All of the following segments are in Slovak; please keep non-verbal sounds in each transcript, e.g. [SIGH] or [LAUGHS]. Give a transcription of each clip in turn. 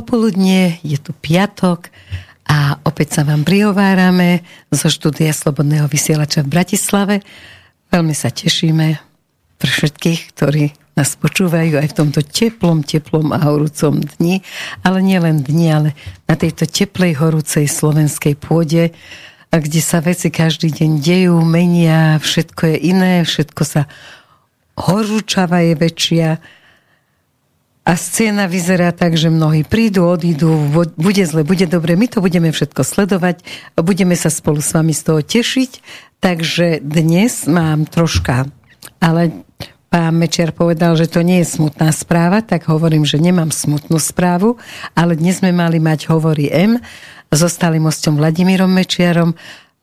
popoludne, je tu piatok a opäť sa vám prihovárame zo štúdia Slobodného vysielača v Bratislave. Veľmi sa tešíme pre všetkých, ktorí nás počúvajú aj v tomto teplom, teplom a horúcom dni, ale nielen dni, ale na tejto teplej, horúcej slovenskej pôde, kde sa veci každý deň dejú, menia, všetko je iné, všetko sa horúčava je väčšia, a scéna vyzerá tak, že mnohí prídu, odídu, bude zle, bude dobre, my to budeme všetko sledovať, budeme sa spolu s vami z toho tešiť, takže dnes mám troška, ale pán Mečiar povedal, že to nie je smutná správa, tak hovorím, že nemám smutnú správu, ale dnes sme mali mať hovory M so stálym mostom Vladimírom Mečiarom,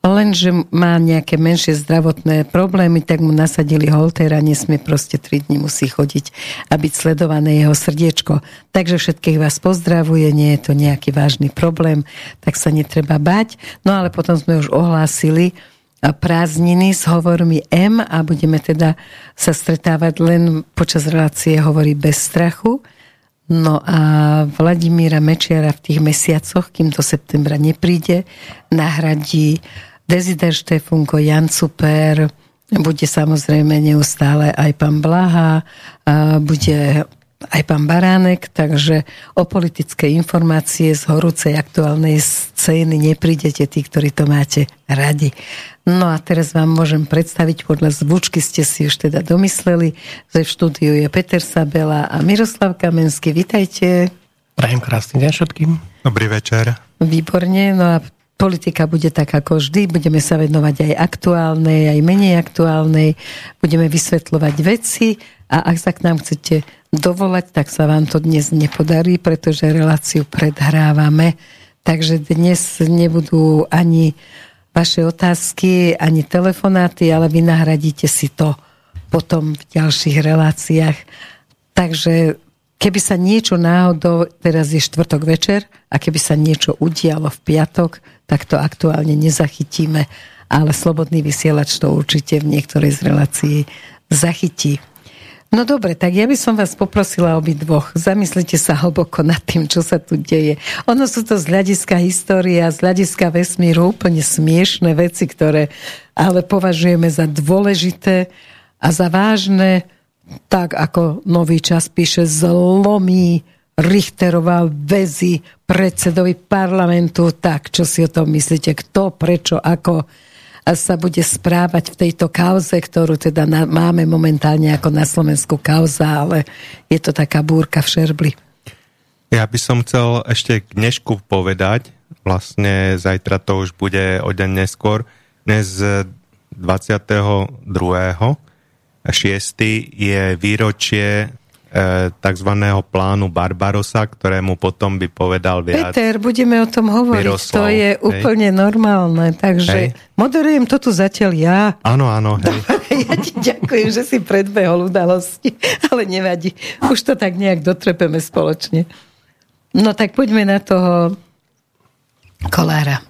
lenže má nejaké menšie zdravotné problémy, tak mu nasadili holter a nesmie proste 3 dní musí chodiť a byť sledované jeho srdiečko. Takže všetkých vás pozdravuje, nie je to nejaký vážny problém, tak sa netreba bať. No ale potom sme už ohlásili prázdniny s hovormi M a budeme teda sa stretávať len počas relácie hovorí bez strachu. No a Vladimíra Mečiara v tých mesiacoch, kým do septembra nepríde, nahradí Dezident Štefunko, Jan Super, bude samozrejme neustále aj pán Blaha, bude aj pán Baránek, takže o politické informácie z horúcej aktuálnej scény neprídete tí, ktorí to máte radi. No a teraz vám môžem predstaviť, podľa zvučky ste si už teda domysleli, že v štúdiu je Peter Sabela a Miroslav Kamenský. Vitajte. Prajem krásny deň všetkým. Dobrý večer. Výborne, no a Politika bude tak ako vždy, budeme sa venovať aj aktuálnej, aj menej aktuálnej, budeme vysvetľovať veci a ak sa k nám chcete dovolať, tak sa vám to dnes nepodarí, pretože reláciu predhrávame. Takže dnes nebudú ani vaše otázky, ani telefonáty, ale vy nahradíte si to potom v ďalších reláciách. Takže keby sa niečo náhodou, teraz je štvrtok večer, a keby sa niečo udialo v piatok, tak to aktuálne nezachytíme, ale slobodný vysielač to určite v niektorej z relácií zachytí. No dobre, tak ja by som vás poprosila obi dvoch. Zamyslite sa hlboko nad tým, čo sa tu deje. Ono sú to z hľadiska histórie a z hľadiska vesmíru úplne smiešné veci, ktoré ale považujeme za dôležité a za vážne, tak ako nový čas píše, zlomí Richterová väzy predsedovi parlamentu. Tak, čo si o tom myslíte? Kto, prečo, ako sa bude správať v tejto kauze, ktorú teda na, máme momentálne ako na Slovensku kauza, ale je to taká búrka v šerbli. Ja by som chcel ešte k dnešku povedať, vlastne zajtra to už bude o deň neskôr, dnes 22. 6. je výročie E, tzv. plánu Barbarosa, ktorému potom by povedal viac. Peter, budeme o tom hovoriť, Miroslav, to je hej. úplne normálne, takže hej. moderujem to tu zatiaľ ja. Áno, áno, hej. Dobre, [LAUGHS] ja ti ďakujem, že si predbehol udalosti, [LAUGHS] ale nevadí, už to tak nejak dotrepeme spoločne. No tak poďme na toho Kolára.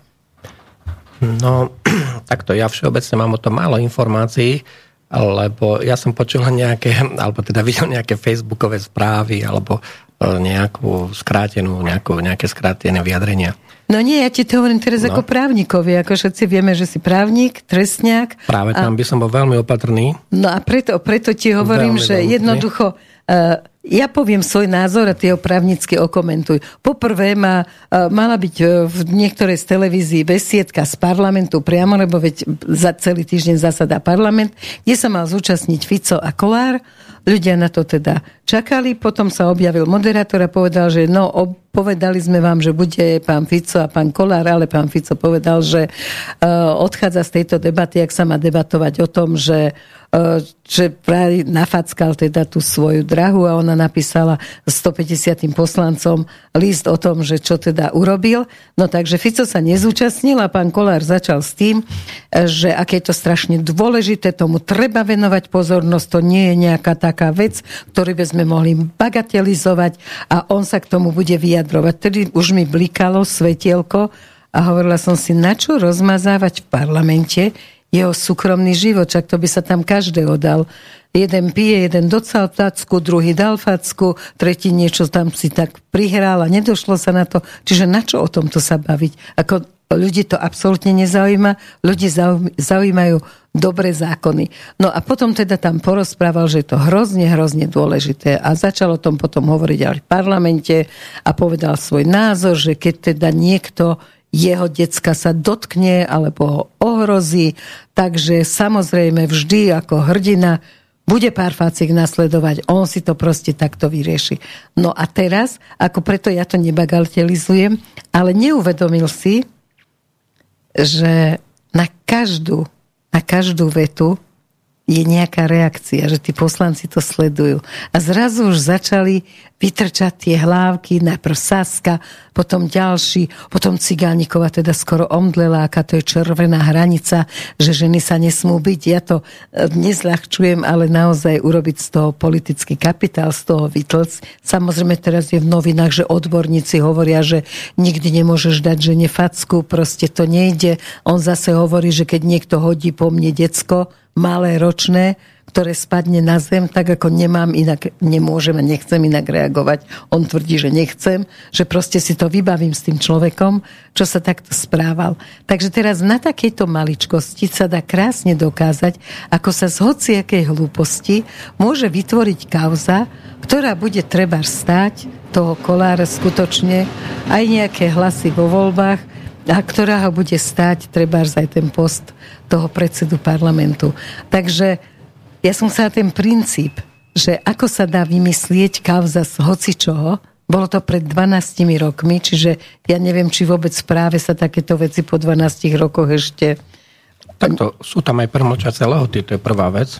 No, [CLEARS THROAT] takto ja všeobecne mám o tom málo informácií, lebo ja som počul nejaké, alebo teda videl nejaké facebookové správy, alebo e, nejakú skrátenú, nejakú, nejaké skrátené vyjadrenia. No nie, ja ti to hovorím teraz no. ako právnikovi, ako všetci vieme, že si právnik, trestňák. Práve tam a... by som bol veľmi opatrný. No a preto, preto ti hovorím, veľmi, že veľmi jednoducho uh, ja poviem svoj názor a ty ho právnicky okomentuj. Poprvé má, e, mala byť e, v niektorej z televízií besiedka z parlamentu priamo, lebo veď za celý týždeň zasada parlament, kde sa mal zúčastniť Fico a Kolár. Ľudia na to teda čakali, potom sa objavil moderátor a povedal, že no, povedali sme vám, že bude pán Fico a pán Kolár, ale pán Fico povedal, že uh, odchádza z tejto debaty, ak sa má debatovať o tom, že že práve nafackal teda tú svoju drahu a ona napísala 150 poslancom list o tom, že čo teda urobil. No takže Fico sa nezúčastnil a pán Kolár začal s tým, že aké je to strašne dôležité, tomu treba venovať pozornosť, to nie je nejaká taká vec, ktorú by sme mohli bagatelizovať a on sa k tomu bude vyjadrovať. Tedy už mi blikalo svetielko a hovorila som si, na čo rozmazávať v parlamente jeho súkromný život, čak to by sa tam každého dal. Jeden pije, jeden docal facku, druhý dal facku, tretí niečo tam si tak prihral a nedošlo sa na to. Čiže na čo o tomto sa baviť? Ako ľudí to absolútne nezaujíma, ľudí zaujímajú dobré zákony. No a potom teda tam porozprával, že je to hrozne, hrozne dôležité a začal o tom potom hovoriť aj v parlamente a povedal svoj názor, že keď teda niekto jeho decka sa dotkne alebo ho ohrozí, takže samozrejme vždy ako hrdina bude pár facik nasledovať, on si to proste takto vyrieši. No a teraz, ako preto ja to nebagatelizujem, ale neuvedomil si, že na každú, na každú vetu je nejaká reakcia, že tí poslanci to sledujú. A zrazu už začali vytrčať tie hlávky, najprv Saska, potom ďalší, potom Cigánikova teda skoro omdlela, aká to je červená hranica, že ženy sa nesmú byť. Ja to e, nezľahčujem, ale naozaj urobiť z toho politický kapitál, z toho vytlc. Samozrejme teraz je v novinách, že odborníci hovoria, že nikdy nemôžeš dať žene facku, proste to nejde. On zase hovorí, že keď niekto hodí po mne decko, malé ročné, ktoré spadne na zem, tak ako nemám inak, nemôžem a nechcem inak reagovať. On tvrdí, že nechcem, že proste si to vybavím s tým človekom, čo sa takto správal. Takže teraz na takejto maličkosti sa dá krásne dokázať, ako sa z hociakej hlúposti môže vytvoriť kauza, ktorá bude treba stáť toho kolára skutočne aj nejaké hlasy vo voľbách, a ktorá ho bude stáť treba aj ten post toho predsedu parlamentu. Takže ja som sa ten princíp, že ako sa dá vymyslieť kauza z hocičoho, bolo to pred 12 rokmi, čiže ja neviem, či vôbec práve sa takéto veci po 12 rokoch ešte... Takto sú tam aj premlčacie lehoty, to je prvá vec.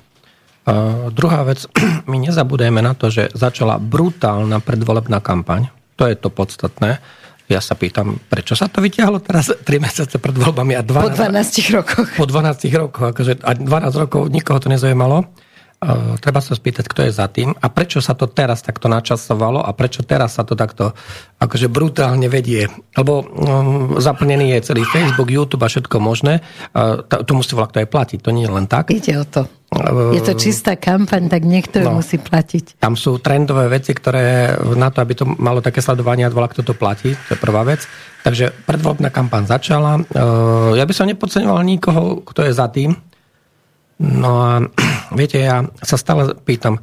Uh, druhá vec, [CLEARS THROAT] my nezabudajme na to, že začala brutálna predvolebná kampaň. To je to podstatné. Ja sa pýtam, prečo sa to vyťahlo teraz 3 mesiace pred voľbami a 12, po 12 rokoch. Po 12 rokoch, akože a 12 rokov nikoho to nezajímalo. Uh, treba sa spýtať, kto je za tým a prečo sa to teraz takto načasovalo a prečo teraz sa to takto akože brutálne vedie. Lebo um, zaplnený je celý Facebook, YouTube a všetko možné. Uh, to musí to aj platiť, to nie je len tak. Ide o to. Je to čistá kampaň, tak niekto no, musí platiť. Tam sú trendové veci, ktoré na to, aby to malo také sledovanie a kto to platí, to je prvá vec. Takže predvoľbná kampaň začala. Ja by som nepodceňoval nikoho, kto je za tým. No a [CLEARS THROAT] viete, ja sa stále pýtam,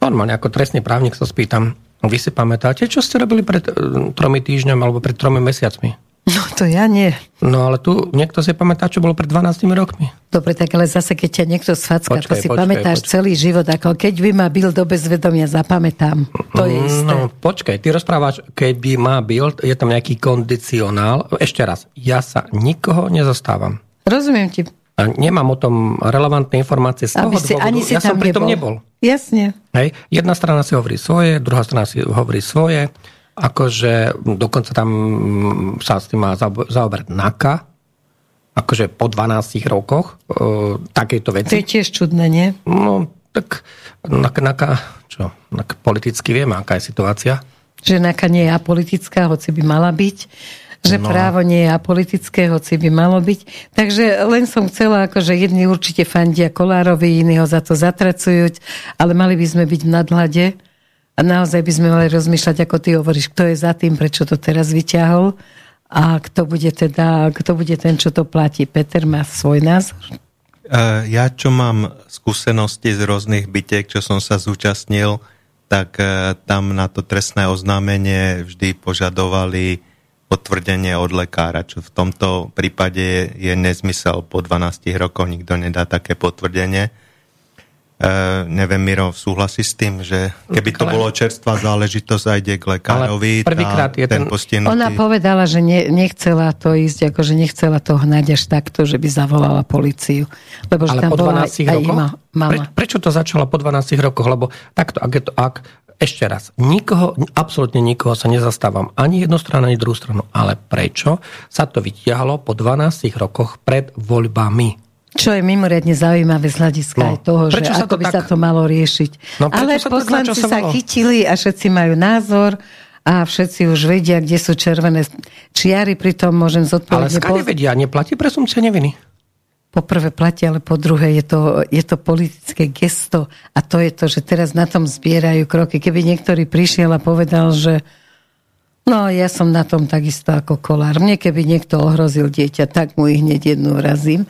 normálne ako trestný právnik sa spýtam, vy si pamätáte, čo ste robili pred eh, tromi týždňami alebo pred tromi mesiacmi? No to ja nie. No ale tu niekto si pamätá, čo bolo pred 12 rokmi. Dobre, tak ale zase, keď ťa niekto sfacka, to si počkej, pamätáš počkej. celý život, ako keď by ma bil do bezvedomia, zapamätám. To je mm, isté. No počkaj, ty rozprávaš, keď by ma bil, je tam nejaký kondicionál. Ešte raz, ja sa nikoho nezastávam. Rozumiem ti. Nemám o tom relevantné informácie z toho si, dôvodu. Ani si ja som pritom nebol. nebol. Jasne. Hej, jedna strana si hovorí svoje, druhá strana si hovorí svoje akože dokonca tam sa s tým má zaoberať NAKA, akože po 12 rokoch e, takejto veci. To je tiež čudné, nie? No, tak NAKA, NAKA čo, NAKA politicky vieme, aká je situácia. Že NAKA nie je apolitická, hoci by mala byť že no. právo nie je apolitické, hoci by malo byť. Takže len som chcela, akože jedni určite fandia Kolárovi, iní ho za to zatracujú, ale mali by sme byť v nadhľade a naozaj by sme mali rozmýšľať, ako ty hovoríš, kto je za tým, prečo to teraz vyťahol a kto bude teda, kto bude ten, čo to platí. Peter má svoj názor? E, ja, čo mám skúsenosti z rôznych bytiek, čo som sa zúčastnil, tak e, tam na to trestné oznámenie vždy požadovali potvrdenie od lekára, čo v tomto prípade je nezmysel. Po 12 rokoch nikto nedá také potvrdenie Uh, neviem, Miro, súhlasí s tým, že keby to bolo čerstvá záležitosť a ide k lekárovi, prvýkrát je ten, ten postihnutý... Ona povedala, že ne, nechcela to ísť, akože nechcela to hnať až takto, že by zavolala policiu. Lebo že Ale tam po 12 aj, rokoch? Aj mama. Pre, prečo to začala po 12 rokoch? Lebo takto, ak, je to, ak ešte raz, nikoho, absolútne nikoho sa nezastávam, ani jednu stranu, ani druhú stranu. Ale prečo sa to vytiahlo po 12 rokoch pred voľbami? Čo je mimoriadne zaujímavé z hľadiska no. aj toho, že sa ako by tak... sa to malo riešiť. No, Ale sa poslanci sa chytili a všetci majú názor a všetci už vedia, kde sú červené čiary, pritom môžem zodpovedať. Ale skade vedia, neplatí presumcia neviny? Po prvé platí, ale po druhé je to, je to politické gesto a to je to, že teraz na tom zbierajú kroky. Keby niektorý prišiel a povedal, že no ja som na tom takisto ako kolár. Mne keby niekto ohrozil dieťa, tak mu ich hneď jednu razím.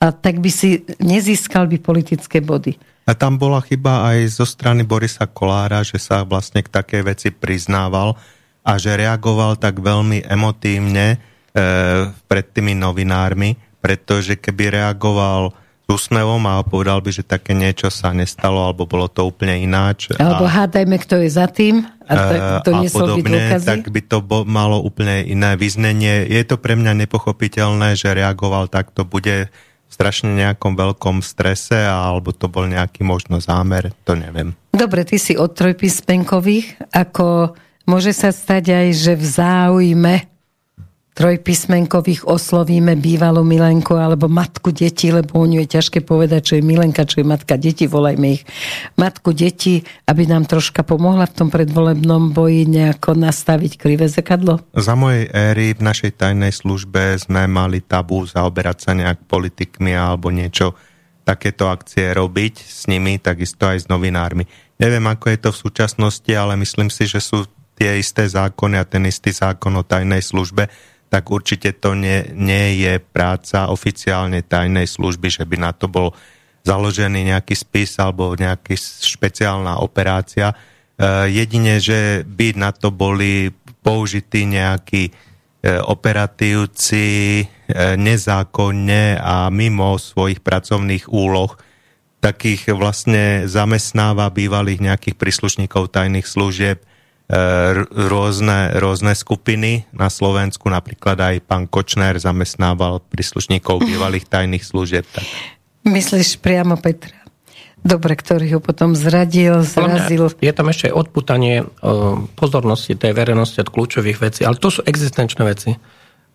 A tak by si nezískal by politické body. A tam bola chyba aj zo strany Borisa Kolára, že sa vlastne k takej veci priznával a že reagoval tak veľmi emotívne e, pred tými novinármi, pretože keby reagoval s úsmevom a povedal by, že také niečo sa nestalo, alebo bolo to úplne ináč. Alebo a, hádajme, kto je za tým a to, to a podobne, tak by to bo, malo úplne iné vyznenie. Je to pre mňa nepochopiteľné, že reagoval takto, bude v strašne nejakom veľkom strese, alebo to bol nejaký možno zámer, to neviem. Dobre, ty si od trojpíspenkových, ako môže sa stať aj, že v záujme trojpísmenkových oslovíme bývalú Milenku alebo matku detí, lebo u ňu je ťažké povedať, čo je Milenka, čo je matka detí, volajme ich matku detí, aby nám troška pomohla v tom predvolebnom boji nejako nastaviť krivé zrkadlo? Za mojej éry v našej tajnej službe sme mali tabu zaoberať sa nejak politikmi alebo niečo takéto akcie robiť s nimi, takisto aj s novinármi. Neviem, ako je to v súčasnosti, ale myslím si, že sú tie isté zákony a ten istý zákon o tajnej službe, tak určite to nie, nie je práca oficiálne tajnej služby, že by na to bol založený nejaký spis alebo nejaká špeciálna operácia. E, jedine, že by na to boli použití nejakí e, operatívci e, nezákonne a mimo svojich pracovných úloh, takých vlastne zamestnáva bývalých nejakých príslušníkov tajných služieb, rôzne, rôzne skupiny na Slovensku, napríklad aj pán Kočner zamestnával príslušníkov bývalých tajných služieb. Tak. Myslíš priamo Petra? Dobre, ktorý ho potom zradil, zrazil. Je tam ešte aj odputanie pozornosti tej verejnosti od kľúčových vecí, ale to sú existenčné veci.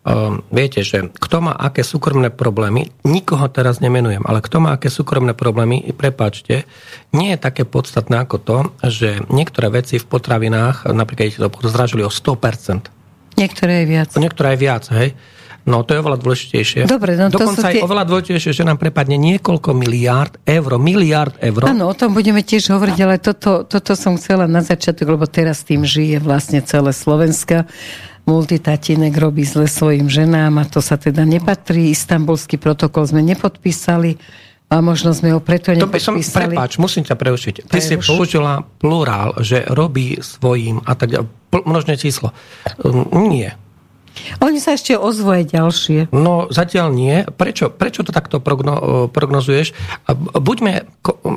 Um, viete, že kto má aké súkromné problémy, nikoho teraz nemenujem, ale kto má aké súkromné problémy, prepáčte, nie je také podstatné ako to, že niektoré veci v potravinách, napríklad ich to zražili o 100%. Niektoré aj viac. Niektoré aj viac, hej. No to je oveľa dôležitejšie. Dobre, no Dokonca to sú tie... aj oveľa dôležitejšie, že nám prepadne niekoľko miliárd eur, miliárd eur. Áno, o tom budeme tiež hovoriť, ale toto, toto som chcela na začiatok, lebo teraz tým žije vlastne celé Slovenska multitatínek robí zle svojim ženám a to sa teda nepatrí. Istambulský protokol sme nepodpísali a možno sme ho preto nepodpísali. To som, prepáč, musím ťa preušiť. Ty Preruš. si použila plurál, že robí svojim a tak ďalej. Množné číslo. Um, nie. Oni sa ešte ozvoje ďalšie. No zatiaľ nie. Prečo, prečo to takto progno, prognozuješ? Buďme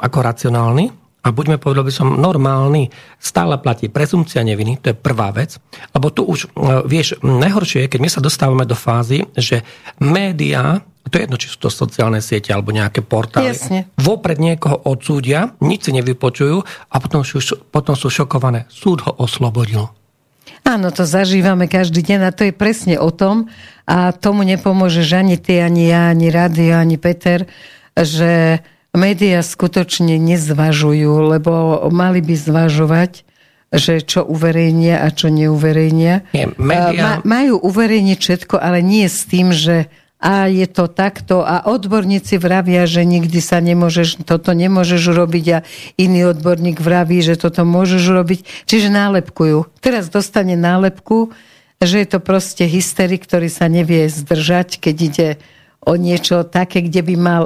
ako racionálni, a buďme, povedal by som, normálny, stále platí prezumcia neviny, to je prvá vec, lebo tu už, e, vieš, najhoršie je, keď my sa dostávame do fázy, že médiá, to je jedno, či sú to sociálne siete alebo nejaké portály, Jasne. vopred niekoho odsúdia, nič si nevypočujú a potom sú, potom sú šokované. Súd ho oslobodil. Áno, to zažívame každý deň a to je presne o tom a tomu nepomôže ani ty, ani ja, ani Radio, ani Peter, že médiá skutočne nezvažujú, lebo mali by zvažovať, že čo uverejnia a čo neuverejnia. Nie, média... Ma, majú uverejniť všetko, ale nie s tým, že a je to takto a odborníci vravia, že nikdy sa nemôžeš, toto nemôžeš urobiť a iný odborník vraví, že toto môžeš urobiť. Čiže nálepkujú. Teraz dostane nálepku, že je to proste hysterik, ktorý sa nevie zdržať, keď ide o niečo také, kde by mal...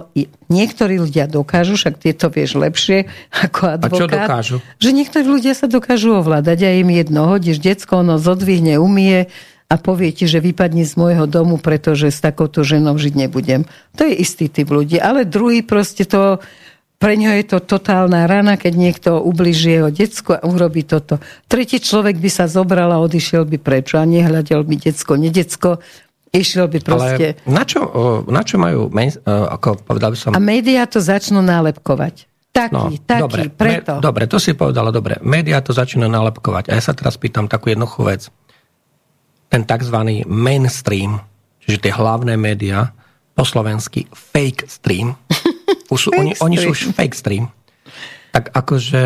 Niektorí ľudia dokážu, však ty to vieš lepšie ako advokát. A čo dokážu? Že niektorí ľudia sa dokážu ovládať a im jedno hodíš decko, ono zodvihne, umie a povie ti, že vypadni z môjho domu, pretože s takouto ženou žiť nebudem. To je istý typ ľudí. Ale druhý proste to... Pre ňo je to totálna rana, keď niekto ubliží jeho decku a urobí toto. Tretí človek by sa zobral a odišiel by prečo a nehľadel by decko, nedecko, Išiel by proste... Ale na čo, na čo majú, ako povedal by som... A médiá to začnú nálepkovať. Taký, no, taký, dobre, preto. Me, dobre, to si povedala, dobre. Média to začína nálepkovať. A ja sa teraz pýtam takú jednoduchú vec. Ten tzv. mainstream, čiže tie hlavné médiá, po slovensky fake stream, [LAUGHS] už sú, fake oni, stream. oni sú už fake stream, tak akože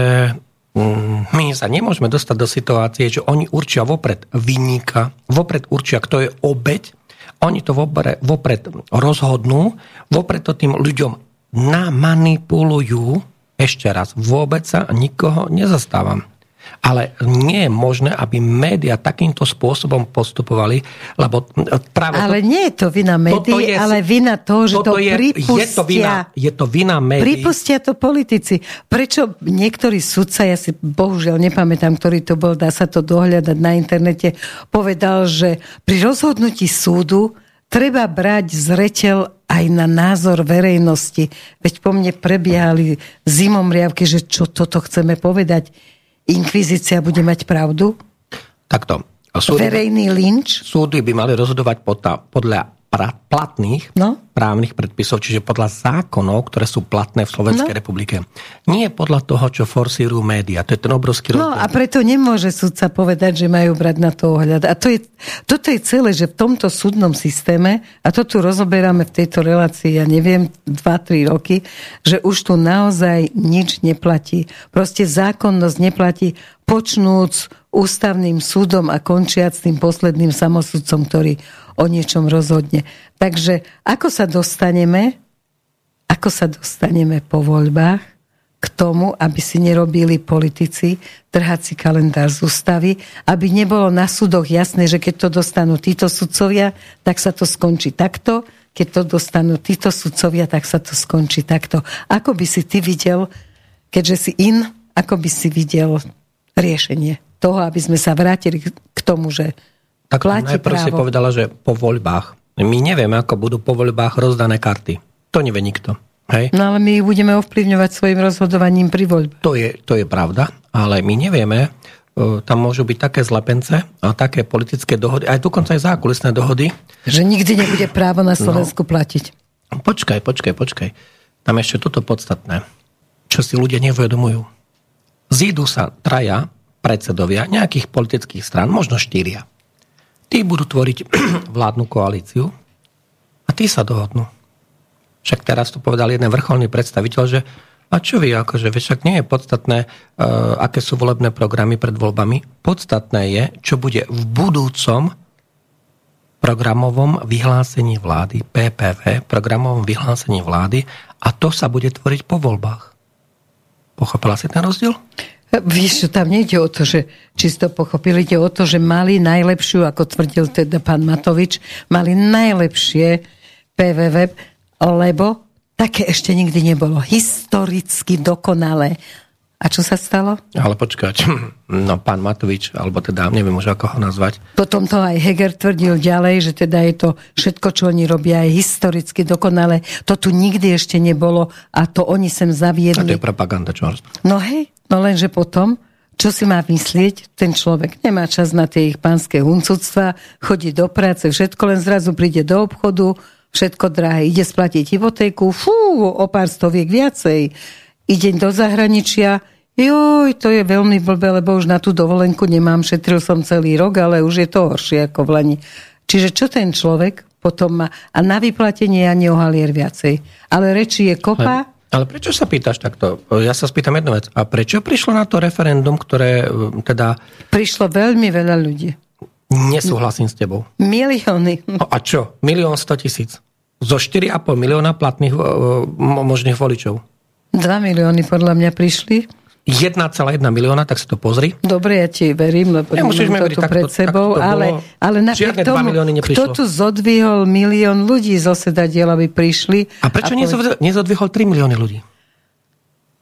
mm, my sa nemôžeme dostať do situácie, že oni určia vopred vyníka, vopred určia, kto je obeď Oni to vopred, vopred rozhodnú, vopred to tým ľuďom namanipulujú. Ešte raz, vôbec sa nikoho nezastávam. Ale nie je možné, aby médiá takýmto spôsobom postupovali, lebo práve... Ale to, nie je to vina médií, je, ale vina toho, že to je, pripustia... Je to, vina, je to vina médií. Pripustia to politici. Prečo niektorí sudca, ja si bohužiaľ nepamätám, ktorý to bol, dá sa to dohľadať na internete, povedal, že pri rozhodnutí súdu treba brať zreteľ aj na názor verejnosti. Veď po mne prebiehali zimomriavky, že čo toto chceme povedať inkvizícia bude mať pravdu? Takto. Súdy, Verejný lynč? Súdy by mali rozhodovať podľa platných no? právnych predpisov, čiže podľa zákonov, ktoré sú platné v Slovenskej no? republike. Nie podľa toho, čo forsírujú média. To je ten obrovský rozdiel. No a preto nemôže sudca povedať, že majú brať na to ohľad. A to je, toto je celé, že v tomto súdnom systéme, a to tu rozoberáme v tejto relácii, ja neviem, 2-3 roky, že už tu naozaj nič neplatí. Proste zákonnosť neplatí počnúc ústavným súdom a končiac tým posledným samosudcom, ktorý o niečom rozhodne. Takže ako sa dostaneme, ako sa dostaneme po voľbách k tomu, aby si nerobili politici trhací kalendár z ústavy, aby nebolo na súdoch jasné, že keď to dostanú títo sudcovia, tak sa to skončí takto, keď to dostanú títo sudcovia, tak sa to skončí takto. Ako by si ty videl, keďže si in, ako by si videl riešenie toho, aby sme sa vrátili k tomu, že tak najprv právo. si povedala, že po voľbách. My nevieme, ako budú po voľbách rozdané karty. To nevie nikto. Hej? No ale my ich budeme ovplyvňovať svojim rozhodovaním pri voľbe. To je, to je pravda, ale my nevieme, e, tam môžu byť také zlepence a také politické dohody, aj dokonca aj zákulisné dohody. Že nikdy nebude právo na Slovensku no, platiť. Počkaj, počkaj, počkaj. Tam ešte toto podstatné, čo si ľudia neuvedomujú. Zídu sa traja predsedovia nejakých politických strán, možno štyria. Tí budú tvoriť [CLEARS THROAT] vládnu koalíciu a tí sa dohodnú. Však teraz to povedal jeden vrcholný predstaviteľ, že a čo vy, akože však nie je podstatné, uh, aké sú volebné programy pred voľbami. Podstatné je, čo bude v budúcom programovom vyhlásení vlády, PPV, programovom vyhlásení vlády a to sa bude tvoriť po voľbách. Pochopila si ten rozdiel? Víš, tam nejde o to, že čisto pochopili, ide o to, že mali najlepšiu, ako tvrdil teda pán Matovič, mali najlepšie PVV, lebo také ešte nikdy nebolo. Historicky dokonalé. A čo sa stalo? Ale počkať, [CLEARS THROAT] no pán Matovič, alebo teda neviem už ako ho nazvať. Potom to aj Heger tvrdil ďalej, že teda je to všetko, čo oni robia, je historicky dokonalé. To tu nikdy ešte nebolo a to oni sem zaviedli. A to je propaganda, čo No hej, no lenže potom, čo si má myslieť, ten človek nemá čas na tie ich pánske huncúctva, chodí do práce, všetko len zrazu príde do obchodu, všetko drahé, ide splatiť hypotéku, fú, o pár stoviek viacej, ide do zahraničia, Joj, to je veľmi blbé, lebo už na tú dovolenku nemám, šetril som celý rok, ale už je to horšie ako v Lani. Čiže čo ten človek potom má? A na vyplatenie ani o halier viacej. Ale reči je kopa. Ale, ale prečo sa pýtaš takto? Ja sa spýtam jednu vec. A prečo prišlo na to referendum, ktoré e, teda... Prišlo veľmi veľa ľudí. Nesúhlasím s tebou. Milióny. No a čo? Milión sto tisíc. Zo 4,5 milióna platných možných voličov. 2 milióny podľa mňa prišli. 1,1 milióna, tak si to pozri. Dobre, ja ti verím, lebo Nemusíš to tu pred sebou, ale, ale napriek tomu, kto tu zodvihol milión ľudí zo sedadiel, aby prišli. A prečo a nezodvihol 3 milióny ľudí?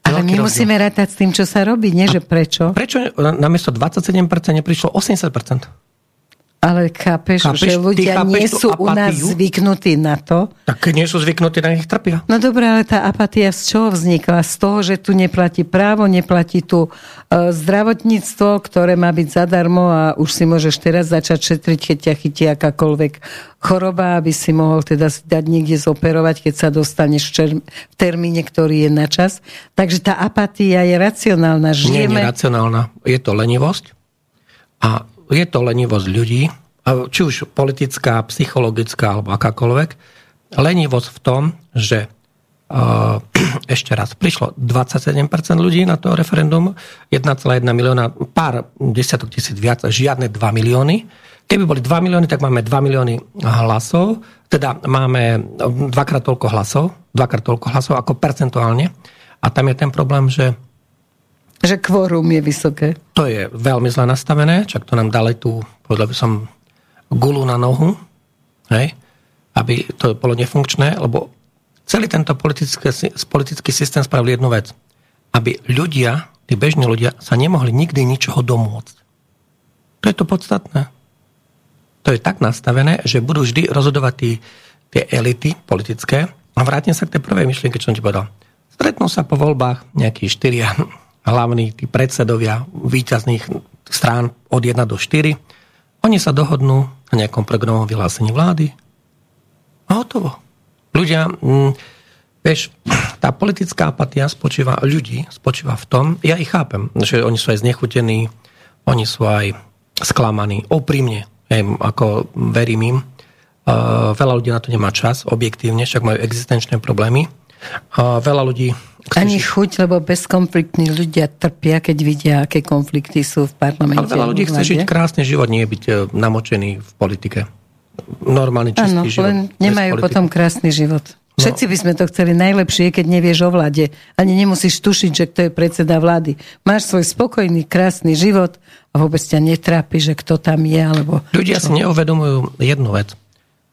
Ale my musíme rátať s tým, čo sa robí, nie že prečo. Prečo namiesto 27% neprišlo 80%? Ale chápeš, chápeš že ľudia chápeš nie sú u nás zvyknutí na to. Tak nie sú zvyknutí, na nich trpia. No dobré, ale tá apatia z čoho vznikla? Z toho, že tu neplatí právo, neplatí tu uh, zdravotníctvo, ktoré má byť zadarmo a už si môžeš teraz začať šetriť, keď ťa chytí akákoľvek choroba, aby si mohol teda si dať niekde zoperovať, keď sa dostaneš v, čer- v termíne, ktorý je na čas. Takže tá apatia je racionálna. Žijeme... Nie, nie racionálna. Je to lenivosť a je to lenivosť ľudí, či už politická, psychologická alebo akákoľvek. Lenivosť v tom, že [CLEARS THROAT] ešte raz, prišlo 27% ľudí na to referendum, 1,1 milióna, pár desiatok tisíc viac, žiadne 2 milióny. Keby boli 2 milióny, tak máme 2 milióny hlasov, teda máme dvakrát toľko hlasov, dvakrát toľko hlasov ako percentuálne. A tam je ten problém, že že kvórum je vysoké. To je veľmi zle nastavené, čak to nám dali tu, povedal by som, gulu na nohu, hej, aby to bolo nefunkčné, lebo celý tento politický, politický systém spravil jednu vec. Aby ľudia, tí bežní ľudia, sa nemohli nikdy ničoho domôcť. To je to podstatné. To je tak nastavené, že budú vždy rozhodovať tí, tie elity politické. A vrátim sa k tej prvej myšlienke, čo som ti povedal. Stretnú sa po voľbách nejakí štyria hlavní tí predsedovia výťazných strán od 1 do 4. Oni sa dohodnú na nejakom programovom vyhlásení vlády a hotovo. Ľudia, mm, vieš, tá politická apatia spočíva, ľudí spočíva v tom, ja ich chápem, že oni sú aj znechutení, oni sú aj sklamaní, oprímne, hej, ako verím im. Uh, veľa ľudí na to nemá čas, objektívne, však majú existenčné problémy. Uh, veľa ľudí ani chuť, lebo bezkonfliktní ľudia trpia, keď vidia, aké konflikty sú v parlamente. Ale veľa ľudí chce žiť krásny život, nie byť e, namočený v politike. Normálny, čistý ano, život. len nemajú potom krásny život. No. Všetci by sme to chceli najlepšie, keď nevieš o vláde. Ani nemusíš tušiť, že kto je predseda vlády. Máš svoj spokojný, krásny život a vôbec ťa netrápi, že kto tam je. Alebo Ľudia čo? si neuvedomujú jednu vec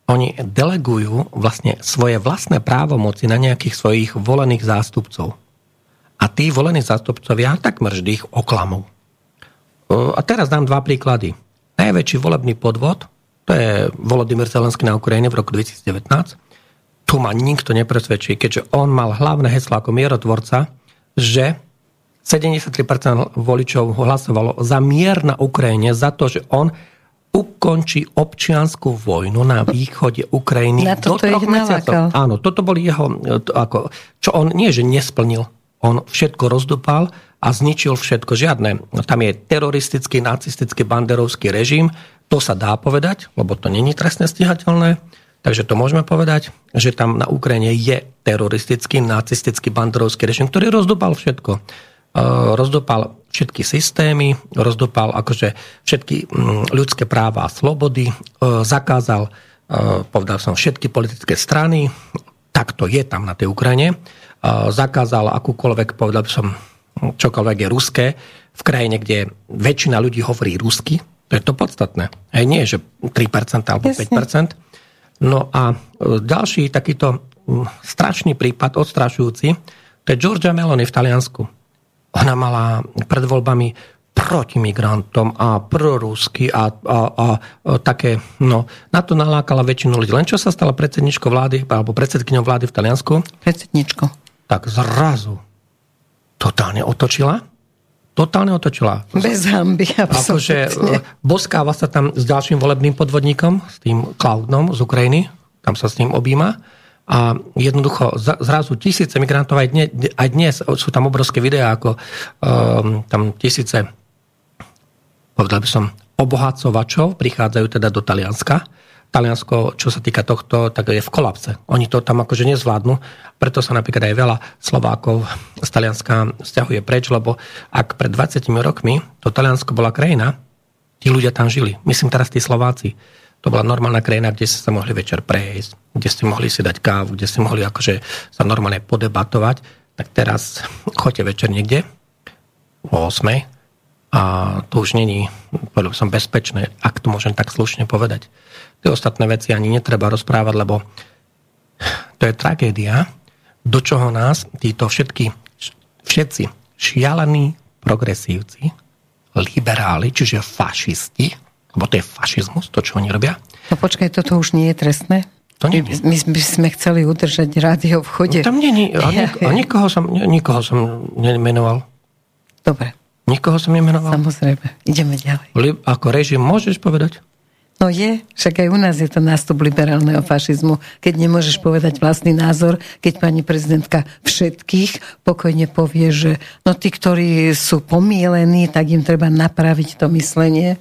oni delegujú vlastne svoje vlastné právomoci na nejakých svojich volených zástupcov. A tí volení zástupcovia takmer vždy ich oklamú. A teraz dám dva príklady. Najväčší volebný podvod, to je Volodymyr Zelenský na Ukrajine v roku 2019. Tu ma nikto nepresvedčí, keďže on mal hlavné heslo ako mierotvorca, že 73% voličov hlasovalo za mier na Ukrajine, za to, že on ukončí občianskú vojnu na východe Ukrajiny na do troch mesiacov. Áno, toto boli jeho, to, ako, čo on nie, že nesplnil, on všetko rozdupal a zničil všetko. Žiadne. Tam je teroristický, nacistický, banderovský režim. To sa dá povedať, lebo to není trestne stíhateľné. Takže to môžeme povedať, že tam na Ukrajine je teroristický, nacistický, banderovský režim, ktorý rozdupal všetko. E, rozdopal všetky systémy, rozdopal akože všetky mm, ľudské práva a slobody, e, zakázal, e, povedal som, všetky politické strany, tak to je tam na tej Ukrajine, zakázal akúkoľvek, povedal by som, čokoľvek je ruské, v krajine, kde väčšina ľudí hovorí rusky, to je to podstatné. Hej, nie, že 3% alebo Jasne. 5%. No a ďalší takýto mm, strašný prípad, odstrašujúci, to je Georgia Meloni v Taliansku ona mala pred voľbami proti migrantom a prorusky a, a, a, a také, no, na to nalákala väčšinu ľudí. Len čo sa stala predsedničkou vlády, alebo predsedkyňou vlády v Taliansku? Predsedničko. Tak zrazu totálne otočila. Totálne otočila. Bez hamby, Akože e, boskáva sa tam s ďalším volebným podvodníkom, s tým Cloudnom z Ukrajiny, tam sa s ním objíma a jednoducho zrazu tisíce migrantov, aj dnes, aj dnes sú tam obrovské videá, ako um, tam tisíce, povedal by som, obohacovačov prichádzajú teda do Talianska. Taliansko, čo sa týka tohto, tak je v kolapse. Oni to tam akože nezvládnu, preto sa napríklad aj veľa Slovákov z Talianska stiahuje preč, lebo ak pred 20 rokmi to Taliansko bola krajina, tí ľudia tam žili. Myslím teraz tí Slováci to bola normálna krajina, kde ste sa mohli večer prejsť, kde ste mohli si dať kávu, kde ste mohli akože sa normálne podebatovať. Tak teraz [LAUGHS] choďte večer niekde o 8 a to už není, povedal som, bezpečné, ak to môžem tak slušne povedať. Tie ostatné veci ani netreba rozprávať, lebo to je tragédia, do čoho nás títo všetky, všetci šialení progresívci, liberáli, čiže fašisti, lebo to je fašizmus, to, čo oni robia. No počkaj, toto už nie je trestné? To nie. My, my sme chceli udržať rádio v chode. No, tam nie, nie a, [LAUGHS] nik- a nikoho, som, nikoho som nemenoval. Dobre. Nikoho som nemenoval. Samozrejme. Ideme ďalej. Ako režim môžeš povedať? No je, však aj u nás je to nástup liberálneho fašizmu, keď nemôžeš povedať vlastný názor, keď pani prezidentka všetkých pokojne povie, že no tí, ktorí sú pomílení, tak im treba napraviť to myslenie.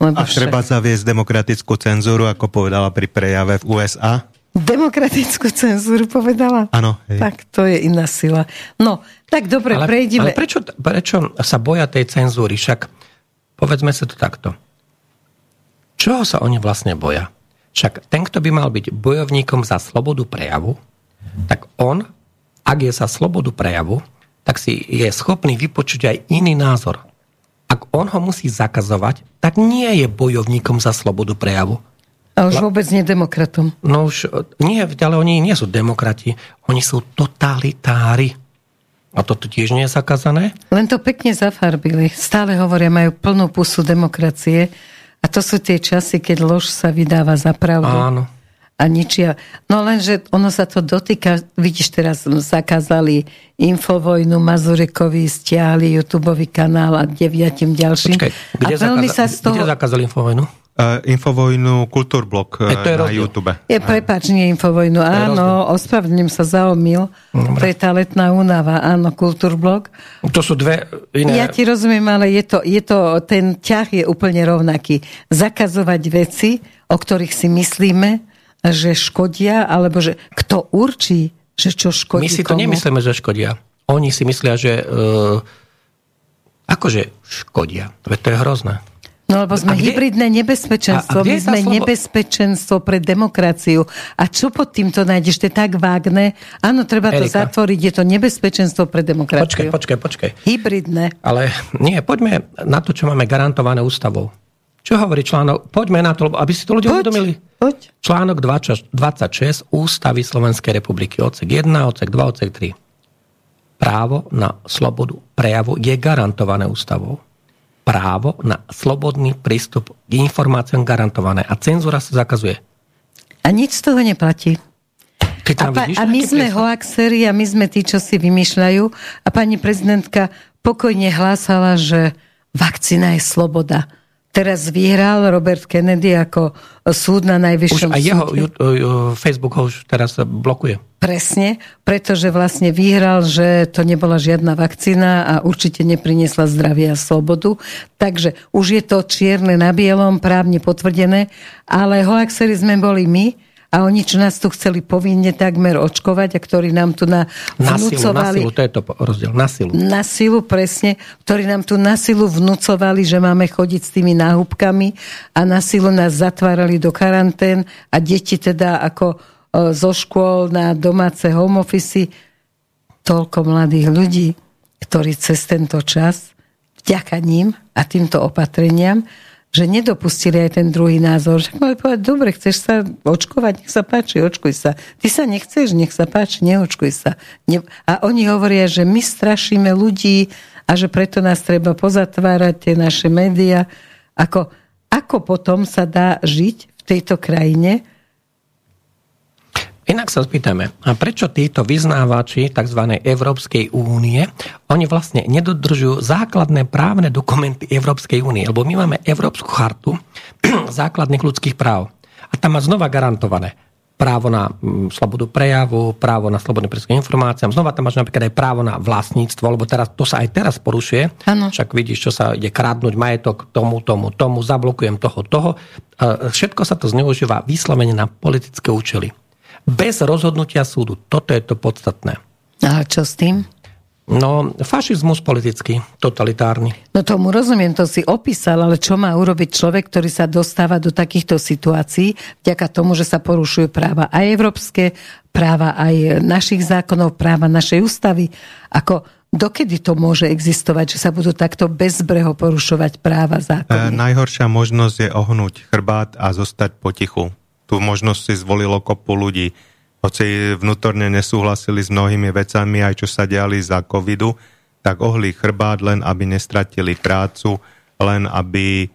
Lebo a treba zaviesť demokratickú cenzúru, ako povedala pri prejave v USA? Demokratickú cenzúru povedala? Áno. Tak to je iná sila. No, tak dobre, ale, prejdeme. Ale prečo, prečo sa boja tej cenzúry? Však povedzme sa to takto. Čoho sa oni vlastne boja? Však ten, kto by mal byť bojovníkom za slobodu prejavu, tak on, ak je za slobodu prejavu, tak si je schopný vypočuť aj iný názor. Ak on ho musí zakazovať, tak nie je bojovníkom za slobodu prejavu. A už vôbec nie demokratom. No už nie, ale oni nie sú demokrati, oni sú totalitári. A toto tiež nie je zakázané? Len to pekne zafarbili. Stále hovoria, majú plnú pusu demokracie. A to sú tie časy, keď lož sa vydáva za pravdu. Áno. A ničia. No lenže ono sa to dotýka, vidíš, teraz zakázali Infovojnu, Mazurekovi stiahli YouTube kanál a deviatim ďalším. Počkaj, kde, a veľmi zakáza- sa z toho... kde zakázali Infovojnu? Uh, Infovojnu Kultúrblok uh, E, je na rozdiel. YouTube. Je prepač, nie Infovojnu. Áno, ospravedlňujem sa za omyl. To je tá letná únava. Áno, Kultúrblok. To sú dve iné... Ja ti rozumiem, ale je to, je to, ten ťah je úplne rovnaký. Zakazovať veci, o ktorých si myslíme, že škodia, alebo že kto určí, že čo škodí My si to komu. nemyslíme, že škodia. Oni si myslia, že... Uh, akože škodia. Veď to je hrozné. No lebo sme A kde- hybridné nebezpečenstvo, A- a my sme slobo- nebezpečenstvo pre demokraciu. A čo pod týmto nájdeš? To je tak vágne. Áno, treba to Erika. zatvoriť, je to nebezpečenstvo pre Počkaj, demokraciu. počkaj, počkaj. Hybridné. Ale nie, poďme na to, čo máme garantované ústavou. Čo hovorí článok? Poďme na to, aby si to ľudia uvedomili. poď. Článok 20 26 Ústavy Slovenskej republiky, odsek 1, odsek 2, odsek 3. Právo na slobodu prejavu je garantované ústavou. Právo na slobodný prístup k informáciám garantované a cenzúra sa zakazuje. A nič z toho neplatí. Keď A, pa, a my sme hoaxeri a my sme tí, čo si vymýšľajú. A pani prezidentka pokojne hlásala, že vakcína je sloboda. Teraz vyhral Robert Kennedy ako súd na Už najvyššom aj jeho súde. Facebook ho už teraz blokuje. Presne, pretože vlastne vyhral, že to nebola žiadna vakcína a určite nepriniesla zdravie a slobodu. Takže už je to čierne na bielom, právne potvrdené, ale hoaxeri sme boli my a oni, čo nás tu chceli povinne takmer očkovať a ktorí nám tu na Na silu, na vnúcovali silu, to je to rozdiel. Na silu. na silu, presne, ktorí nám tu na silu vnúcovali, že máme chodiť s tými náhubkami a na silu nás zatvárali do karantén a deti teda ako e, zo škôl na domáce home office. Toľko mladých ľudí, ktorí cez tento čas, vďaka ním a týmto opatreniam, že nedopustili aj ten druhý názor. Že mali povedať, dobre, chceš sa očkovať, nech sa páči, očkuj sa. Ty sa nechceš, nech sa páči, neočkuj sa. A oni hovoria, že my strašíme ľudí a že preto nás treba pozatvárať, tie naše médiá. Ako, ako potom sa dá žiť v tejto krajine, Inak sa spýtame, a prečo títo vyznávači tzv. Európskej únie, oni vlastne nedodržujú základné právne dokumenty Európskej únie, lebo my máme Európsku chartu [CLEARS THROAT] základných ľudských práv. A tam má znova garantované právo na mm, slobodu prejavu, právo na slobodný prístup k informáciám. Znova tam máš napríklad aj právo na vlastníctvo, lebo teraz, to sa aj teraz porušuje. Áno. Však vidíš, čo sa ide kradnúť majetok tomu, tomu, tomu, zablokujem toho, toho. Všetko sa to zneužíva vyslovene na politické účely. Bez rozhodnutia súdu. Toto je to podstatné. a čo s tým? No, fašizmus politický, totalitárny. No tomu rozumiem, to si opísal, ale čo má urobiť človek, ktorý sa dostáva do takýchto situácií vďaka tomu, že sa porušujú práva aj európske, práva aj našich zákonov, práva našej ústavy. Ako dokedy to môže existovať, že sa budú takto bezbreho porušovať práva E, zákony? najhoršia možnosť je ohnúť chrbát a zostať potichu. Tú možnosť si zvolilo kopu ľudí. Hoci vnútorne nesúhlasili s mnohými vecami, aj čo sa diali za covidu, tak ohli chrbát len, aby nestratili prácu, len aby e,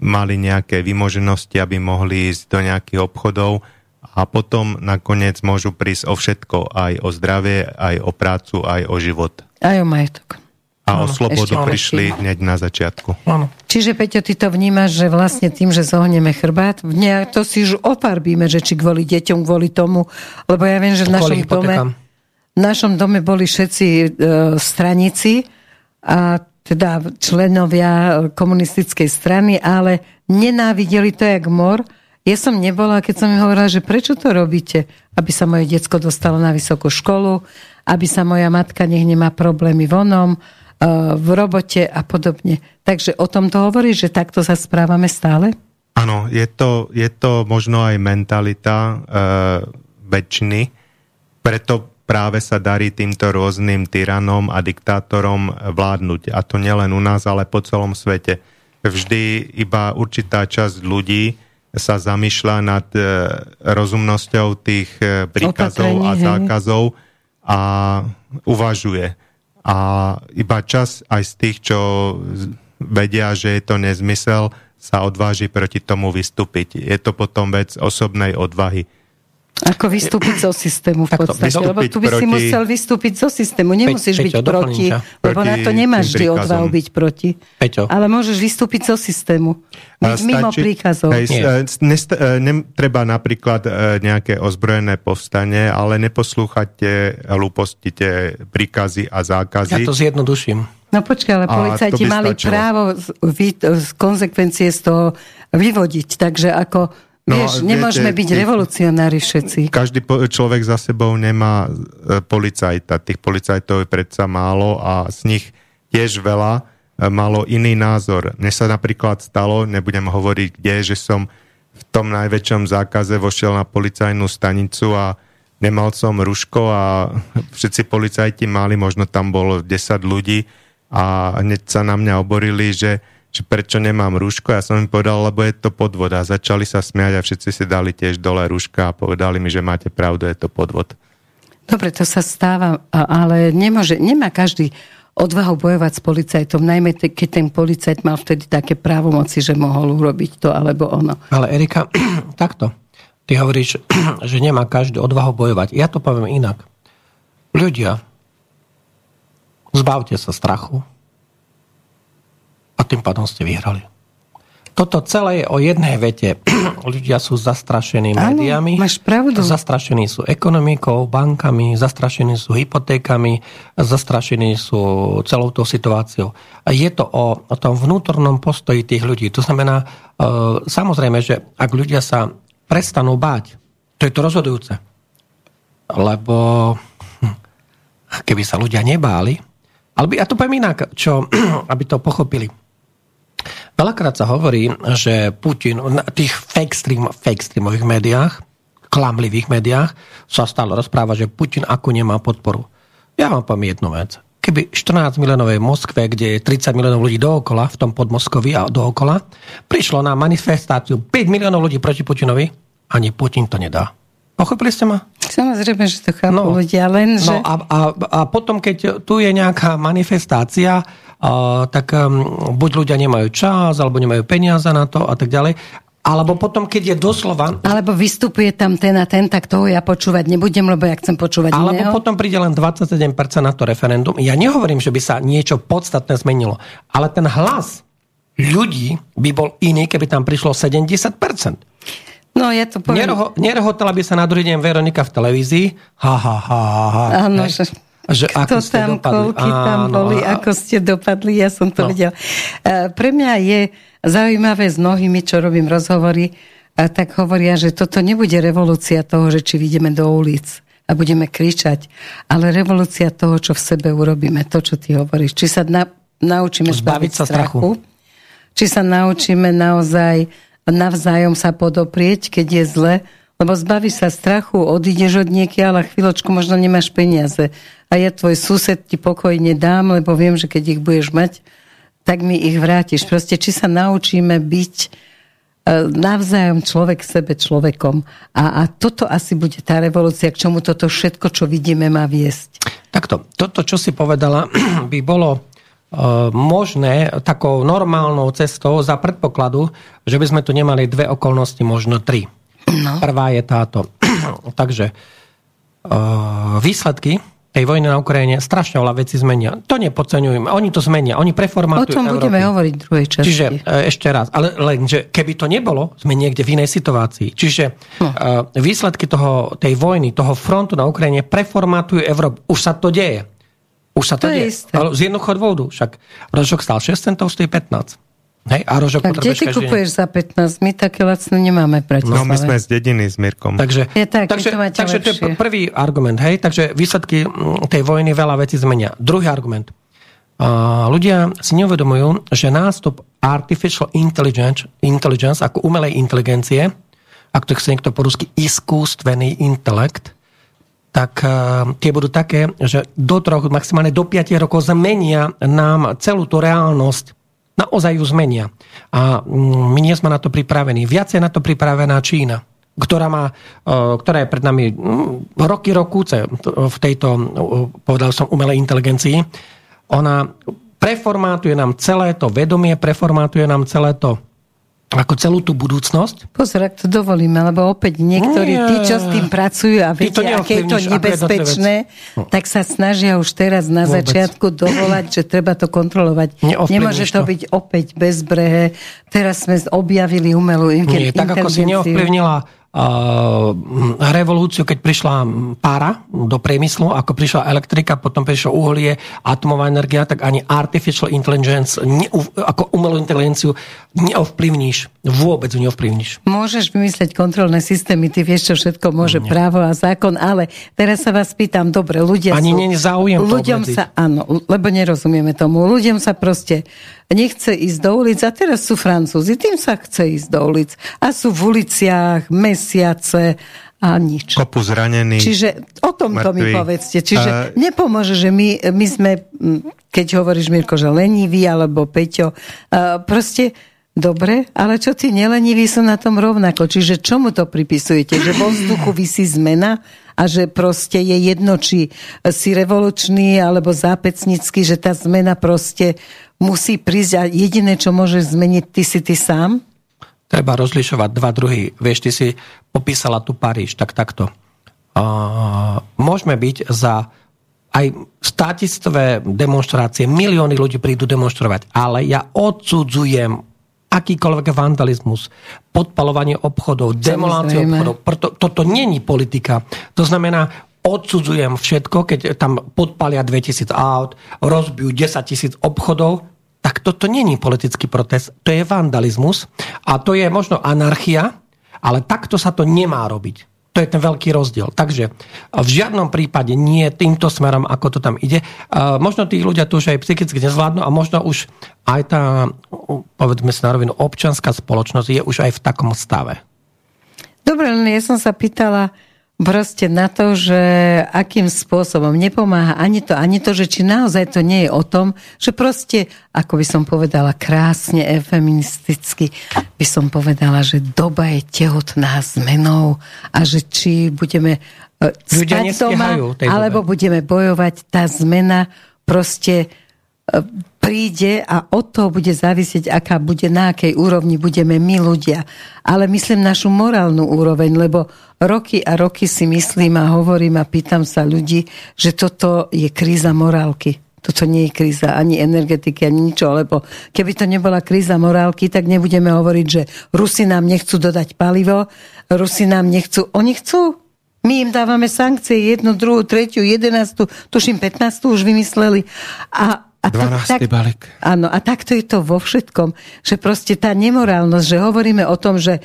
mali nejaké vymoženosti, aby mohli ísť do nejakých obchodov a potom nakoniec môžu prísť o všetko, aj o zdravie, aj o prácu, aj o život. Aj o majetok. A o Áno, slobodu prišli hneď na začiatku. Áno. Čiže, Peťo, ty to vnímaš, že vlastne tým, že zohneme chrbát, to si už oparbíme, že či kvôli deťom, kvôli tomu, lebo ja viem, že v našom dome, v našom dome boli všetci e, stranici a teda členovia e, komunistickej strany, ale nenávideli to jak mor. Ja som nebola, keď som mi hovorila, že prečo to robíte? Aby sa moje decko dostalo na vysokú školu, aby sa moja matka nech nemá problémy vonom, v robote a podobne. Takže o tom to hovorí, že takto sa správame stále? Áno, je to, je to možno aj mentalita e, väčšiny, preto práve sa darí týmto rôznym tyranom a diktátorom vládnuť. A to nielen u nás, ale po celom svete. Vždy iba určitá časť ľudí sa zamýšľa nad e, rozumnosťou tých e, príkazov Opatrenie, a zákazov a uvažuje. A iba čas aj z tých, čo vedia, že je to nezmysel, sa odváži proti tomu vystúpiť. Je to potom vec osobnej odvahy. Ako vystúpiť zo systému v podstate, lebo tu by proti... si musel vystúpiť zo systému. Nemusíš Peťo, byť proti, lebo na to nemáš vždy odvahu byť proti. Peťo. Ale môžeš vystúpiť zo systému. Byť mimo príkazov. Hej, nest, e, ne, treba napríklad e, nejaké ozbrojené povstanie, ale neposlúchať tie hlúposti, tie príkazy a zákazy. Ja to zjednoduším. No počkaj, ale policajti mali stačilo. právo z, z konsekvencie z toho vyvodiť, takže ako No, Vieš, viete, nemôžeme byť tých, revolucionári všetci. Každý človek za sebou nemá e, policajta. Tých policajtov je predsa málo a z nich tiež veľa e, malo iný názor. Mne sa napríklad stalo, nebudem hovoriť kde, že som v tom najväčšom zákaze vošiel na policajnú stanicu a nemal som ruško a všetci policajti mali, možno tam bolo 10 ľudí a hneď sa na mňa oborili, že prečo nemám rúško. Ja som im povedal, lebo je to podvod. A začali sa smiať a všetci si dali tiež dole rúška a povedali mi, že máte pravdu, je to podvod. Dobre, to sa stáva, ale nemôže, nemá každý odvahu bojovať s policajtom, najmä te, keď ten policajt mal vtedy také právomoci, že mohol urobiť to alebo ono. Ale Erika, [CLEARS THROAT] takto. Ty hovoríš, [CLEARS THROAT] že nemá každý odvahu bojovať. Ja to poviem inak. Ľudia, zbavte sa strachu, a tým pádom ste vyhrali. Toto celé je o jednej vete. [CLEARS THROAT] Ľudia sú zastrašení Áno, médiami. Máš pravdu. Zastrašení sú ekonomikou, bankami, zastrašení sú hypotékami, zastrašení sú celou tou situáciou. A je to o, o tom vnútornom postoji tých ľudí. To znamená, e, samozrejme, že ak ľudia sa prestanú báť, to je to rozhodujúce. Lebo hm, keby sa ľudia nebáli, ale ja to poviem inak, čo, [CLEARS THROAT] aby to pochopili Veľakrát sa hovorí, že Putin na tých fake, stream, fake streamových médiách, klamlivých médiách, sa stále rozpráva, že Putin ako nemá podporu. Ja vám poviem jednu vec. Keby 14 miliónovej Moskve, kde je 30 miliónov ľudí dookola, v tom podmoskovi a dookola, prišlo na manifestáciu 5 miliónov ľudí proti Putinovi, ani Putin to nedá. Pochopili ste ma? Samozrejme, že to chápu no, ľudia, len no že... a, a, a potom, keď tu je nejaká manifestácia, tak buď ľudia nemajú čas, alebo nemajú peniaze na to a tak ďalej. Alebo potom, keď je doslova... Alebo vystupuje tam ten a ten, tak toho ja počúvať nebudem, lebo ja chcem počúvať Alebo iného. potom príde len 27% na to referendum. Ja nehovorím, že by sa niečo podstatné zmenilo, ale ten hlas ľudí by bol iný, keby tam prišlo 70%. No, ja to poviem. Neroho, nerehotala by sa na druhý deň Veronika v televízii. Ha, ha, ha, ha. Áno, že... Že Kto ako ste tam, dopadli. koľky Áno, tam boli, a... ako ste dopadli, ja som to no. videl. Uh, pre mňa je zaujímavé s mnohými, čo robím rozhovory, a tak hovoria, že toto nebude revolúcia toho, že či vidíme do ulic a budeme kričať, ale revolúcia toho, čo v sebe urobíme, to, čo ty hovoríš. Či sa na, naučíme zbaviť sa strachu, strachu, či sa naučíme naozaj navzájom sa podoprieť, keď je zle, lebo zbavíš sa strachu, odídeš od niekiaľ a chvíľočku možno nemáš peniaze. A ja tvoj sused ti pokojne dám, lebo viem, že keď ich budeš mať, tak mi ich vrátiš. Proste, či sa naučíme byť e, navzájom človek sebe človekom. A, a toto asi bude tá revolúcia, k čomu toto všetko, čo vidíme, má viesť. Takto, toto, čo si povedala, [CLEARS THROAT] by bolo E, možné takou normálnou cestou za predpokladu, že by sme tu nemali dve okolnosti, možno tri. No. Prvá je táto. [CLEARS THROAT] Takže e, výsledky tej vojny na Ukrajine strašne veľa veci zmenia. To nepodceňujeme. Oni to zmenia. Oni preformatujú O tom Európy. budeme hovoriť v druhej časti. Čiže e, ešte raz. Ale len, že keby to nebolo, sme niekde v inej situácii. Čiže no. výsledky toho, tej vojny, toho frontu na Ukrajine preformatujú Európu. Už sa to deje. Už sa to, to deje. Ale z jednoduchého dôvodu. Však rožok stal 6 centov, stojí 15. Hej, a rožok tak kde ty kupuješ za 15? My také lacné nemáme v No my sme z dediny s Mirkom. Takže, je tak, takže, to takže to je prvý argument. Hej, takže výsledky tej vojny veľa vecí zmenia. Druhý argument. ľudia si neuvedomujú, že nástup artificial intelligence, intelligence ako umelej inteligencie, ak to chce niekto po rusky, iskústvený intelekt, tak uh, tie budú také, že do troch, maximálne do 5 rokov zmenia nám celú tú reálnosť. Naozaj ju zmenia. A um, my nie sme na to pripravení. Viac je na to pripravená Čína ktorá, má, uh, ktorá je pred nami um, roky, rokúce v tejto, uh, povedal som, umelej inteligencii. Ona preformátuje nám celé to vedomie, preformátuje nám celé to ako celú tú budúcnosť. Pozor, ak to dovolíme, lebo opäť niektorí, tí, čo s tým pracujú a vedia, aké je to nebezpečné, no. tak sa snažia už teraz na Vôbec. začiatku dovolať, že treba to kontrolovať. Nemôže to, to byť opäť bezbrehe. Teraz sme objavili umelú inteligenciu. Nie, tak ako si neovplyvnila revolúciu, keď prišla pára do priemyslu, ako prišla elektrika, potom prišlo uhlie, atomová energia, tak ani artificial intelligence, ne, ako umelú inteligenciu neovplyvníš. Vôbec ju neovplyvníš. Môžeš vymyslieť kontrolné systémy, ty vieš, čo všetko môže Nie. právo a zákon, ale teraz sa vás pýtam, dobre, ľudia Ani sú... nie záujem ľuďom sa, áno, lebo nerozumieme tomu. Ľuďom sa proste nechce ísť do ulic a teraz sú Francúzi, tým sa chce ísť do ulic. A sú v uliciach mesiace a nič. Kopu zranených. Čiže o tom to mi povedzte. Čiže a... nepomôže, že my, my sme, keď hovoríš Mirko, že leniví, alebo Peťo, proste Dobre, ale čo tí neleniví sú na tom rovnako? Čiže čomu to pripisujete? Že vo vzduchu vysí zmena a že proste je jedno, či si revolučný alebo zápecnický, že tá zmena proste musí prísť a jediné, čo môže zmeniť, ty si ty sám? Treba rozlišovať dva druhy. Vieš, ty si popísala tu Paríž, tak takto. Uh, môžeme byť za aj státictvé demonstrácie, milióny ľudí prídu demonstrovať, ale ja odsudzujem akýkoľvek vandalizmus, podpalovanie obchodov, demolácie obchodov. Preto, toto není politika. To znamená, odsudzujem všetko, keď tam podpalia 2000 aut, rozbijú 10 tisíc obchodov, tak toto není politický protest, to je vandalizmus a to je možno anarchia, ale takto sa to nemá robiť. To je ten veľký rozdiel. Takže v žiadnom prípade nie týmto smerom, ako to tam ide. Možno tí ľudia tu už aj psychicky nezvládnu a možno už aj tá, povedzme si na rovinu, občanská spoločnosť je už aj v takom stave. Dobre, len ja som sa pýtala, proste na to, že akým spôsobom nepomáha ani to, ani to, že či naozaj to nie je o tom, že proste, ako by som povedala krásne, feministicky, by som povedala, že doba je tehotná zmenou a že či budeme e, spať doma, alebo budeme bojovať, tá zmena proste príde a od toho bude závisieť, aká bude, na akej úrovni budeme my ľudia. Ale myslím našu morálnu úroveň, lebo roky a roky si myslím a hovorím a pýtam sa ľudí, že toto je kríza morálky. Toto nie je kríza ani energetiky, ani ničo, lebo keby to nebola kríza morálky, tak nebudeme hovoriť, že Rusi nám nechcú dodať palivo, Rusi nám nechcú, oni chcú, my im dávame sankcie, jednu, druhú, tretiu, jedenástu, tuším, 15 už vymysleli. A a 12. tak, balík. Áno, a takto je to vo všetkom, že proste tá nemorálnosť, že hovoríme o tom, že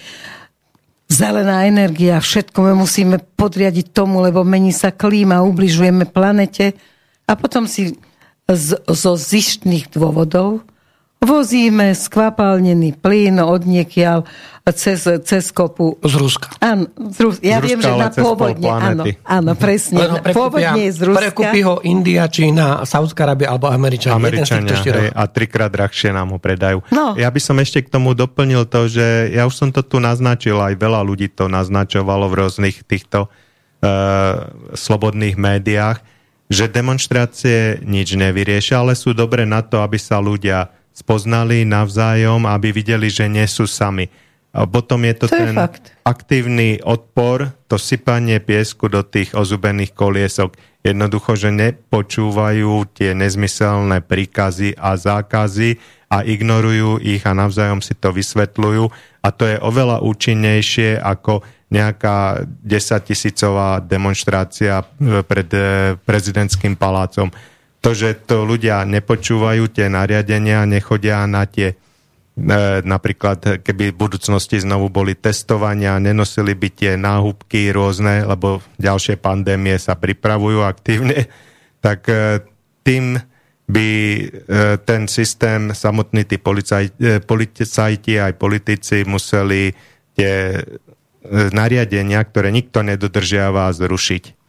zelená energia, všetko my musíme podriadiť tomu, lebo mení sa klíma, ubližujeme planete a potom si z, zo zištných dôvodov vozíme skvapalnený plyn od niekiaľ cez, cez kopu. Z Ruska. Áno, z Rus- ja z viem, Ruska, že na pôvodne, áno, áno, presne. No, pôvodne je z Ruska. Prekúpi ho India, Čína, Saudská Arábia alebo Američania. Američania, hej, a trikrát drahšie nám ho predajú. No. Ja by som ešte k tomu doplnil to, že ja už som to tu naznačil, aj veľa ľudí to naznačovalo v rôznych týchto uh, slobodných médiách, že demonstrácie nič nevyriešia, ale sú dobre na to, aby sa ľudia spoznali navzájom, aby videli, že nie sú sami. A potom je to, to ten je aktívny odpor, to sypanie piesku do tých ozubených koliesok. Jednoducho, že nepočúvajú tie nezmyselné príkazy a zákazy a ignorujú ich a navzájom si to vysvetľujú. A to je oveľa účinnejšie ako nejaká desaťtisícová demonstrácia pred eh, prezidentským palácom to, že to ľudia nepočúvajú tie nariadenia, nechodia na tie e, napríklad, keby v budúcnosti znovu boli testovania, nenosili by tie náhubky rôzne, lebo ďalšie pandémie sa pripravujú aktívne, tak e, tým by e, ten systém, samotný tí policajti, aj politici museli tie nariadenia, ktoré nikto nedodržiava, zrušiť.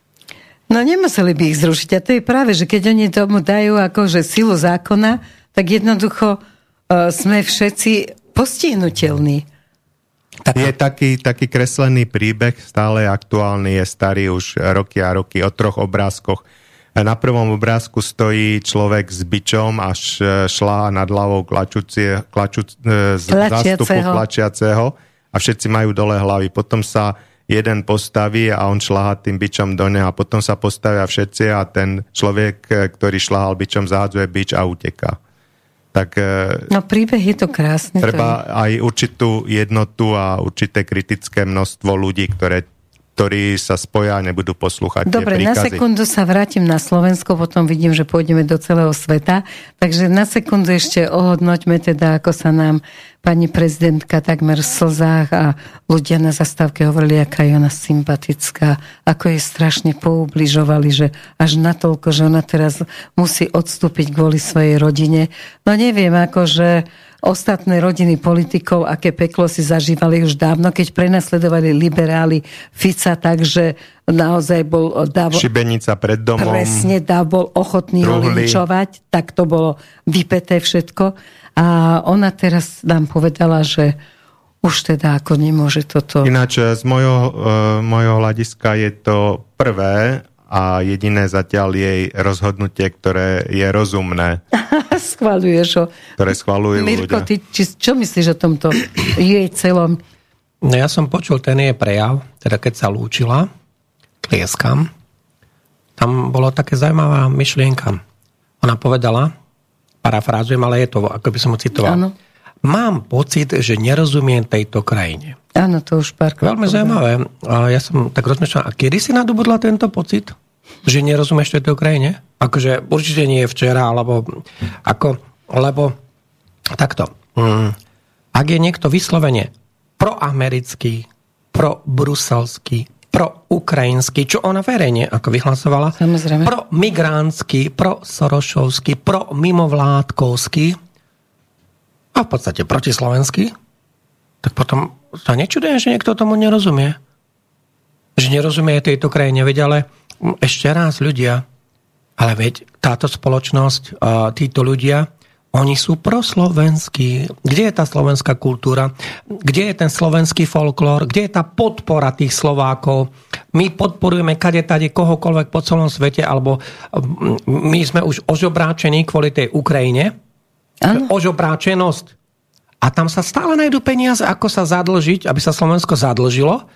No nemuseli by ich zrušiť. A to je práve, že keď oni tomu dajú akože silu zákona, tak jednoducho uh, sme všetci postihnutelní. Tak... Je taký, taký kreslený príbeh, stále aktuálny, je starý už roky a roky, o troch obrázkoch na prvom obrázku stojí človek s bičom až e, šlá nad hlavou klačucie, klaču, e, z zástupu klačiaceho a všetci majú dole hlavy. Potom sa jeden postaví a on šláha tým bičom do neho a potom sa postavia všetci a ten človek, e, ktorý šláhal bičom, záhadzuje bič a uteká. Tak, no príbeh je to krásne. Treba to je. aj určitú jednotu a určité kritické množstvo ľudí, ktoré ktorí sa spoja a nebudú poslúchať Dobre, na sekundu sa vrátim na Slovensko, potom vidím, že pôjdeme do celého sveta. Takže na sekundu ešte ohodnoťme teda, ako sa nám pani prezidentka takmer v slzách a ľudia na zastávke hovorili, aká je ona sympatická, ako jej strašne poubližovali, že až natoľko, že ona teraz musí odstúpiť kvôli svojej rodine. No neviem, akože ostatné rodiny politikov, aké peklo si zažívali už dávno, keď prenasledovali liberáli Fica, takže naozaj bol Davo, Šibenica pred domom. Presne, Dav bol ochotný ho linčovať, tak to bolo vypeté všetko. A ona teraz nám povedala, že už teda ako nemôže toto... Ináč z mojho, uh, mojho hľadiska je to prvé a jediné zatiaľ jej rozhodnutie, ktoré je rozumné. [LAUGHS] Schvaluješ ho. Ktoré schvalujú Mirko, ľudia. ty či, čo myslíš o tomto jej celom? No ja som počul ten jej prejav, teda keď sa lúčila, tlieskam, tam bolo také zaujímavá myšlienka. Ona povedala, parafrázujem, ale je to, ako by som ho citoval. Áno. Mám pocit, že nerozumiem tejto krajine. Áno, to už pár Veľmi zaujímavé. A ja som tak rozmýšľal, a kedy si nadobudla tento pocit? Že nerozumieš tejto krajine? Akože určite nie je včera, alebo ako, lebo takto. Mm, ak je niekto vyslovene proamerický, probruselský, proukrajinský, čo ona verejne ako vyhlasovala, Samozrejme. pro prosorošovský, promimovládkovský, a v podstate protislovenský, tak potom sa nečudujem, že niekto tomu nerozumie. Že nerozumie tejto krajine. Veď ale ešte raz ľudia, ale veď táto spoločnosť, títo ľudia, oni sú proslovenskí. Kde je tá slovenská kultúra? Kde je ten slovenský folklór? Kde je tá podpora tých Slovákov? My podporujeme kade tade kohokoľvek po celom svete, alebo my sme už ožobráčení kvôli tej Ukrajine, Ano. Ožobráčenosť. A tam sa stále nájdú peniaze, ako sa zadlžiť, aby sa Slovensko zadlžilo.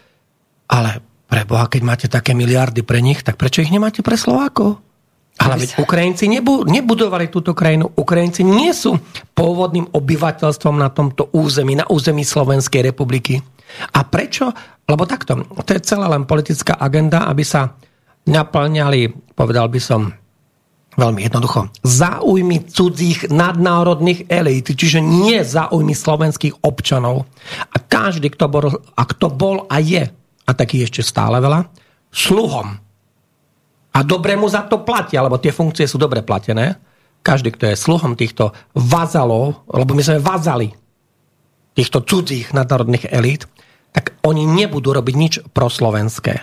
Ale pre Boha, keď máte také miliardy pre nich, tak prečo ich nemáte pre Slovákov? Ale veď Ukrajinci nebu- nebudovali túto krajinu. Ukrajinci nie sú pôvodným obyvateľstvom na tomto území, na území Slovenskej republiky. A prečo? Lebo takto, to je celá len politická agenda, aby sa naplňali, povedal by som, Veľmi jednoducho. Záujmy cudzích nadnárodných elít, čiže nie záujmy slovenských občanov. A každý, kto bol, a kto bol a je, a taký ešte stále veľa, sluhom. A dobre mu za to platia, lebo tie funkcie sú dobre platené. Každý, kto je sluhom týchto vazalov, lebo my sme vazali týchto cudzích nadnárodných elít, tak oni nebudú robiť nič proslovenské.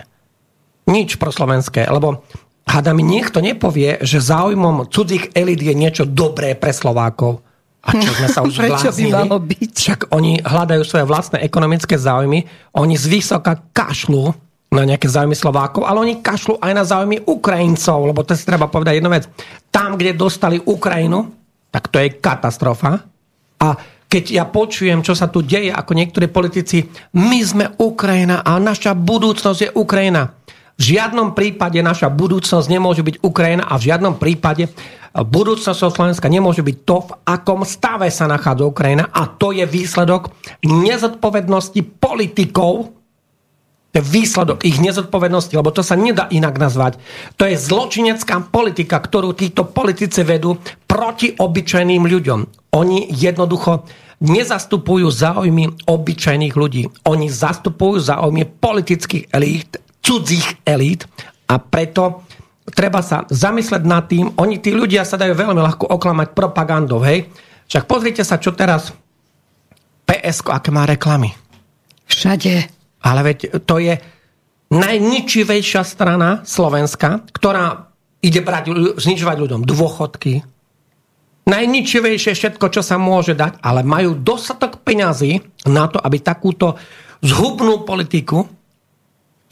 Nič proslovenské, lebo Hada mi niekto nepovie, že záujmom cudzích elit je niečo dobré pre Slovákov. A čo sme sa už [LAUGHS] Prečo by malo byť? Však oni hľadajú svoje vlastné ekonomické záujmy, oni z vysoka kašľú na nejaké záujmy Slovákov, ale oni kašľú aj na záujmy Ukrajincov, lebo to si treba povedať jednu vec. Tam, kde dostali Ukrajinu, tak to je katastrofa. A keď ja počujem, čo sa tu deje, ako niektorí politici, my sme Ukrajina a naša budúcnosť je Ukrajina. V žiadnom prípade naša budúcnosť nemôže byť Ukrajina a v žiadnom prípade budúcnosť Slovenska nemôže byť to, v akom stave sa nachádza Ukrajina a to je výsledok nezodpovednosti politikov, to je výsledok ich nezodpovednosti, lebo to sa nedá inak nazvať. To je zločinecká politika, ktorú títo politici vedú proti obyčajným ľuďom. Oni jednoducho nezastupujú záujmy obyčajných ľudí. Oni zastupujú záujmy politických elít, cudzích elít a preto treba sa zamysleť nad tým, oni, tí ľudia sa dajú veľmi ľahko oklamať propagandou, hej. Však pozrite sa, čo teraz PSK, aké má reklamy. Všade. Ale veď to je najničivejšia strana Slovenska, ktorá ide brať, znižovať ľuďom dôchodky, najničivejšie všetko, čo sa môže dať, ale majú dostatok peňazí na to, aby takúto zhubnú politiku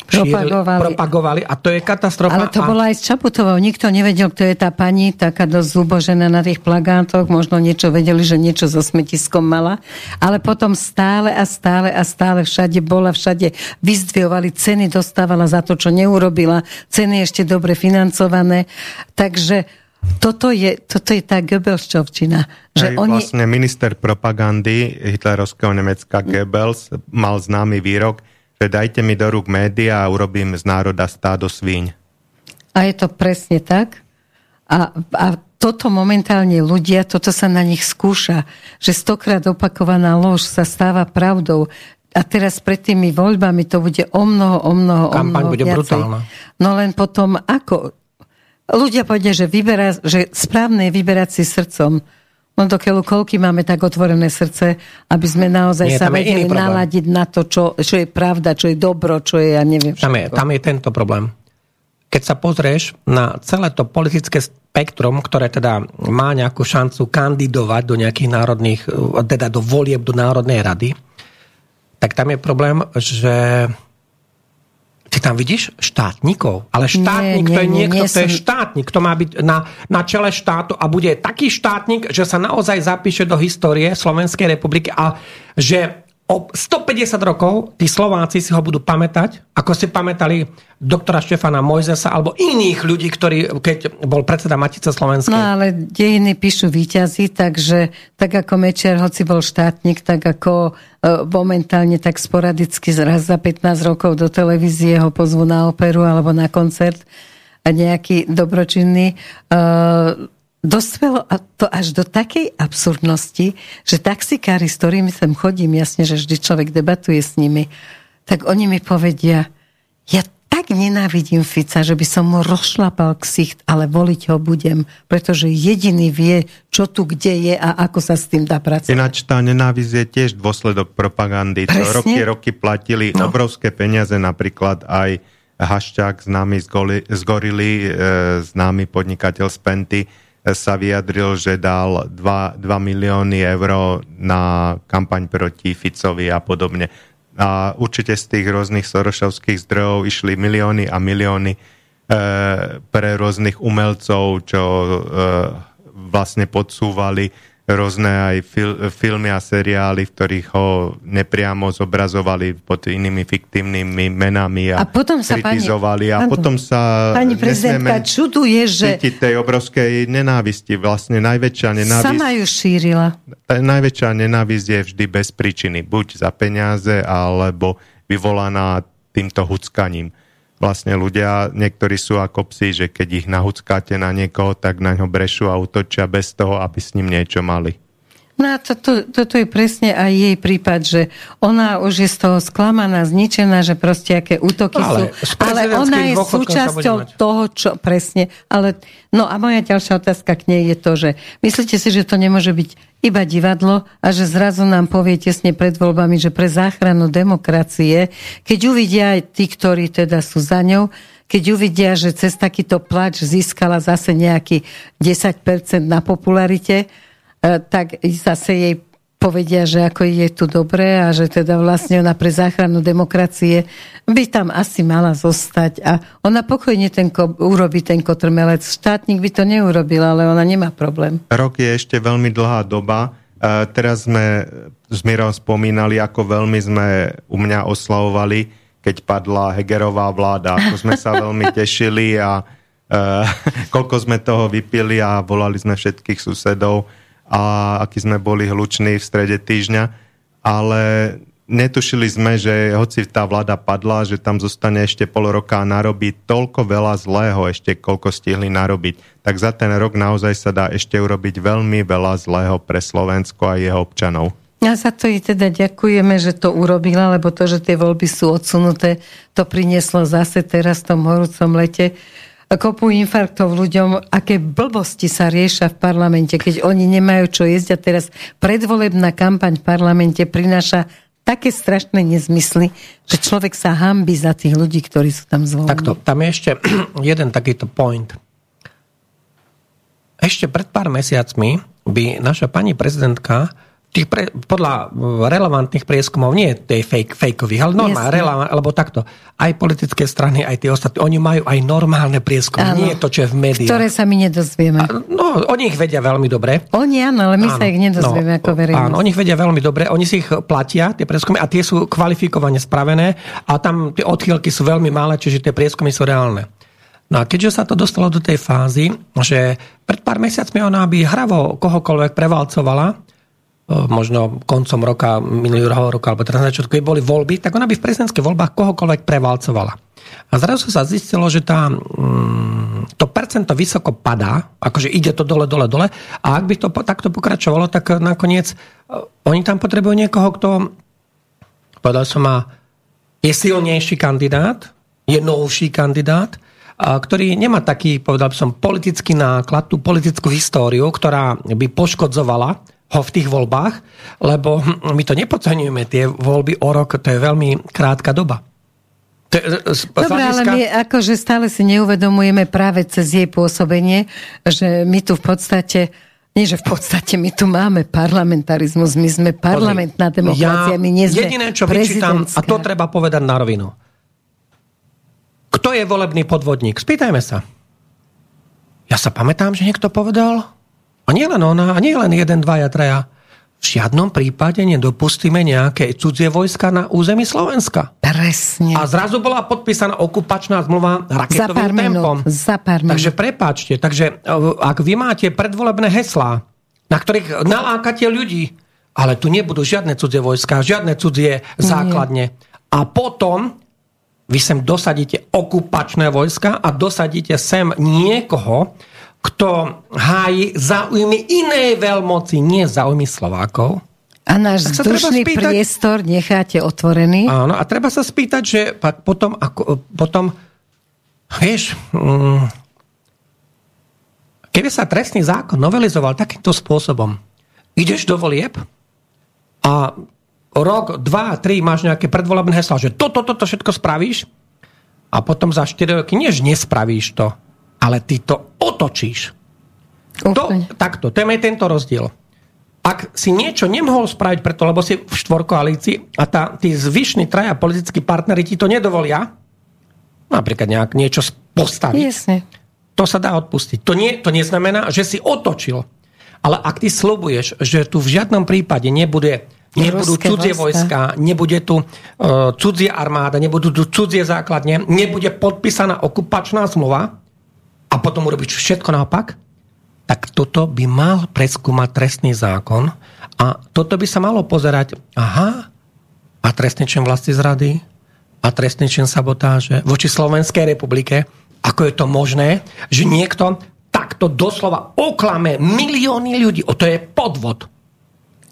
Propagovali. propagovali a to je katastrofa. Ale to a... bolo aj s Čaputovou. Nikto nevedel, kto je tá pani, taká dosť zubožená na tých plagántoch. Možno niečo vedeli, že niečo so smetiskom mala. Ale potom stále a stále a stále všade bola, všade vyzdvihovali, ceny dostávala za to, čo neurobila. Ceny ešte dobre financované. Takže toto je, toto je tá Goebbelsčovčina. Že Aj oni... Vlastne minister propagandy hitlerovského Nemecka Goebbels mal známy výrok, že dajte mi do rúk média a urobím z národa stádo svíň. A je to presne tak. A, a toto momentálne ľudia, toto sa na nich skúša, že stokrát opakovaná lož sa stáva pravdou. A teraz pred tými voľbami to bude o mnoho, o mnoho, Kampaň o mnoho bude viacej. brutálna. No len potom ako? Ľudia povedia, že, vyberá, že správne je vyberať si srdcom. No do keľu koľky máme tak otvorené srdce, aby sme naozaj Nie, sa vedeli naladiť na to, čo, čo je pravda, čo je dobro, čo je, ja neviem Tam je, tam je tento problém. Keď sa pozrieš na celé to politické spektrum, ktoré teda má nejakú šancu kandidovať do nejakých národných, teda do volieb do Národnej rady, tak tam je problém, že Ty tam vidíš štátnikov, ale štátnik nie, nie, to je niekto, nie, to je štátnik, to má byť na, na čele štátu a bude taký štátnik, že sa naozaj zapíše do histórie Slovenskej republiky a že o 150 rokov tí Slováci si ho budú pamätať, ako si pamätali doktora Štefana Mojzesa alebo iných ľudí, ktorí, keď bol predseda Matice Slovenskej. No ale dejiny píšu výťazí, takže tak ako Mečiar, hoci bol štátnik, tak ako e, momentálne tak sporadicky raz za 15 rokov do televízie ho pozvu na operu alebo na koncert a nejaký dobročinný e, dospelo to až do takej absurdnosti, že taxikári, s ktorými sem chodím, jasne, že vždy človek debatuje s nimi, tak oni mi povedia, ja tak nenávidím Fica, že by som mu rozšlapal ksicht, ale voliť ho budem, pretože jediný vie, čo tu kde je a ako sa s tým dá pracovať. Ináč tá nenávisť je tiež dôsledok propagandy. Presne? To roky, roky platili no. obrovské peniaze, napríklad aj Hašťák, známy z Gorily, e, známy podnikateľ z Penty, sa vyjadril, že dal 2, 2 milióny eur na kampaň proti Ficovi a podobne. A určite z tých rôznych sorošovských zdrojov išli milióny a milióny e, pre rôznych umelcov, čo e, vlastne podsúvali rôzne aj fil, filmy a seriály, v ktorých ho nepriamo zobrazovali pod inými fiktívnymi menami a, a potom sa kritizovali. Pani, a potom sa pani prezidentka čuduje, že... tej obrovskej nenávisti. Vlastne najväčšia nenávisť... Sama ju šírila. Najväčšia nenávisť je vždy bez príčiny. Buď za peniaze, alebo vyvolaná týmto huckaním vlastne ľudia, niektorí sú ako psi, že keď ich nahuckáte na niekoho, tak na ňo brešú a utočia bez toho, aby s ním niečo mali. No a toto to, to je presne aj jej prípad, že ona už je z toho sklamaná, zničená, že proste aké útoky ale, sú. Ale ona je súčasťou toho, čo presne. Ale, no a moja ďalšia otázka k nej je to, že myslíte si, že to nemôže byť iba divadlo a že zrazu nám povie tesne pred voľbami, že pre záchranu demokracie, keď uvidia aj tí, ktorí teda sú za ňou, keď uvidia, že cez takýto plač získala zase nejaký 10% na popularite, E, tak zase jej povedia, že ako je tu dobre a že teda vlastne ona pre záchranu demokracie by tam asi mala zostať a ona pokojne ten ko, urobí ten kotrmelec. Štátnik by to neurobil, ale ona nemá problém. Rok je ešte veľmi dlhá doba. E, teraz sme s Mirom spomínali, ako veľmi sme u mňa oslavovali, keď padla Hegerová vláda, ako sme sa veľmi [LAUGHS] tešili a e, [LAUGHS] koľko sme toho vypili a volali sme všetkých susedov a aký sme boli hluční v strede týždňa, ale netušili sme, že hoci tá vláda padla, že tam zostane ešte pol roka a narobí toľko veľa zlého ešte, koľko stihli narobiť. Tak za ten rok naozaj sa dá ešte urobiť veľmi veľa zlého pre Slovensko a jeho občanov. A za to jej teda ďakujeme, že to urobila, lebo to, že tie voľby sú odsunuté, to prinieslo zase teraz v tom horúcom lete kopu infarktov ľuďom, aké blbosti sa riešia v parlamente, keď oni nemajú čo jesť a teraz predvolebná kampaň v parlamente prináša také strašné nezmysly, že človek sa hambi za tých ľudí, ktorí sú tam zvolení. Takto, tam je ešte [CLEARS THROAT] jeden takýto point. Ešte pred pár mesiacmi by naša pani prezidentka tých pre, podľa relevantných prieskumov, nie tej fake, fakeových, ale normálne, relevant, alebo takto. Aj politické strany, aj tie ostatní, oni majú aj normálne prieskumy, áno, nie to, čo je v médiách. Ktoré sa my nedozvieme. A, no, oni ich vedia veľmi dobre. Oni áno, ale my áno, sa ich nedozvieme no, ako verejnosť. Áno, oni ich vedia veľmi dobre, oni si ich platia, tie prieskumy, a tie sú kvalifikovane spravené a tam tie odchýlky sú veľmi malé, čiže tie prieskumy sú reálne. No a keďže sa to dostalo do tej fázy, že pred pár mesiacmi ona by hravo kohokoľvek prevalcovala, možno koncom roka, minulého roka, alebo teraz na začiatku, keď boli voľby, tak ona by v prezidentských voľbách kohokoľvek prevalcovala. A zrazu sa zistilo, že tá, mm, to percento vysoko padá, akože ide to dole, dole, dole. A ak by to takto pokračovalo, tak nakoniec oni tam potrebujú niekoho, kto, povedal som ma, je silnejší kandidát, je novší kandidát, ktorý nemá taký, povedal som, politický náklad, tú politickú históriu, ktorá by poškodzovala ho v tých voľbách, lebo my to nepodceňujeme, tie voľby o rok, to je veľmi krátka doba. Dobre, ale my akože stále si neuvedomujeme práve cez jej pôsobenie, že my tu v podstate nie, že v podstate my tu máme parlamentarizmus, my sme parlamentná demokracia, ja my nie sme Jediné, čo vyčítam, a to treba povedať na rovinu. Kto je volebný podvodník? Spýtajme sa. Ja sa pamätám, že niekto povedal, a nie len ona, a nie len jeden, dvaja, traja. V žiadnom prípade nedopustíme nejaké cudzie vojska na území Slovenska. Presne. A zrazu bola podpísaná okupačná zmluva raketovým za tempom. Minút, za pár minút. Takže prepáčte, takže e, ak vy máte predvolebné heslá, na ktorých nalákate ľudí, ale tu nebudú žiadne cudzie vojska, žiadne cudzie základne. A potom vy sem dosadíte okupačné vojska a dosadíte sem niekoho, kto hájí záujmy inej veľmoci, nie záujmy Slovákov. A náš vzdušný spýtať, priestor necháte otvorený. Áno, a treba sa spýtať, že potom, ako, potom vieš, mm, keby sa trestný zákon novelizoval takýmto spôsobom, ideš do volieb a rok, dva, tri máš nejaké predvolebné hesla, že toto, toto všetko spravíš a potom za 4 roky než nespravíš to, ale ty to otočíš. To, takto, to je tento rozdiel. Ak si niečo nemohol spraviť preto, lebo si v štvorkoalícii a tá, tí zvyšní traja politickí partneri ti to nedovolia, napríklad nejak niečo postaviť, Jasne. to sa dá odpustiť. To, nie, to neznamená, že si otočil. Ale ak ty slubuješ, že tu v žiadnom prípade nebude nebudú cudzie vojska, nebude tu uh, cudzie armáda, nebudú tu cudzie základne, nebude podpísaná okupačná zmluva, a potom urobiť všetko naopak, tak toto by mal preskúmať trestný zákon a toto by sa malo pozerať, aha, a trestný čin vlasti zrady, a trestný čin sabotáže voči Slovenskej republike, ako je to možné, že niekto takto doslova oklame milióny ľudí. O to je podvod.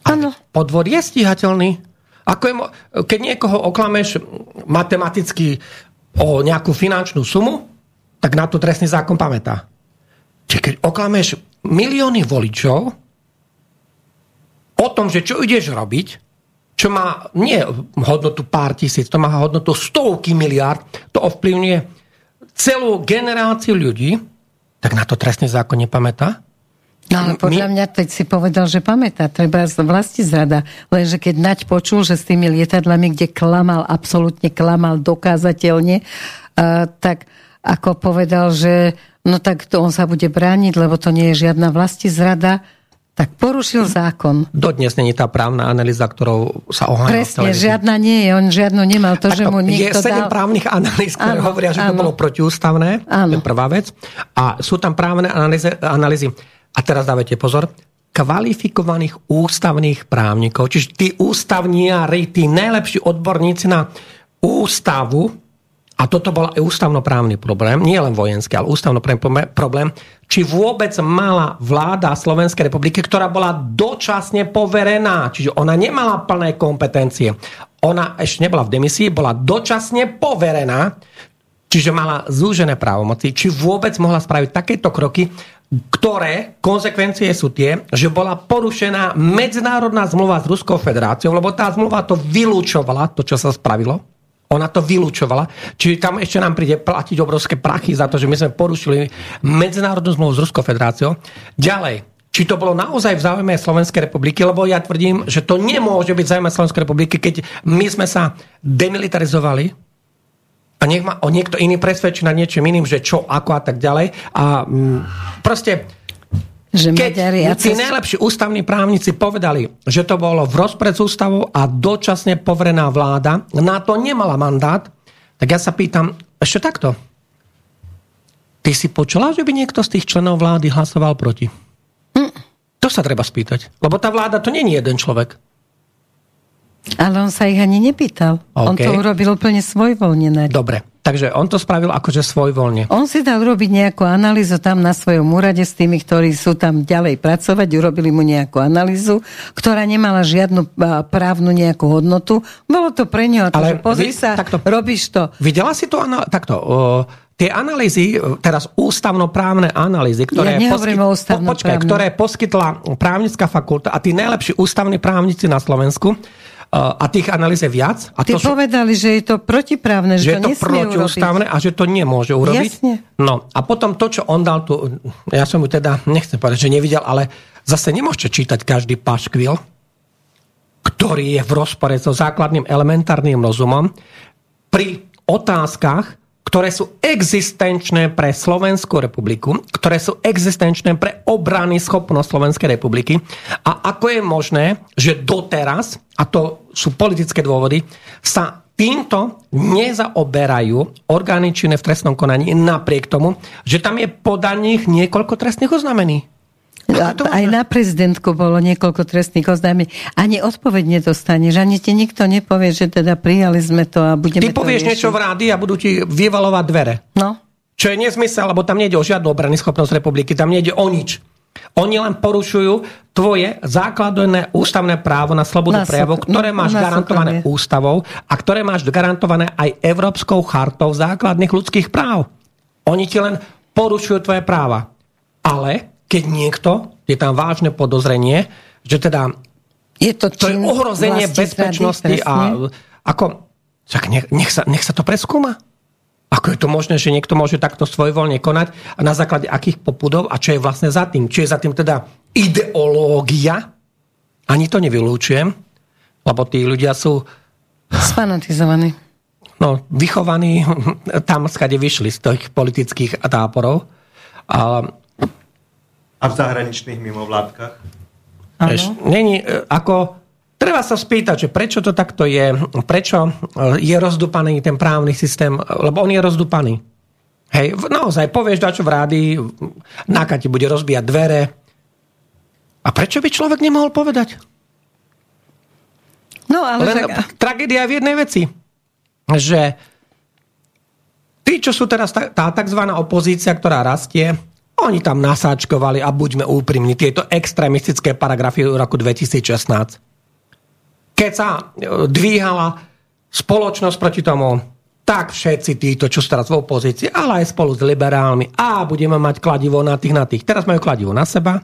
Ano. Podvod je stíhateľný. Ako je, keď niekoho oklameš matematicky o nejakú finančnú sumu, tak na to trestný zákon pamätá. Čiže keď oklameš milióny voličov o tom, že čo ideš robiť, čo má nie hodnotu pár tisíc, to má hodnotu stovky miliárd, to ovplyvňuje celú generáciu ľudí, tak na to trestný zákon nepamätá? No ale podľa mňa teď si povedal, že pamätá, treba vlasti zrada. Lenže keď Naď počul, že s tými lietadlami, kde klamal, absolútne klamal dokázateľne, uh, tak ako povedal, že no tak to on sa bude brániť, lebo to nie je žiadna vlasti zrada, tak porušil zákon. Dodnes není tá právna analýza, ktorou sa oháňal. Presne, žiadna nie je. On žiadnu nemal. To, že mu niekto je sedem dal... právnych analýz, ktoré áno, hovoria, že áno. to bolo protiústavné. Áno. To je prvá vec. A sú tam právne analýzy. analýzy. A teraz dávajte pozor kvalifikovaných ústavných právnikov, čiže tí ústavniari, tí najlepší odborníci na ústavu, a toto bol aj ústavnoprávny problém, nie len vojenský, ale ústavnoprávny problém, či vôbec mala vláda Slovenskej republiky, ktorá bola dočasne poverená, čiže ona nemala plné kompetencie. Ona ešte nebola v demisii, bola dočasne poverená čiže mala zúžené právomoci, či vôbec mohla spraviť takéto kroky, ktoré konsekvencie sú tie, že bola porušená medzinárodná zmluva s Ruskou federáciou, lebo tá zmluva to vylúčovala, to, čo sa spravilo. Ona to vylúčovala. Čiže tam ešte nám príde platiť obrovské prachy za to, že my sme porušili medzinárodnú zmluvu s Ruskou federáciou. Ďalej, či to bolo naozaj v záujme Slovenskej republiky, lebo ja tvrdím, že to nemôže byť záujme Slovenskej republiky, keď my sme sa demilitarizovali, a nech ma o niekto iný presvedčí na niečím iným, že čo, ako a tak ďalej. A mm, proste že keď tí najlepší ústavní právnici povedali, že to bolo v rozpred s ústavou a dočasne poverená vláda na to nemala mandát, tak ja sa pýtam, ešte takto. Ty si počula, že by niekto z tých členov vlády hlasoval proti? Hm. To sa treba spýtať. Lebo tá vláda to nie je jeden človek. Ale on sa ich ani nepýtal. Okay. On to urobil úplne svojvoľne. Dobre, takže on to spravil akože svojvoľne. On si dal robiť nejakú analýzu tam na svojom úrade s tými, ktorí sú tam ďalej pracovať, urobili mu nejakú analýzu, ktorá nemala žiadnu právnu nejakú hodnotu. Bolo to pre neho, Ale pozri vy, sa, takto, robíš to. Videla si to takto, o, tie analýzy, teraz ústavnoprávne analýzy, ktoré, ja poskyt, po, počkaj, ktoré poskytla právnická fakulta a tí najlepší ústavní právnici na Slovensku, a tých analýz je viac. A Ty to povedali, že je to protiprávne, že, že to, to protiústavné a že to nemôže urobiť. Jasne. No a potom to, čo on dal tu, ja som mu teda, nechcem povedať, že nevidel, ale zase nemôžete čítať každý paškvil, ktorý je v rozpore so základným elementárnym rozumom pri otázkach, ktoré sú existenčné pre Slovenskú republiku, ktoré sú existenčné pre obrany schopnosť Slovenskej republiky. A ako je možné, že doteraz, a to sú politické dôvody, sa týmto nezaoberajú orgány činné v trestnom konaní napriek tomu, že tam je podaných niekoľko trestných oznamení. Aj na prezidentku bolo niekoľko trestných oznámení. Ani odpoveď nedostaneš, ani ti nikto nepovie, že teda prijali sme to a budeme Ty povieš to niečo v rádi a budú ti vyvalovať dvere. No. Čo je nezmysel, lebo tam nejde o žiadnu obrany schopnosť republiky, tam nejde o nič. Oni len porušujú tvoje základné ústavné právo na slobodu na prejavu, ktoré máš garantované súkromie. ústavou a ktoré máš garantované aj Európskou chartou základných ľudských práv. Oni ti len porušujú tvoje práva. Ale keď niekto, je tam vážne podozrenie, že teda je to, to je ohrozenie bezpečnosti a ako, čak nech, nech, sa, nech sa to preskúma. Ako je to možné, že niekto môže takto svojvoľne konať a na základe akých popudov a čo je vlastne za tým? Či je za tým teda ideológia? Ani to nevylúčujem, lebo tí ľudia sú... Sfanatizovaní. No, vychovaní [LAUGHS] tam, skade vyšli z tých politických táporov. A a v zahraničných mimovládkach? Eš, není, e, ako, treba sa spýtať, že prečo to takto je, prečo e, je rozdupaný ten právny systém, lebo on je rozdupaný. Hej, naozaj, povieš dačo v rádii, náka ti bude rozbíjať dvere. A prečo by človek nemohol povedať? No, ale Len tak... tragédia v jednej veci, že tí, čo sú teraz tá, tá tzv. opozícia, ktorá rastie, oni tam nasáčkovali a buďme úprimní, tieto extrémistické paragrafy v roku 2016. Keď sa e, dvíhala spoločnosť proti tomu, tak všetci títo, čo sú teraz v opozícii, ale aj spolu s liberálmi, a budeme mať kladivo na tých, na tých. Teraz majú kladivo na seba.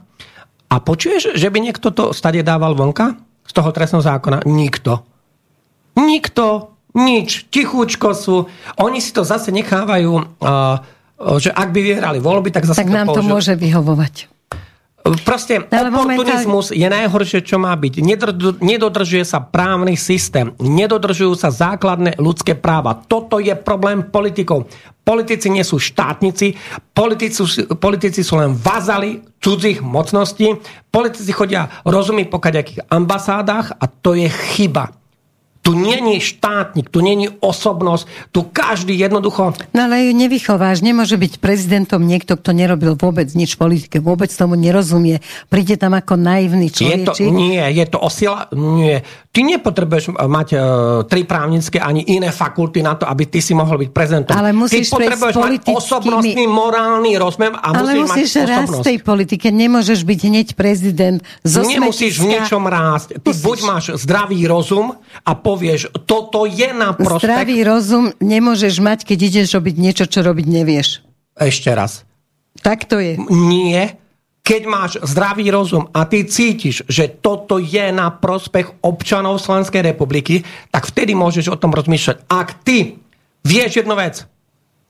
A počuješ, že by niekto to stade dával vonka z toho trestného zákona? Nikto. Nikto. Nič. Tichúčko sú. Oni si to zase nechávajú uh, že ak by vyhrali voľby, tak zase tak nám to, to môže vyhovovať. Proste Ale oportunizmus momentálne... je najhoršie, čo má byť. Nedodržuje sa právny systém, nedodržujú sa základné ľudské práva. Toto je problém politikov. Politici nie sú štátnici, politici, politici sú len vazali cudzích mocností, politici chodia rozumieť po kaďakých ambasádach a to je chyba. Tu není štátnik, tu není osobnosť, tu každý jednoducho... No ale ju nevychováš, nemôže byť prezidentom niekto, kto nerobil vôbec nič v politike, vôbec tomu nerozumie. Príde tam ako naivný človek. Je to, nie, je to osila... Nie. Ty nepotrebuješ mať uh, tri právnické ani iné fakulty na to, aby ty si mohol byť prezidentom. Ale musíš ty potrebuješ mať osobnostný, morálny rozmer a ale musíš, musíš mať rásť v tej politike. Nemôžeš byť hneď prezident. Zo Nemusíš v niečom rásť. Ty musíš. buď máš zdravý rozum a po povieš, toto je na prospech... Zdravý rozum nemôžeš mať, keď ideš robiť niečo, čo robiť nevieš. Ešte raz. Tak to je. Nie. Keď máš zdravý rozum a ty cítiš, že toto je na prospech občanov Slovenskej republiky, tak vtedy môžeš o tom rozmýšľať. Ak ty vieš jednu vec,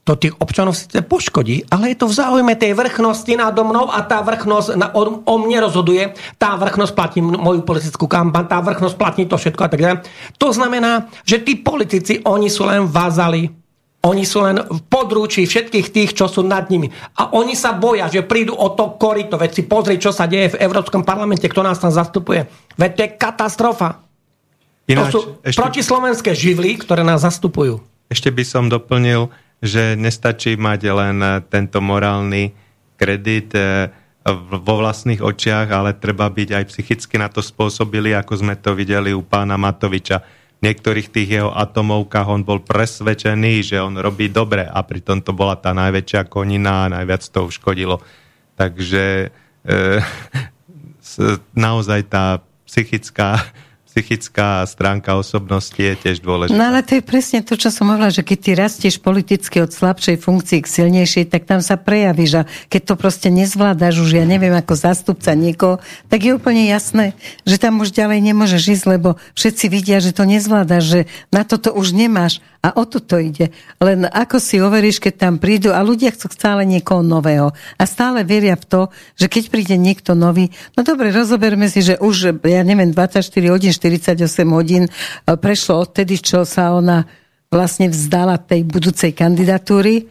to tých občanov síce poškodí, ale je to v záujme tej vrchnosti nado mnou a tá vrchnosť na, o, o mne rozhoduje, tá vrchnosť platí moju politickú kampaň, tá vrchnosť platí to všetko a tak ďalej. To znamená, že tí politici, oni sú len vazali, oni sú len v područí všetkých tých, čo sú nad nimi. A oni sa boja, že prídu o to korito. Veď si pozri, čo sa deje v Európskom parlamente, kto nás tam zastupuje. Veď to je katastrofa. Ináč, to sú ešte... protislovenské živly, ktoré nás zastupujú. Ešte by som doplnil, že nestačí mať len eh, tento morálny kredit eh, vo vlastných očiach, ale treba byť aj psychicky na to spôsobili, ako sme to videli u pána Matoviča. V niektorých tých jeho atomovkách on bol presvedčený, že on robí dobre a pritom to bola tá najväčšia konina a najviac to uškodilo. Takže [LAUGHS] e, naozaj tá psychická psychická stránka osobnosti je tiež dôležitá. No ale to je presne to, čo som hovorila, že keď ty rastieš politicky od slabšej funkcii k silnejšej, tak tam sa prejavíš a keď to proste nezvládaš už, ja neviem, ako zástupca niekoho, tak je úplne jasné, že tam už ďalej nemôžeš ísť, lebo všetci vidia, že to nezvládaš, že na toto už nemáš a o to ide. Len ako si overíš, keď tam prídu a ľudia chcú stále niekoho nového a stále veria v to, že keď príde niekto nový, no dobre, rozoberme si, že už, ja neviem, 24 hodín, 48 hodín e, prešlo odtedy, čo sa ona vlastne vzdala tej budúcej kandidatúry,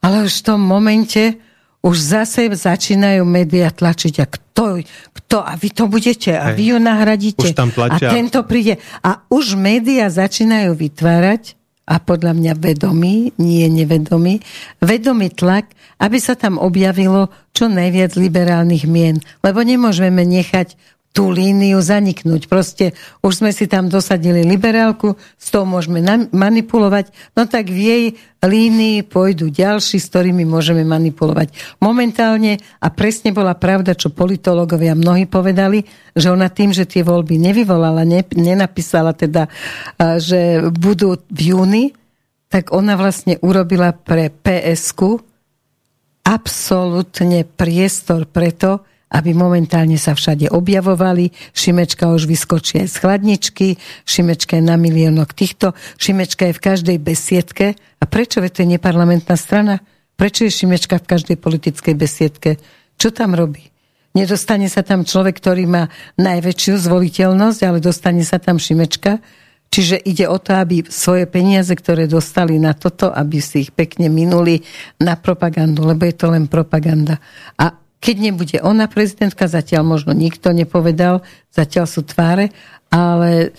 ale už v tom momente už zase začínajú médiá tlačiť a kto, kto a vy to budete a vy ju nahradíte už tam tlačia. a tento príde. A už médiá začínajú vytvárať a podľa mňa vedomý, nie nevedomý, vedomý tlak, aby sa tam objavilo čo najviac liberálnych mien. Lebo nemôžeme nechať tú líniu zaniknúť. Proste už sme si tam dosadili liberálku, s tou môžeme manipulovať, no tak v jej línii pôjdu ďalší, s ktorými môžeme manipulovať. Momentálne, a presne bola pravda, čo politológovia mnohí povedali, že ona tým, že tie voľby nevyvolala, ne, nenapísala teda, že budú v júni, tak ona vlastne urobila pre PSK absolútne priestor preto, aby momentálne sa všade objavovali. Šimečka už vyskočí aj z chladničky, Šimečka je na miliónok týchto, Šimečka je v každej besiedke. A prečo je to neparlamentná strana? Prečo je Šimečka v každej politickej besiedke? Čo tam robí? Nedostane sa tam človek, ktorý má najväčšiu zvoliteľnosť, ale dostane sa tam Šimečka. Čiže ide o to, aby svoje peniaze, ktoré dostali na toto, aby si ich pekne minuli na propagandu, lebo je to len propaganda. A keď nebude ona prezidentka, zatiaľ možno nikto nepovedal, zatiaľ sú tváre, ale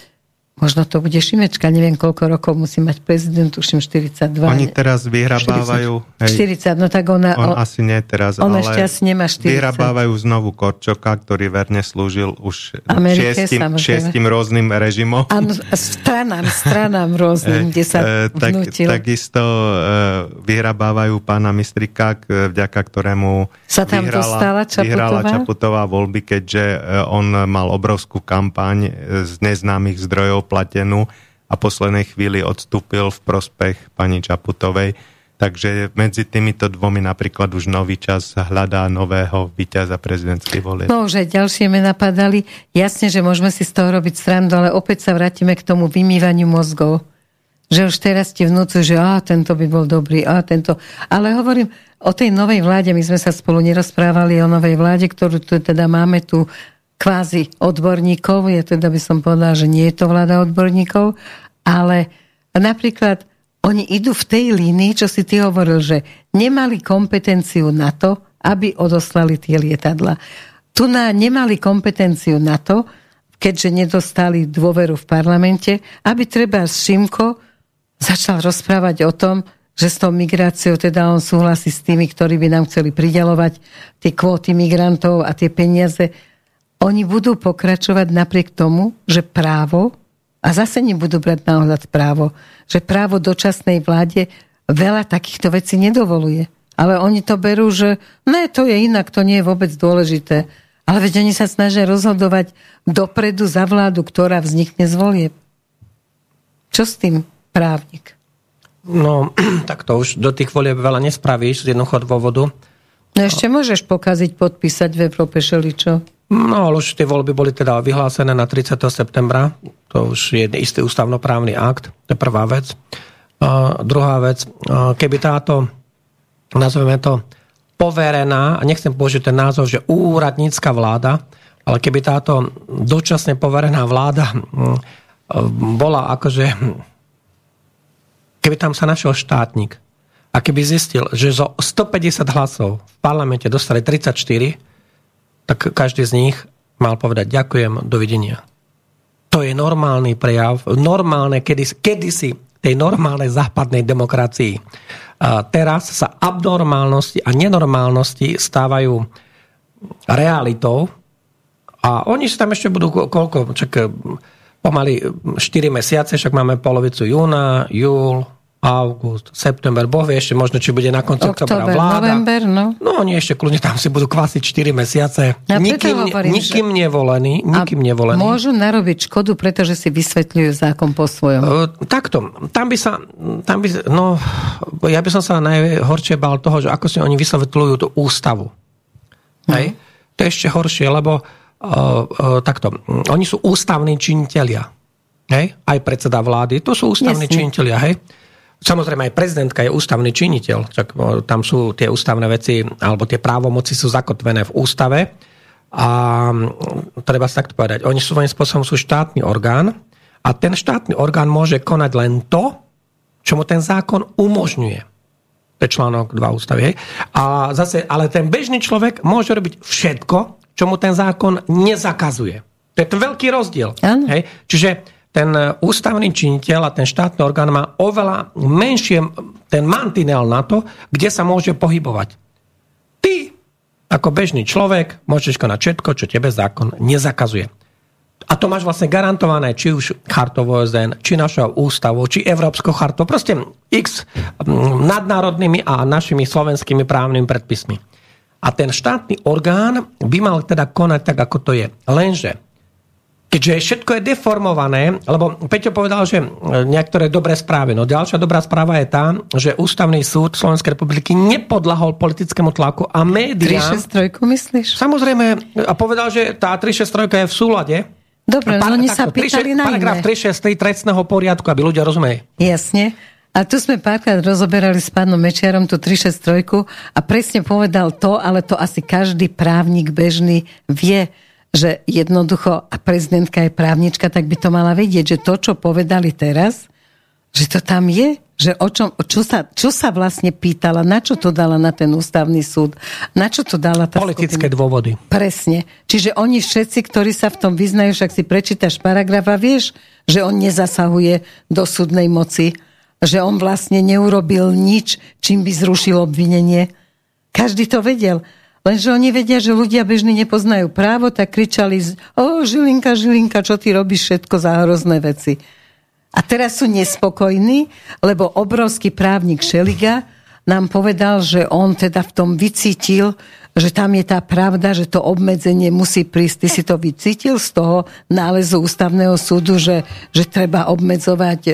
Možno to bude Šimečka, neviem koľko rokov musí mať prezident, tuším 42. Oni teraz vyhrabávajú... 40, 40 no tak ona... On, on asi nie teraz, on ale ešte asi nemá 40. Vyhrabávajú znovu Korčoka, ktorý verne slúžil už Amerike, šiestim, šiestim rôznym režimom. Áno, stranám, stranám rôznym, [LAUGHS] kde sa e, tak, vnútil. Takisto e, vyhrabávajú pána Mistrika, vďaka ktorému sa tam vyhrala, dostala Čaputová? vyhrala Čaputová voľby, keďže e, on mal obrovskú kampaň z neznámych zdrojov platenú a poslednej chvíli odstúpil v prospech pani Čaputovej. Takže medzi týmito dvomi napríklad už nový čas hľadá nového víťaza prezidentskej volie. No už aj ďalšie me napadali. Jasne, že môžeme si z toho robiť srandu, ale opäť sa vrátime k tomu vymývaniu mozgov. Že už teraz ti vnúcu, že á, tento by bol dobrý, á, tento. Ale hovorím o tej novej vláde, my sme sa spolu nerozprávali o novej vláde, ktorú tu teda máme tu kvázi odborníkov, ja teda by som povedala, že nie je to vláda odborníkov, ale napríklad oni idú v tej línii, čo si ty hovoril, že nemali kompetenciu na to, aby odoslali tie lietadla. Tu na, nemali kompetenciu na to, keďže nedostali dôveru v parlamente, aby treba Šimko začal rozprávať o tom, že s tou migráciou teda on súhlasí s tými, ktorí by nám chceli pridelovať tie kvóty migrantov a tie peniaze oni budú pokračovať napriek tomu, že právo, a zase nebudú brať na ohľad právo, že právo dočasnej vláde veľa takýchto vecí nedovoluje. Ale oni to berú, že ne, to je inak, to nie je vôbec dôležité. Ale veď oni sa snažia rozhodovať dopredu za vládu, ktorá vznikne z volieb. Čo s tým právnik? No, [CLEARS THROAT] tak to už do tých volieb veľa nespravíš z jednoducho dôvodu. No ešte môžeš pokaziť, podpísať v Európe šeličo. No, ale už tie voľby boli teda vyhlásené na 30. septembra. To už je istý ústavnoprávny akt. To je prvá vec. A druhá vec, keby táto, nazveme to, poverená, a nechcem použiť ten názov, že úradnícka vláda, ale keby táto dočasne poverená vláda hm, bola akože keby tam sa našiel štátnik a keby zistil, že zo 150 hlasov v parlamente dostali 34, tak každý z nich mal povedať ďakujem, dovidenia. To je normálny prejav, normálne kedysi, kedysi tej normálnej západnej demokracii. A teraz sa abnormálnosti a nenormálnosti stávajú realitou a oni sa tam ešte budú koľko, čak pomaly 4 mesiace, však máme polovicu júna, júl, august, september, boh vie ešte možno, či bude na konci oktobra vláda. november, no. No oni ešte kľudne tam si budú kvasiť 4 mesiace. Ja nikým, hovorím, nikým že... nevolený, nikým nevolený. môžu narobiť škodu, pretože si vysvetľujú zákon po svojom. Uh, takto, tam by sa, tam by, no, ja by som sa najhoršie bal toho, že ako si oni vysvetľujú tú ústavu. Uh-huh. Hej? To je ešte horšie, lebo uh, uh, takto, oni sú ústavní činitelia. Hej? Aj predseda vlády, to sú ústavní Jasne. činitelia. Hej? Samozrejme aj prezidentka je ústavný činiteľ, čak tam sú tie ústavné veci, alebo tie právomoci sú zakotvené v ústave. A treba sa takto povedať, oni svojím spôsobom sú štátny orgán a ten štátny orgán môže konať len to, čo mu ten zákon umožňuje. To je článok 2 ústavy. Hej. A zase, ale ten bežný človek môže robiť všetko, čo mu ten zákon nezakazuje. To je ten veľký rozdiel. Hej? Čiže ten ústavný činiteľ a ten štátny orgán má oveľa menšie ten mantinel na to, kde sa môže pohybovať. Ty, ako bežný človek, môžeš konať všetko, čo tebe zákon nezakazuje. A to máš vlastne garantované, či už chartou OSN, či našou ústavou, či Európskou chartou, proste x nadnárodnými a našimi slovenskými právnymi predpismi. A ten štátny orgán by mal teda konať tak, ako to je. Lenže, keďže všetko je deformované, lebo Peťo povedal, že niektoré dobré správy. No ďalšia dobrá správa je tá, že Ústavný súd Slovenskej republiky nepodlahol politickému tlaku a médiá... 363 myslíš? Samozrejme, a povedal, že tá 363 je v súlade Dobre, no oni sa pýtali na Paragraf 363 trestného poriadku, aby ľudia rozumeli. Jasne. A tu sme párkrát rozoberali s pánom Mečiarom tú 363 a presne povedal to, ale to asi každý právnik bežný vie, že jednoducho, a prezidentka je právnička, tak by to mala vedieť, že to, čo povedali teraz, že to tam je, že o čom, čo, sa, čo sa vlastne pýtala, na čo to dala na ten ústavný súd, na čo to dala tá Politické skupina. dôvody. Presne. Čiže oni všetci, ktorí sa v tom vyznajú, však si prečítaš paragraf a vieš, že on nezasahuje do súdnej moci, že on vlastne neurobil nič, čím by zrušil obvinenie. Každý to vedel. Lenže oni vedia, že ľudia bežní nepoznajú právo, tak kričali, o Žilinka, Žilinka, čo ty robíš všetko za hrozné veci. A teraz sú nespokojní, lebo obrovský právnik Šeliga nám povedal, že on teda v tom vycítil, že tam je tá pravda, že to obmedzenie musí prísť. Ty si to vycítil z toho nálezu ústavného súdu, že, že treba obmedzovať e,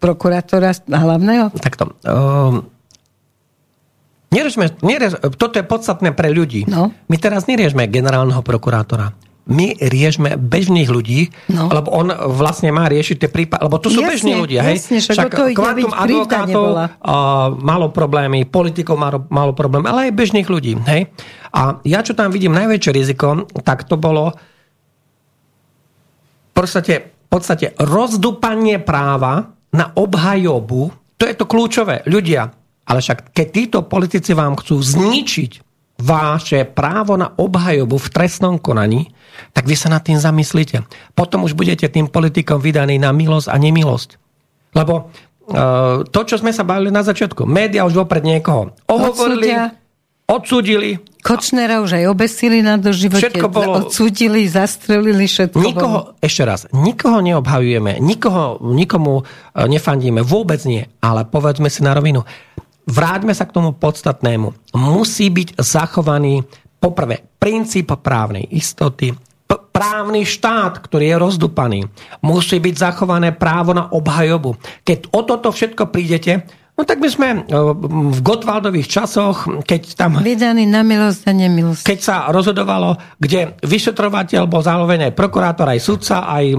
prokurátora hlavného? Takto. Um, neriežme, neriež, toto je podstatné pre ľudí. No. My teraz neriežme generálneho prokurátora my riešme bežných ľudí, no. lebo on vlastne má riešiť tie prípady, lebo to sú jasne, bežní ľudia. Jasne, hej? Však to kvantum advokátov uh, malo problémy, politikov malo, malo problémy, ale aj bežných ľudí. Hej? A ja, čo tam vidím najväčšie riziko, tak to bolo v podstate, v podstate rozdupanie práva na obhajobu, to je to kľúčové. Ľudia, ale však keď títo politici vám chcú zničiť vaše právo na obhajobu v trestnom konaní, tak vy sa nad tým zamyslíte. Potom už budete tým politikom vydaní na milosť a nemilosť. Lebo uh, to, čo sme sa bavili na začiatku, média už vopred niekoho ohovorili, odsudili. Kočnera už aj obesili na doživote, všetko bolo, odsudili, zastrelili, všetko nikoho, bolo. Ešte raz, nikoho neobhajujeme, nikoho, nikomu uh, nefandíme, vôbec nie, ale povedzme si na rovinu, vráťme sa k tomu podstatnému. Musí byť zachovaný poprvé princíp právnej istoty, právny štát, ktorý je rozdupaný. Musí byť zachované právo na obhajobu. Keď o toto všetko prídete, No tak my sme e, v Gotwaldových časoch, keď tam... Vydaný na milosť a nemilosť. Keď sa rozhodovalo, kde vyšetrovateľ bol zároveň aj prokurátor, aj sudca, aj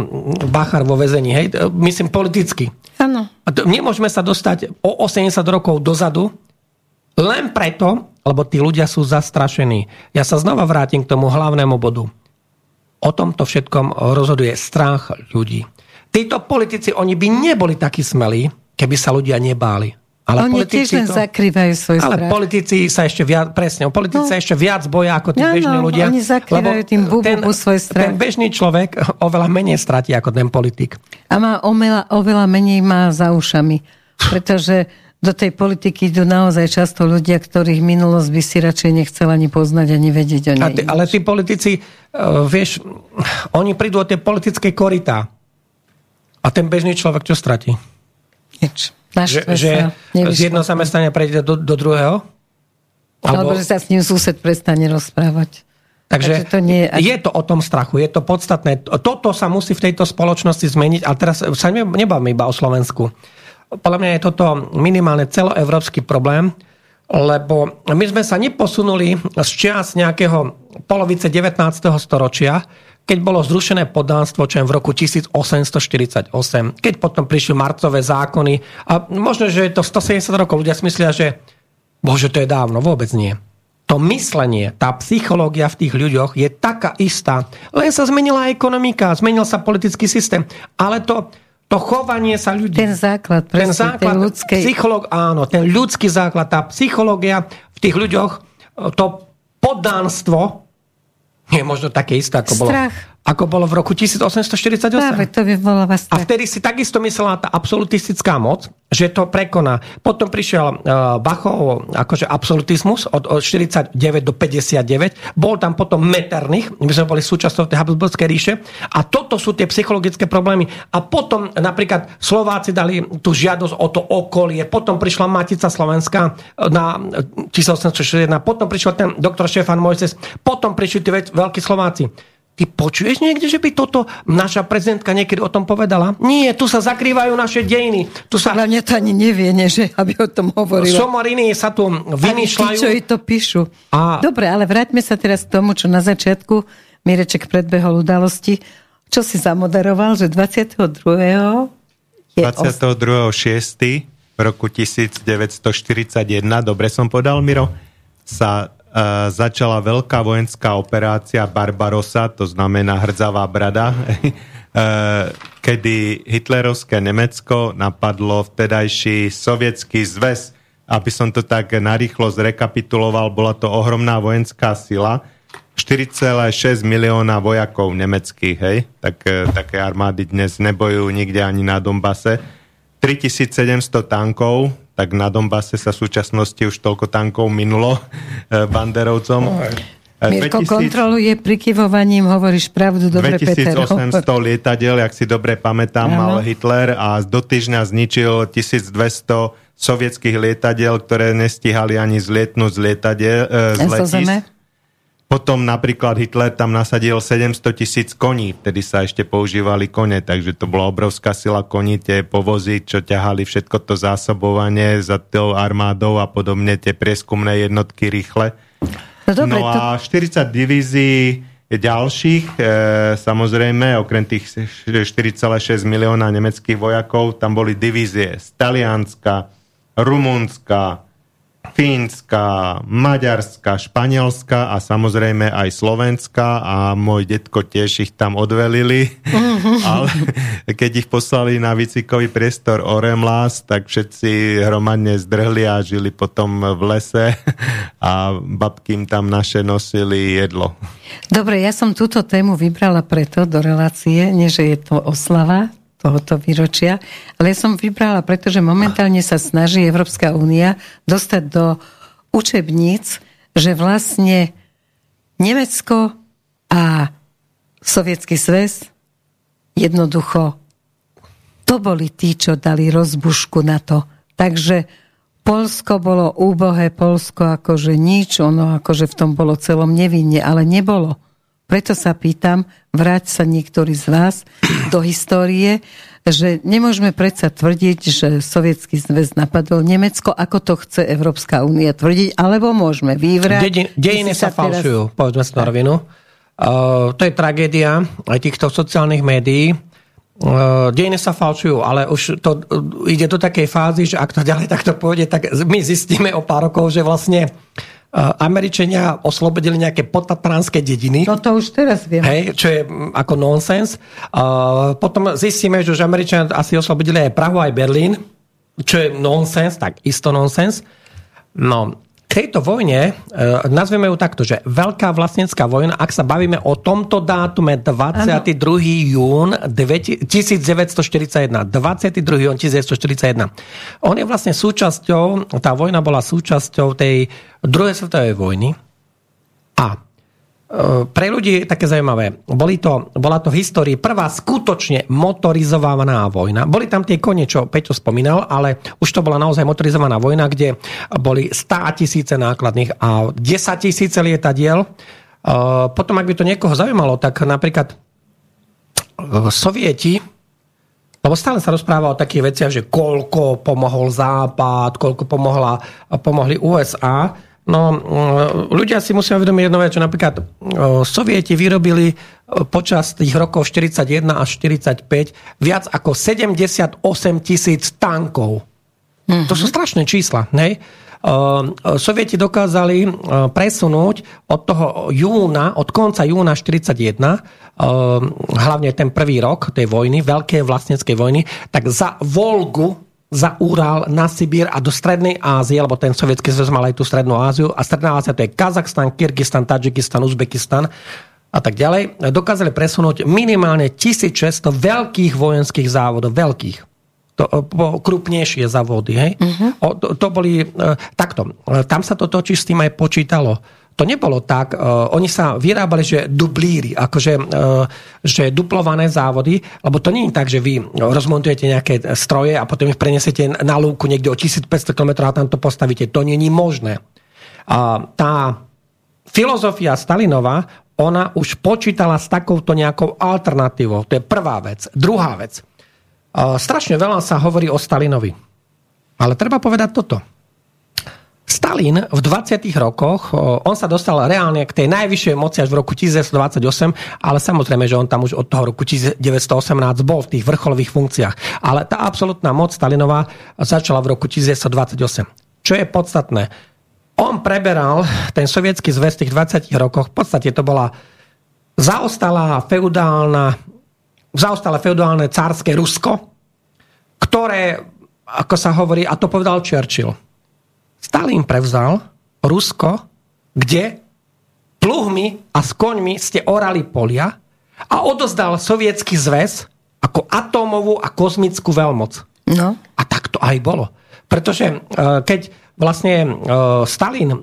Bachar vo väzení, hej, e, myslím politicky. Áno. Nemôžeme sa dostať o 80 rokov dozadu, len preto, lebo tí ľudia sú zastrašení. Ja sa znova vrátim k tomu hlavnému bodu. O tomto všetkom rozhoduje strach ľudí. Títo politici, oni by neboli takí smelí, keby sa ľudia nebáli. Ale Oni tiež len to, zakrývajú svoj Ale strach. politici sa ešte viac, presne, politici no. sa ešte viac boja ako tí no, bežní no, ľudia. Oni zakrývajú tým bubu svoj strach. Ten bežný človek oveľa menej stratí ako ten politik. A má oveľa, oveľa menej má za ušami. Pretože do tej politiky idú naozaj často ľudia, ktorých minulosť by si radšej nechcel ani poznať, ani vedieť o nej. Ty, ale tí politici, uh, vieš, oni prídu o tie politické korytá. A ten bežný človek čo stratí? Nič že, že z jedného zamestnania prejde do, do druhého? Alebo... Alebo že sa s ním sused prestane rozprávať. Takže, Takže to nie, je to o tom strachu, je to podstatné. Toto sa musí v tejto spoločnosti zmeniť, ale teraz sa nebavíme iba o Slovensku. Podľa mňa je toto minimálne celoevropský problém, lebo my sme sa neposunuli z čias nejakého polovice 19. storočia, keď bolo zrušené podánstvo, čo je v roku 1848, keď potom prišli marcové zákony a možno, že je to 170 rokov, ľudia si myslia, že bože, to je dávno, vôbec nie. To myslenie, tá psychológia v tých ľuďoch je taká istá. Len sa zmenila ekonomika, zmenil sa politický systém, ale to, to chovanie sa ľudí... Ten základ, presne, ten základ, ten ľudský... Psychológ, áno, ten ľudský základ, tá psychológia v tých ľuďoch, to poddánstvo, je možno také isté, ako bolo, ako bolo v roku 1848. Práve to vyvoláva strach. A vtedy si takisto myslela tá absolutistická moc, že to prekoná. Potom prišiel uh, Bachov akože absolutizmus od, od 49 do 59. Bol tam potom Metternich, my sme boli súčasťou tej Habsburgskej ríše. A toto sú tie psychologické problémy. A potom napríklad Slováci dali tú žiadosť o to okolie. Potom prišla Matica Slovenska na 1861. Potom prišiel ten doktor Štefan Mojses. Potom prišli tie veľkí Slováci. Ty počuješ niekde, že by toto naša prezidentka niekedy o tom povedala? Nie, tu sa zakrývajú naše dejiny. Tu sa... Ale mňa to ani nevie, ne, že aby o tom hovorila. Somariny sa tu vymýšľajú. Ani tí, čo to píšu. A... Dobre, ale vráťme sa teraz k tomu, čo na začiatku Mireček predbehol udalosti. Čo si zamoderoval, že 22. Je 22.6. v roku 1941, dobre som podal, Miro, sa začala veľká vojenská operácia Barbarosa, to znamená hrdzavá brada, [LAUGHS] kedy hitlerovské Nemecko napadlo vtedajší sovietský zväz. Aby som to tak narýchlo zrekapituloval, bola to ohromná vojenská sila, 4,6 milióna vojakov nemeckých, hej, tak, e, také armády dnes nebojujú nikde ani na Dombase. 3700 tankov, tak na Dombase sa v súčasnosti už toľko tankov minulo [LAUGHS] eh, banderovcom. Eh, Mirko 2000, kontroluje prikyvovaním, hovoríš pravdu, dobre 2800 Peter. [LAUGHS] lietadiel, jak si dobre pamätám, ano. mal Hitler a do týždňa zničil 1200 sovietských lietadiel, ktoré nestihali ani zlietnúť z, lietadiel, e, z letis. Potom napríklad Hitler tam nasadil 700 tisíc koní, vtedy sa ešte používali kone, takže to bola obrovská sila koní, tie povozy, čo ťahali všetko to zásobovanie za tou armádou a podobne, tie prieskumné jednotky rýchle. No, dobre, no a 40 divízií ďalších, e, samozrejme, okrem tých 4,6 milióna nemeckých vojakov, tam boli divízie z Talianska, Rumunska, Fínska, Maďarska, Španielska a samozrejme aj Slovenska a môj detko tiež ich tam odvelili. Uh-huh. [LAUGHS] Ale keď ich poslali na výcvikový priestor Oremlás, tak všetci hromadne zdrhli a žili potom v lese a babky im tam naše nosili jedlo. Dobre, ja som túto tému vybrala preto do relácie, nie že je to oslava, tohoto výročia. Ale ja som vybrala, pretože momentálne sa snaží Európska únia dostať do učebníc, že vlastne Nemecko a Sovietský zväz jednoducho to boli tí, čo dali rozbušku na to. Takže Polsko bolo úbohé, Polsko akože nič, ono akože v tom bolo celom nevinne, ale nebolo preto sa pýtam, vráť sa niektorý z vás do histórie, že nemôžeme predsa tvrdiť, že Sovietský zväz napadol Nemecko, ako to chce Európska únia tvrdiť, alebo môžeme vyvrať. Dejiny sa, sa falšujú, teraz... povedzme sa na rovinu. Uh, to je tragédia aj týchto sociálnych médií. Uh, dejiny sa falšujú, ale už to uh, ide do takej fázy, že ak to ďalej takto pôjde, tak my zistíme o pár rokov, že vlastne Američania oslobodili nejaké potatranské dediny. No to už teraz viem. Hej, čo je ako nonsens. Potom zistíme, že už Američania asi oslobodili aj Prahu, aj Berlín, čo je nonsens, tak isto nonsens. No, tejto vojne, e, nazveme ju takto, že Veľká vlastnická vojna, ak sa bavíme o tomto dátume 22. jún 1941. 22. jún 1941. On je vlastne súčasťou, tá vojna bola súčasťou tej druhej svetovej vojny a pre ľudí je také zaujímavé. Boli to, bola to v histórii prvá skutočne motorizovaná vojna. Boli tam tie kone, čo Peťo spomínal, ale už to bola naozaj motorizovaná vojna, kde boli 100 tisíce nákladných a 10 tisíce lietadiel. Eh, potom, ak by to niekoho zaujímalo, tak napríklad eh, Sovieti lebo stále sa rozpráva o takých veciach, že koľko pomohol Západ, koľko pomohla, pomohli USA. No, mm, ľudia si musia uvedomiť jednu vec, že napríklad Sovieti vyrobili počas tých rokov 41 až 45 viac ako 78 tisíc tankov. Mm-hmm. To sú strašné čísla. Ne? Sovieti dokázali presunúť od toho júna, od konca júna 41, hlavne ten prvý rok tej vojny, veľkej vlastneckej vojny, tak za Volgu za Ural, na Sibír a do Strednej Ázie, lebo ten sovietský zväz mal aj tú Strednú Áziu a Stredná Ázia to je Kazachstan, Kyrgyzstan, Tadžikistan, Uzbekistan a tak ďalej, dokázali presunúť minimálne 1600 veľkých vojenských závodov, veľkých to, krupnejšie závody. Hej? Uh-huh. O, to, to boli e, takto. Tam sa to točí s tým aj počítalo to nebolo tak. Uh, oni sa vyrábali, že dublíry, akože uh, že duplované závody, lebo to nie je tak, že vy rozmontujete nejaké stroje a potom ich prenesete na lúku niekde o 1500 km a tam to postavíte. To nie je možné. A tá filozofia Stalinova, ona už počítala s takouto nejakou alternatívou. To je prvá vec. Druhá vec. Uh, strašne veľa sa hovorí o Stalinovi. Ale treba povedať toto Stalin v 20. rokoch, on sa dostal reálne k tej najvyššej moci až v roku 1928, ale samozrejme, že on tam už od toho roku 1918 bol v tých vrcholových funkciách. Ale tá absolútna moc Stalinová začala v roku 1928. Čo je podstatné? On preberal ten sovietský zväz v tých 20 rokoch, v podstate to bola zaostalá feudálna, zaostalé feudálne cárske Rusko, ktoré, ako sa hovorí, a to povedal Churchill, Stalin prevzal Rusko, kde pluhmi a s koňmi ste orali polia a odozdal sovietský zväz ako atómovú a kozmickú veľmoc. No. A tak to aj bolo. Pretože e, keď vlastne e, Stalin e,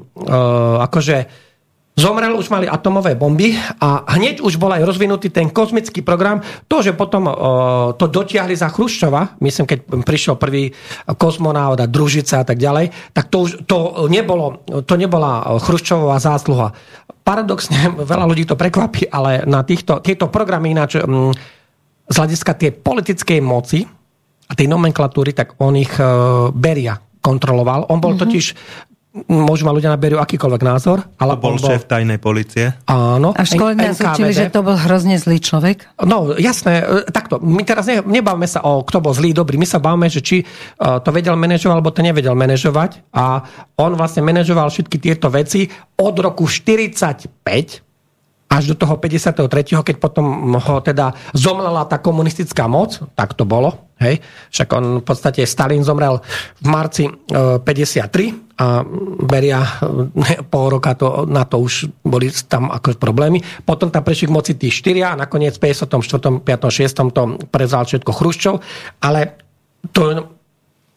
akože Zomrel, už mali atomové bomby a hneď už bol aj rozvinutý ten kozmický program. To, že potom o, to dotiahli za Chruščova, myslím, keď prišiel prvý kozmonaut a družica a tak ďalej, tak to, už, to, nebolo, to nebola Chruščová zásluha. Paradoxne, [LAUGHS] veľa ľudí to prekvapí, ale na týchto, tieto programy ináč m, z hľadiska tej politickej moci a tej nomenklatúry, tak on ich e, Beria kontroloval. On bol mm-hmm. totiž môžu ma ľudia naberú akýkoľvek názor. Ale to bol, bol šéf tajnej policie? Áno. A školy nás učili, že to bol hrozne zlý človek? No, jasné. E, takto, my teraz ne, nebavme sa o kto bol zlý, dobrý. My sa bavíme, že či uh, to vedel manažovať, alebo to nevedel manažovať. A on vlastne manažoval všetky tieto veci od roku 45 až do toho 53., keď potom ho teda zomlela tá komunistická moc, tak to bolo, hej. Však on v podstate, Stalin zomrel v marci 53 e, a Beria e, [LAUGHS] pol roka to, na to už boli tam ako problémy. Potom tam prešli k moci tí štyria a nakoniec v 54., 5., 6. to prezal všetko Chruščov, ale to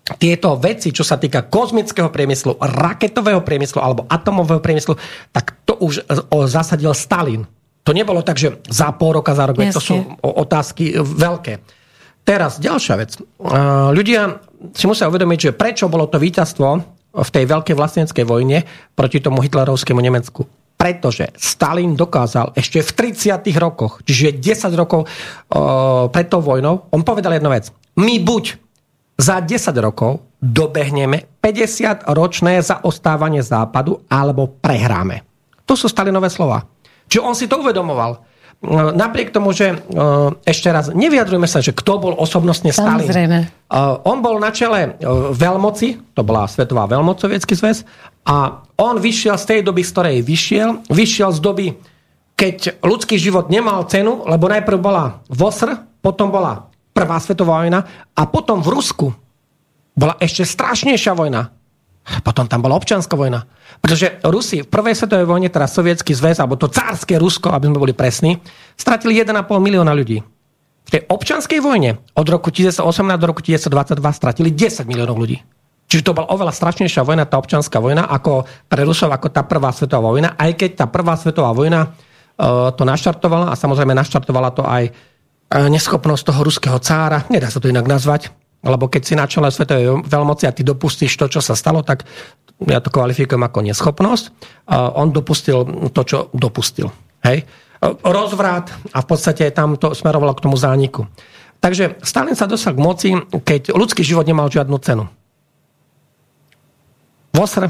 tieto veci, čo sa týka kozmického priemyslu, raketového priemyslu alebo atomového priemyslu, tak to už zasadil Stalin. To nebolo tak, že za pol roka, za rok, to sú otázky veľké. Teraz ďalšia vec. Ľudia si musia uvedomiť, že prečo bolo to víťazstvo v tej veľkej vlastneckej vojne proti tomu hitlerovskému Nemecku. pretože Stalin dokázal ešte v 30. rokoch, čiže 10 rokov pred tou vojnou, on povedal jednu vec. My buď za 10 rokov dobehneme 50-ročné zaostávanie západu alebo prehráme. To sú Stalinové slova. Čiže on si to uvedomoval. No, napriek tomu, že ešte raz, nevyjadrujeme sa, že kto bol osobnostne Stalin. Samozrejme. On bol na čele veľmoci, to bola Svetová veľmoc, Sovietský zväz, a on vyšiel z tej doby, z ktorej vyšiel, vyšiel z doby, keď ľudský život nemal cenu, lebo najprv bola VOSR, potom bola Prvá svetová vojna a potom v Rusku bola ešte strašnejšia vojna. Potom tam bola občianská vojna. Pretože Rusi v prvej svetovej vojne, teraz sovietský zväz, alebo to cárske Rusko, aby sme boli presní, stratili 1,5 milióna ľudí. V tej občianskej vojne od roku 1918 do roku 1922 stratili 10 miliónov ľudí. Čiže to bola oveľa strašnejšia vojna, tá občianská vojna, ako pre Rusov, ako tá prvá svetová vojna, aj keď tá prvá svetová vojna uh, to naštartovala a samozrejme naštartovala to aj neschopnosť toho ruského cára, nedá sa to inak nazvať, lebo keď si na čele svetovej veľmoci a ty dopustíš to, čo sa stalo, tak ja to kvalifikujem ako neschopnosť. On dopustil to, čo dopustil. Hej? Rozvrat a v podstate tam to smerovalo k tomu zániku. Takže Stalin sa dosah k moci, keď ľudský život nemal žiadnu cenu. Vosr,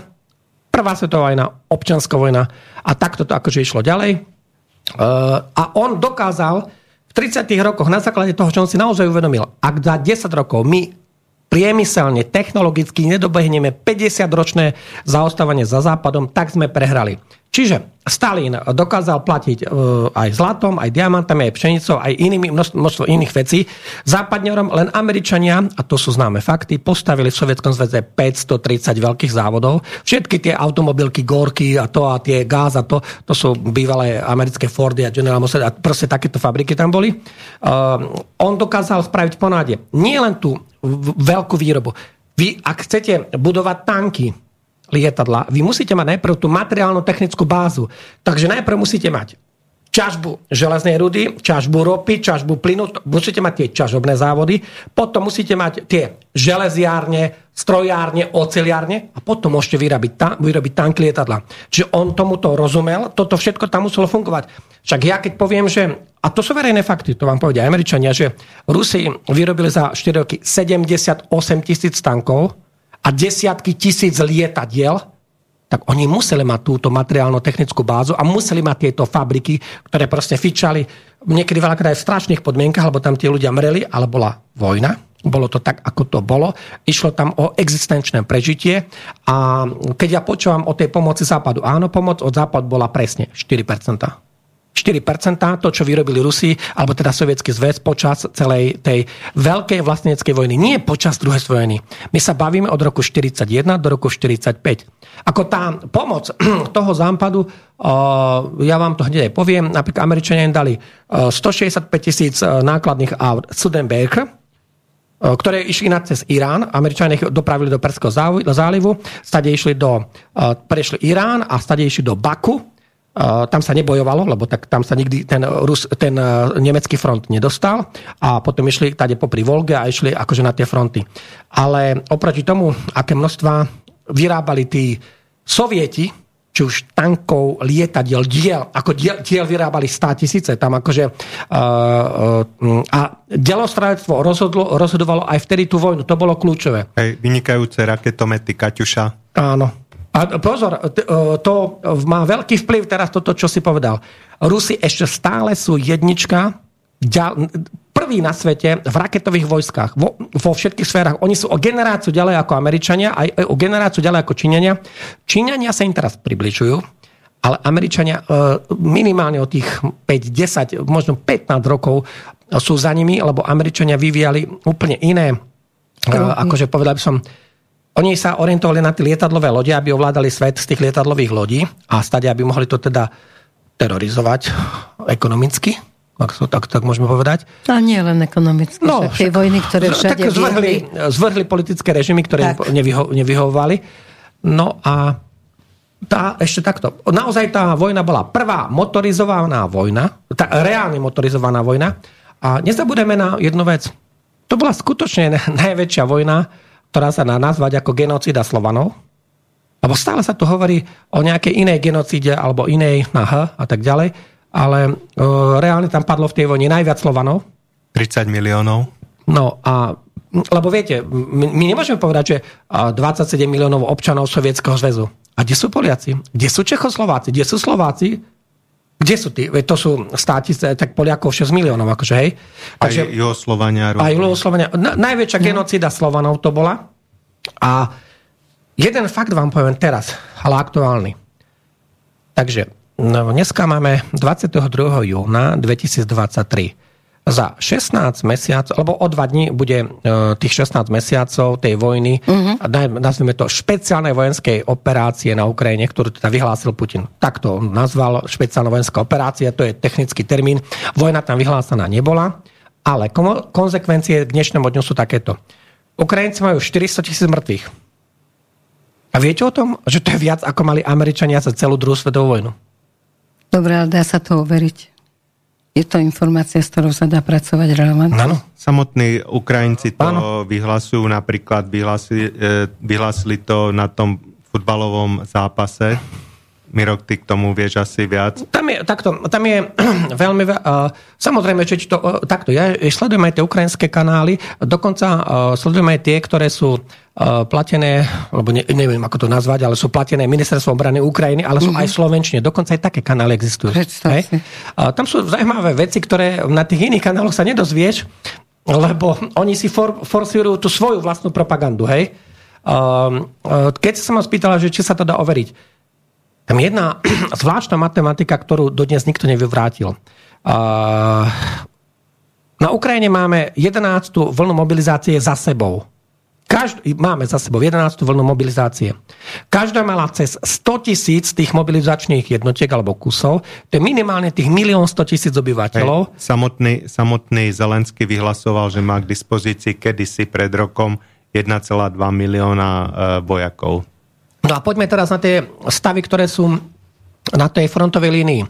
prvá svetová vojna, občianská vojna a takto to akože išlo ďalej. A on dokázal v 30. rokoch na základe toho, čo on si naozaj uvedomil, ak za 10 rokov my priemyselne, technologicky nedobehneme 50-ročné zaostávanie za západom, tak sme prehrali. Čiže Stalin dokázal platiť e, aj zlatom, aj diamantami, aj pšenicou, aj inými, množstvo iných vecí. Západňorom len Američania, a to sú známe fakty, postavili v Sovietskom zväze 530 veľkých závodov. Všetky tie automobilky, gorky a to a tie gáz a to, to sú bývalé americké Fordy a General Motors a proste takéto fabriky tam boli. Uh, on dokázal spraviť ponáde nie len tú veľkú výrobu. Vy, ak chcete budovať tanky, lietadla, vy musíte mať najprv tú materiálnu technickú bázu. Takže najprv musíte mať čažbu železnej rudy, čažbu ropy, čažbu plynu, musíte mať tie čažobné závody, potom musíte mať tie železiárne, strojárne, oceliárne a potom môžete vyrobiť, ta, vyrobiť tank lietadla. Čiže on tomuto rozumel, toto všetko tam muselo fungovať. Však ja keď poviem, že, a to sú verejné fakty, to vám povedia Američania, že Rusi vyrobili za 4 roky 78 tisíc tankov a desiatky tisíc lietadiel, tak oni museli mať túto materiálno-technickú bázu a museli mať tieto fabriky, ktoré proste fičali niekedy veľakrát aj v strašných podmienkach, lebo tam tie ľudia mreli, ale bola vojna. Bolo to tak, ako to bolo. Išlo tam o existenčné prežitie. A keď ja počúvam o tej pomoci západu, áno, pomoc od západu bola presne 4%. 4%, to, čo vyrobili Rusi, alebo teda Sovietský zväz počas celej tej veľkej vlastneckej vojny. Nie počas druhej vojny. My sa bavíme od roku 41 do roku 45. Ako tá pomoc [CLEARS THROAT] toho západu, ja vám to hneď aj poviem, napríklad Američania im dali 165 tisíc nákladných aut Studenberg, ktoré išli na cez Irán. Američania ich dopravili do Perského zálivu, stade išli do, prešli Irán a stade išli do Baku, tam sa nebojovalo, lebo tak tam sa nikdy ten, Rus, ten e, nemecký front nedostal a potom išli tady popri Volge a išli akože na tie fronty. Ale oproti tomu, aké množstva vyrábali tí sovieti, či už tankov, lietadiel, diel, ako diel, diel vyrábali 100 tisíce, tam akože uh, uh, a delostravectvo rozhodlo, rozhodovalo aj vtedy tú vojnu, to bolo kľúčové. Hej, vynikajúce raketomety Kaťuša. Áno, a pozor, e, to má veľký vplyv teraz toto, čo si povedal. Rusi ešte stále sú jednička, prvý na svete v raketových vojskách, vo, vo všetkých sférach. Oni sú o generáciu ďalej ako Američania, aj o generáciu ďalej ako Číňania. Číňania sa im teraz približujú, ale Američania e, minimálne o tých 5, 10, možno 15 rokov sú za nimi, lebo Američania vyvíjali úplne iné, e, akože povedal by som, oni sa orientovali na tie lietadlové lode, aby ovládali svet z tých lietadlových lodí a stade, aby mohli to teda terorizovať ekonomicky, ak to tak, tak môžeme povedať. A nie len ekonomicky, no, však tie vojny, ktoré všade tak zvrhli, zvrhli politické režimy, ktoré tak. nevyho, nevyhovovali. No a tá, ešte takto. Naozaj tá vojna bola prvá motorizovaná vojna, tá reálne motorizovaná vojna. A nezabudeme na jednu vec. To bola skutočne [LAUGHS] najväčšia vojna, ktorá sa dá nazvať ako genocida Slovanov. Lebo stále sa tu hovorí o nejakej inej genocíde alebo inej na H a tak ďalej, ale e, reálne tam padlo v tej vojne najviac Slovanov. 30 miliónov. No a lebo viete, my, my nemôžeme povedať, že 27 miliónov občanov Sovietskeho zväzu. A kde sú Poliaci? Kde sú Čechoslováci? Kde sú Slováci? Kde sú tí? To sú státi, tak Poliakov 6 miliónov, akože hej. Takže, aj Juhoslovania. Aj Juhoslovania. Najväčšia no. genocída Slovanov to bola. A jeden fakt vám poviem teraz, ale aktuálny. Takže no, dneska máme 22. júna 2023 za 16 mesiacov, alebo o dva dní bude uh, tých 16 mesiacov tej vojny, uh-huh. nazvime to špeciálnej vojenskej operácie na Ukrajine, ktorú teda vyhlásil Putin. Takto nazval špeciálna vojenská operácia, to je technický termín. Vojna tam vyhlásená nebola, ale konsekvencie k dnešnému dňu sú takéto. Ukrajinci majú 400 tisíc mŕtvych. A viete o tom, že to je viac, ako mali Američania za celú druhú svetovú vojnu? Dobre, ale dá sa to overiť. Je to informácia, s ktorou sa dá pracovať relevantne? Áno. Samotní Ukrajinci to ano. vyhlasujú, napríklad vyhlásili, e, vyhlásili to na tom futbalovom zápase. Mirok, ty k tomu vieš asi viac. Tam je, takto, tam je [CLEARS THROAT] veľmi... Uh, samozrejme, že to, uh, takto, ja sledujem aj tie ukrajinské kanály, dokonca uh, sledujem aj tie, ktoré sú uh, platené, lebo ne, neviem, ako to nazvať, ale sú platené ministerstvo obrany Ukrajiny, ale sú mm-hmm. aj slovenčine. Dokonca aj také kanály existujú. Hej? Uh, tam sú zaujímavé veci, ktoré na tých iných kanáloch sa nedozvieš, lebo oni si for, forsujú tú svoju vlastnú propagandu. Hej? Uh, uh, keď sa ma spýtala, že či sa to dá overiť, tam je jedna [CLEARS THROAT] zvláštna matematika, ktorú dodnes nikto nevyvrátil. Na Ukrajine máme 11. vlnu mobilizácie za sebou. Každ- máme za sebou 11. vlnu mobilizácie. Každá mala cez 100 tisíc tých mobilizačných jednotiek alebo kusov. To je minimálne tých milión 100 tisíc obyvateľov. Hej, samotný, samotný Zelenský vyhlasoval, že má k dispozícii kedysi pred rokom 1,2 milióna e, vojakov. No a poďme teraz na tie stavy, ktoré sú na tej frontovej línii.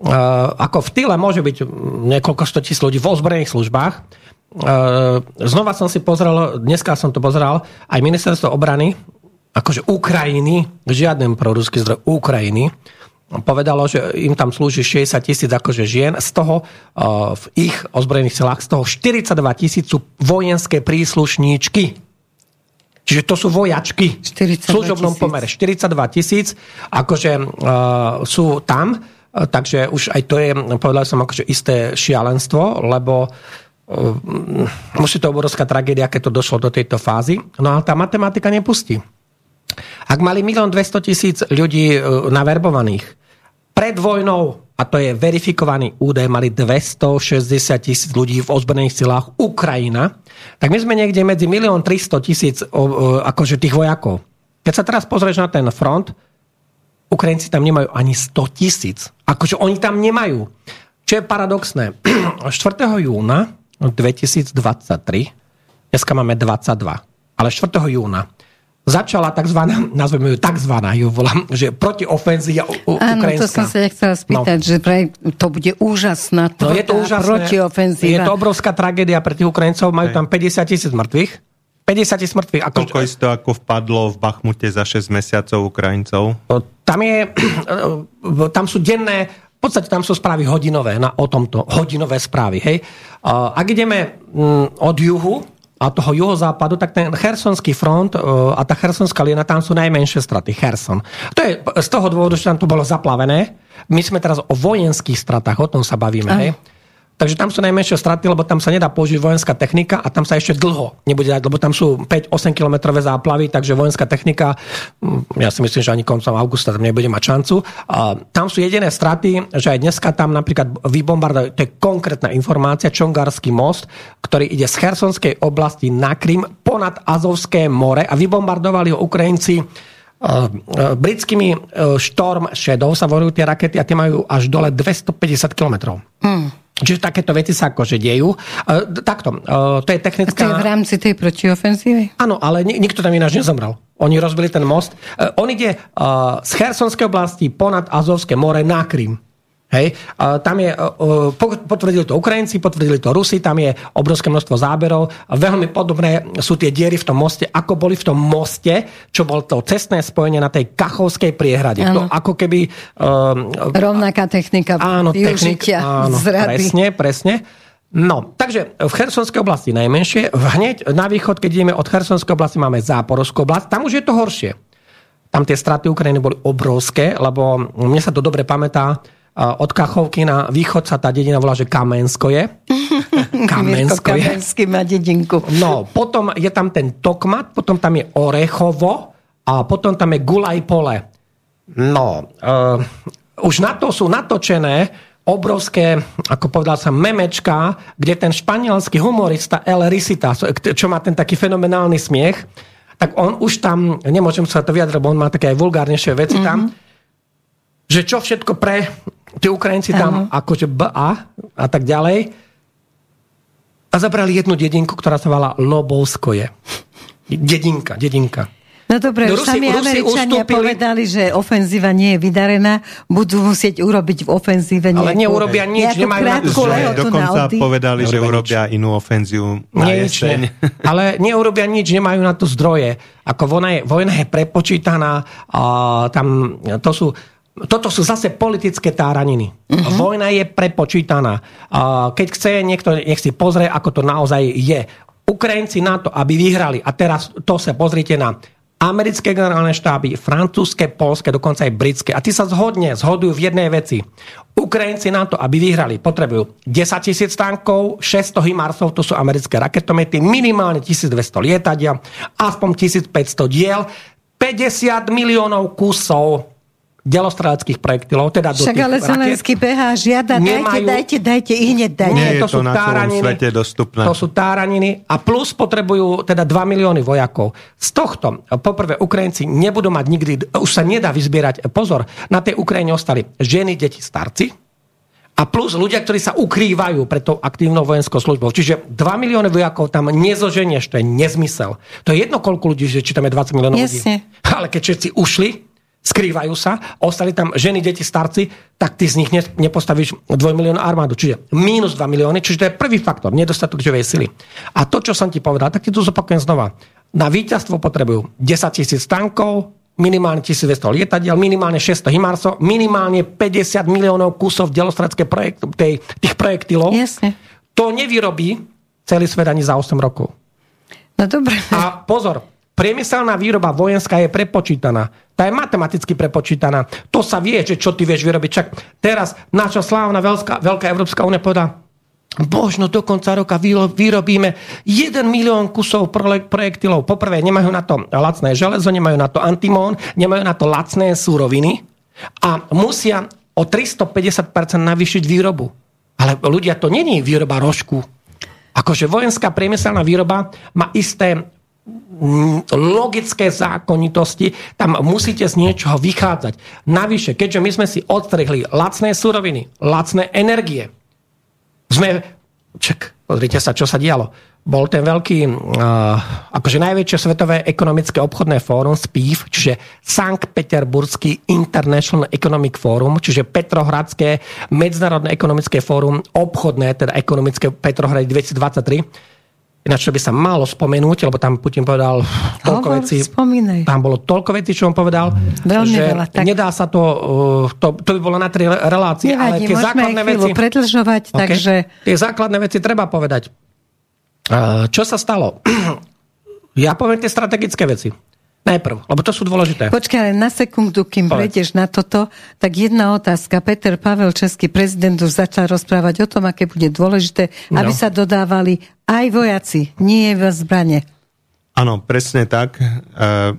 Uh, ako v tyle môže byť niekoľko tisíc ľudí v ozbrojených službách. Uh, znova som si pozrel, dneska som to pozeral, aj ministerstvo obrany, akože Ukrajiny, žiaden proruský zdroj Ukrajiny, povedalo, že im tam slúži 60 tisíc akože žien, z toho uh, v ich ozbrojených silách, z toho 42 tisíc sú vojenské príslušníčky Čiže to sú vojačky v služobnom pomere. 42 tisíc, akože uh, sú tam, uh, takže už aj to je, povedal som, akože isté šialenstvo, lebo uh, musí to obrovská tragédia, keď to došlo do tejto fázy. No ale tá matematika nepustí. Ak mali 1 200 tisíc ľudí naverbovaných pred vojnou a to je verifikovaný údaj, mali 260 tisíc ľudí v ozbrojených silách Ukrajina, tak my sme niekde medzi 1 300 tisíc akože tých vojakov. Keď sa teraz pozrieš na ten front, Ukrajinci tam nemajú ani 100 tisíc. Akože oni tam nemajú. Čo je paradoxné. [CLEARS THROAT] 4. júna 2023, dneska máme 22, ale 4. júna začala tzv. nazveme ju tzv. ju volám, že protiofenzíva Áno, to som sa chcela spýtať, no. že pre, to bude úžasná no, je to úžasné, protiofenzíva. Je to obrovská tragédia pre tých Ukrajincov, majú tam 50 tisíc mŕtvych. 50 tisíc mŕtvych. Ako, Koľko isto ako vpadlo v Bachmute za 6 mesiacov Ukrajincov? Tam, je, [CLEARS THROAT] tam sú denné v podstate tam sú správy hodinové na, o tomto. Hodinové správy. Hej. Ak ideme mm, od juhu, a toho juhozápadu, tak ten Chersonský front e, a tá Chersonská lína, tam sú najmenšie straty. Cherson. To je z toho dôvodu, že tam to bolo zaplavené. My sme teraz o vojenských stratách, o tom sa bavíme. Hej? Takže tam sú najmenšie straty, lebo tam sa nedá použiť vojenská technika a tam sa ešte dlho nebude dať, lebo tam sú 5-8 kilometrové záplavy, takže vojenská technika, mm, ja si myslím, že ani koncom augusta tam nebude mať šancu. A tam sú jediné straty, že aj dneska tam napríklad vybombardovali, to je konkrétna informácia, Čongarský most, ktorý ide z Chersonskej oblasti na Krym ponad Azovské more a vybombardovali ho Ukrajinci britskými Storm Shadow sa vorujú tie rakety a tie majú až dole 250 kilometrov. Mm. Čiže takéto veci sa akože dejú. Uh, takto, uh, to je technická... A to je v rámci tej protiofenzívy? Áno, ale ni- nikto tam ináč nezomrel. Oni rozbili ten most. Uh, on ide uh, z Chersonskej oblasti ponad Azovské more na Krym. Hej, tam je, potvrdili to Ukrajinci, potvrdili to Rusi, tam je obrovské množstvo záberov. Veľmi podobné sú tie diery v tom moste, ako boli v tom moste, čo bol to cestné spojenie na tej Kachovskej priehrade. To ako keby... Um, Rovnaká technika áno, využitia áno, zrady. Presne, presne. No, takže v Chersonskej oblasti najmenšie, hneď na východ, keď ideme od Chersonskej oblasti, máme Záporovskú oblasť, tam už je to horšie. Tam tie straty Ukrajiny boli obrovské, lebo mne sa to dobre pamätá, od Kachovky na východ sa tá dedina volá, že Kamensko je. [LAUGHS] Kamensko je. Kamenský má dedinku. No, potom je tam ten Tokmat, potom tam je Orechovo a potom tam je Gulaj pole. No, uh, už na to sú natočené obrovské, ako povedal som, memečka, kde ten španielský humorista El Risita, čo má ten taký fenomenálny smiech, tak on už tam, nemôžem sa to vyjadriť, lebo on má také aj vulgárnejšie veci mm-hmm. tam, že čo všetko pre tí Ukrajinci tam, uh-huh. akože BA a tak ďalej. A zabrali jednu dedinku, ktorá sa volá Lobovskoje. Dedinka, dedinka. No dobre, no, už sami Američania ustúpili. povedali, že ofenzíva nie je vydarená, budú musieť urobiť v ofenzíve nejakú... Ale neurobia nič, nemajú na to Dokonca na povedali, že urobia nič. inú ofenzívu na nie, jeseň. Nie. [LAUGHS] Ale neurobia nič, nemajú na to zdroje. Ako vojna je, vojna je prepočítaná, a tam to sú toto sú zase politické táraniny. Uh-huh. Vojna je prepočítaná. Keď chce niekto, nech si pozrie, ako to naozaj je. Ukrajinci na to, aby vyhrali, a teraz to sa pozrite na americké generálne štáby, francúzske, polské, dokonca aj britské. A tí sa zhodne, zhodujú v jednej veci. Ukrajinci na to, aby vyhrali, potrebujú 10 tisíc tankov, 600 himarsov, to sú americké raketomety, minimálne 1200 lietadia, aspoň 1500 diel, 50 miliónov kusov delostreleckých projektilov, teda Však do ale Zelenský beha žiada, nemajú, dajte, dajte, dajte, hneď dajte. Nie to, to sú na táraniny, svete dostupné. To sú táraniny a plus potrebujú teda 2 milióny vojakov. Z tohto, poprvé, Ukrajinci nebudú mať nikdy, už sa nedá vyzbierať, pozor, na tej Ukrajine ostali ženy, deti, starci, a plus ľudia, ktorí sa ukrývajú pred tou aktívnou vojenskou službou. Čiže 2 milióny vojakov tam nezoženieš, to je nezmysel. To je jedno, koľko ľudí, že či tam je 20 miliónov ľudí. Ale keď všetci ušli, skrývajú sa, ostali tam ženy, deti, starci, tak ty z nich ne, nepostavíš 2 miliónov armádu, čiže minus 2 milióny, čiže to je prvý faktor, nedostatok živej sily. A to, čo som ti povedal, tak ti tu zopakujem znova. Na víťazstvo potrebujú 10 tisíc tankov, minimálne 1200 lietadiel, minimálne 600 himarsov, minimálne 50 miliónov kusov delostradské projekt, tej, tých projektilov. Jasne. To nevyrobí celý svet ani za 8 rokov. No dobre. A pozor, priemyselná výroba vojenská je prepočítaná. Tá je matematicky prepočítaná. To sa vie, že čo ty vieš vyrobiť. Čak teraz naša slávna veľká, veľká Európska únia povedá, možno do konca roka vyrobíme 1 milión kusov projektilov. Poprvé, nemajú na to lacné železo, nemajú na to antimón, nemajú na to lacné súroviny a musia o 350% navýšiť výrobu. Ale ľudia, to není výroba rožku. Akože vojenská priemyselná výroba má isté logické zákonitosti, tam musíte z niečoho vychádzať. Navyše, keďže my sme si odstrihli lacné suroviny, lacné energie, sme, čak, pozrite sa, čo sa dialo. Bol ten veľký, uh, akože najväčšie svetové ekonomické obchodné fórum SPIF, čiže Sankt Peterburský International Economic Forum, čiže Petrohradské medzinárodné ekonomické fórum, obchodné, teda ekonomické Petrohrady 2023, Ináč, čo by sa malo spomenúť, lebo tam Putin povedal [LAUGHS] toľko Hovor, vecí. Spomínaj. Tam bolo toľko vecí, čo on povedal. Veľmi že veľa. Tak... Nedá sa to, uh, to, to by bolo na tri relácie, Nevadí, ale tie základné veci... predlžovať, okay, takže... Tie základné veci treba povedať. Uh, čo sa stalo? [CLEARS THROAT] ja poviem tie strategické veci. Najprv, lebo to sú dôležité. Počkaj, ale na sekundu, kým prejdeš na toto, tak jedna otázka. Peter Pavel, český prezident, už začal rozprávať o tom, aké bude dôležité, no. aby sa dodávali aj vojaci, nie v zbrane. Áno, presne tak. E,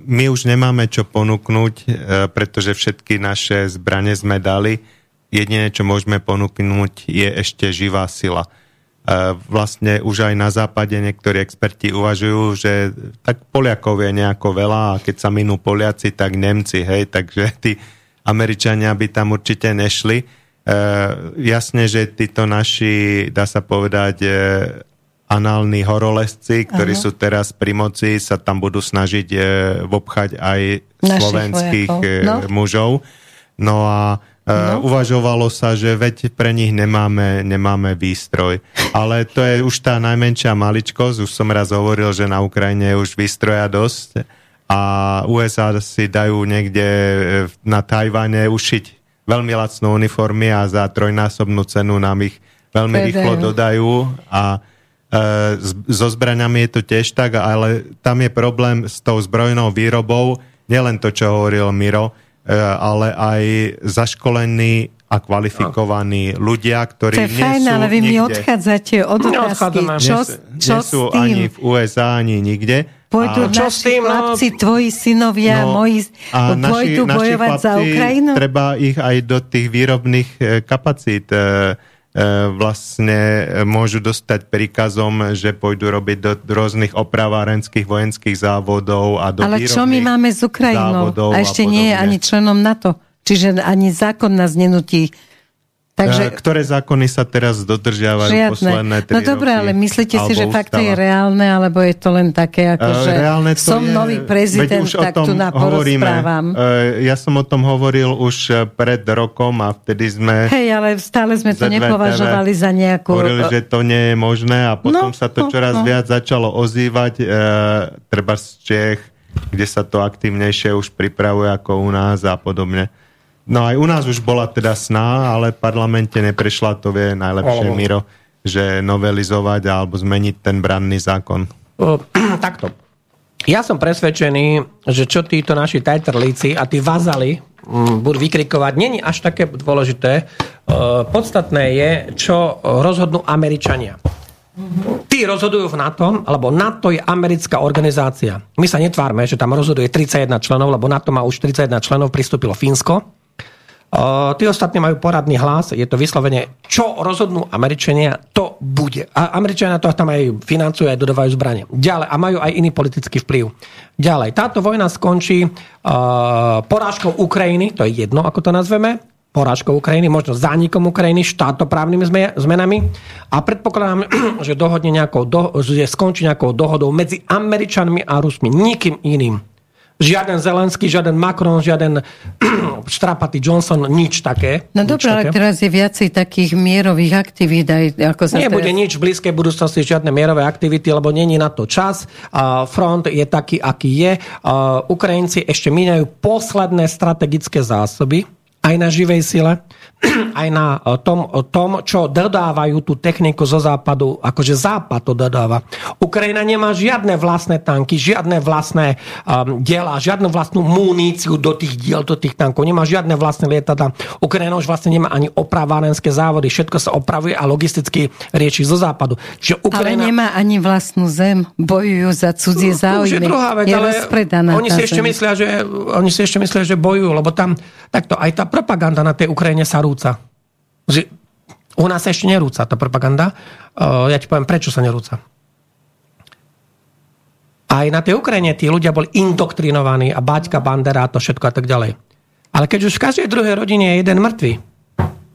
my už nemáme čo ponúknuť, e, pretože všetky naše zbrane sme dali. Jediné, čo môžeme ponúknuť, je ešte živá sila. Vlastne už aj na západe niektorí experti uvažujú, že tak Poliakov je nejako veľa a keď sa minú Poliaci, tak Nemci, hej, takže tí Američania by tam určite nešli. E, jasne, že títo naši, dá sa povedať, e, análni horolesci, ktorí Aha. sú teraz pri moci, sa tam budú snažiť e, obchať aj Našich slovenských vojakov. no? mužov. No a No. Uvažovalo sa, že veď pre nich nemáme, nemáme výstroj. Ale to je už tá najmenšia maličkosť. Už som raz hovoril, že na Ukrajine je už výstroja dosť a USA si dajú niekde na Tajvane ušiť veľmi lacnú uniformy a za trojnásobnú cenu nám ich veľmi Predajú. rýchlo dodajú a e, so zbraňami je to tiež tak, ale tam je problém s tou zbrojnou výrobou, nielen to, čo hovoril Miro, E, ale aj zaškolení a kvalifikovaní no. ľudia, ktorí to je nie fajn, sú ale vy nikde. mi odchádzate od otázky. Čo, čo nie sú s tým? ani v USA, ani nikde. Pôjdu a, naši tým, no? chlapci, no, tvoji synovia, no, moji, a pôjdu naši, bojovať naši za Ukrajinu? Treba ich aj do tých výrobných e, kapacít e, E, vlastne môžu dostať príkazom, že pôjdu robiť do rôznych opravárenských vojenských závodov a do Ale čo my máme s Ukrajinou? A ešte a nie je ani členom NATO. Čiže ani zákon nás nenutí Takže, Ktoré zákony sa teraz dodržiavajú žiadne. posledné tri No dobré, ale myslíte si, že fakt to je reálne, alebo je to len také, ako že reálne som je, nový prezident, tak tu na porozprávam. Ja som o tom hovoril už pred rokom a vtedy sme... Hej, ale stále sme to nepovažovali za nejakú... Hovorili, že to nie je možné a potom no, sa to no, čoraz no. viac začalo ozývať, e, treba z Čech, kde sa to aktívnejšie už pripravuje ako u nás a podobne. No aj u nás už bola teda sná, ale v parlamente neprešla, to vie najlepšie oh. Miro, že novelizovať alebo zmeniť ten branný zákon. O, [CLEARS THROAT] takto. Ja som presvedčený, že čo títo naši tajtrlíci a tí vazali m, budú vykrikovať, není až také dôležité. E, podstatné je, čo rozhodnú Američania. Tí rozhodujú v NATO, alebo NATO je americká organizácia. My sa netvárme, že tam rozhoduje 31 členov, lebo NATO má už 31 členov, pristúpilo Fínsko tí ostatní majú poradný hlas, je to vyslovene, čo rozhodnú Američania, to bude. A Američania to tam aj financujú, aj dodávajú zbranie. Ďalej, a majú aj iný politický vplyv. Ďalej, táto vojna skončí uh, porážkou Ukrajiny, to je jedno, ako to nazveme, porážkou Ukrajiny, možno zánikom Ukrajiny, štátoprávnymi zmenami a predpokladám, [CLEARS THROAT] že, dohodne nejakou, do, že skončí nejakou dohodou medzi Američanmi a Rusmi, nikým iným. Žiaden Zelenský, žiaden Macron, žiaden [CLEARS THROAT] štrapatý Johnson, nič také. No dobré, ale teraz je viacej takých mierových aktivít. Aj, ako sa Nebude teraz... nič v blízkej budúcnosti, žiadne mierové aktivity, lebo není na to čas. Uh, front je taký, aký je. Uh, Ukrajinci ešte míňajú posledné strategické zásoby aj na živej sile [CLEARS THROAT] aj na eh, tom, tom, čo dodávajú tú techniku zo západu, akože západ to dodáva. Ukrajina nemá žiadne vlastné tanky, žiadne vlastné um, diela, žiadnu vlastnú muníciu do tých diel, do tých tankov, nemá žiadne vlastné lietadla. Ukrajina už vlastne nemá ani opravárenské závody, všetko sa opravuje a logisticky rieši zo západu. Čiže Ukrajina... Ale nemá ani vlastnú zem, bojujú za cudzie záujmy. To už je druhá vec, je ale oni si, ešte myslia, že, oni si ešte myslia, že bojujú, lebo tam takto aj tá propaganda na tej Ukrajine sa rúca. Že u nás ešte nerúca tá propaganda. Ja ti poviem, prečo sa nerúca. Aj na tej Ukrajine tí ľudia boli indoktrinovaní a Baťka, Bandera a to všetko a tak ďalej. Ale keď už v každej druhej rodine je jeden mŕtvy,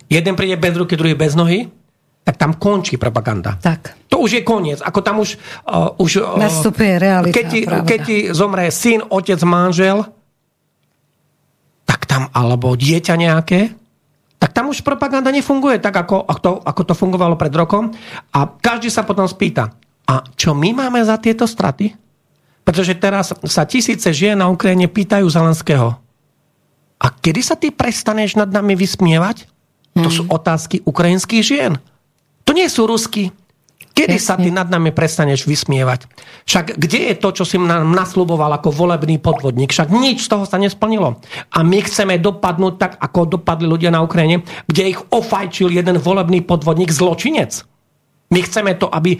jeden príde bez ruky, druhý bez nohy, tak tam končí propaganda. Tak. To už je koniec. Ako tam už... Uh, už uh, Nastupuje realita. Keď ti, keď ti zomre syn, otec, manžel, tak tam, alebo dieťa nejaké, tak tam už propaganda nefunguje tak, ako, ako, ako to fungovalo pred rokom. A každý sa potom spýta, a čo my máme za tieto straty? Pretože teraz sa tisíce žien na Ukrajine pýtajú Zelenského. A kedy sa ty prestaneš nad nami vysmievať? Hmm. To sú otázky ukrajinských žien. To nie sú rusky. Kedy sa ty nad nami prestaneš vysmievať? Však kde je to, čo si nám nasľuboval ako volebný podvodník? Však nič z toho sa nesplnilo. A my chceme dopadnúť tak, ako dopadli ľudia na Ukrajine, kde ich ofajčil jeden volebný podvodník, zločinec. My chceme to, aby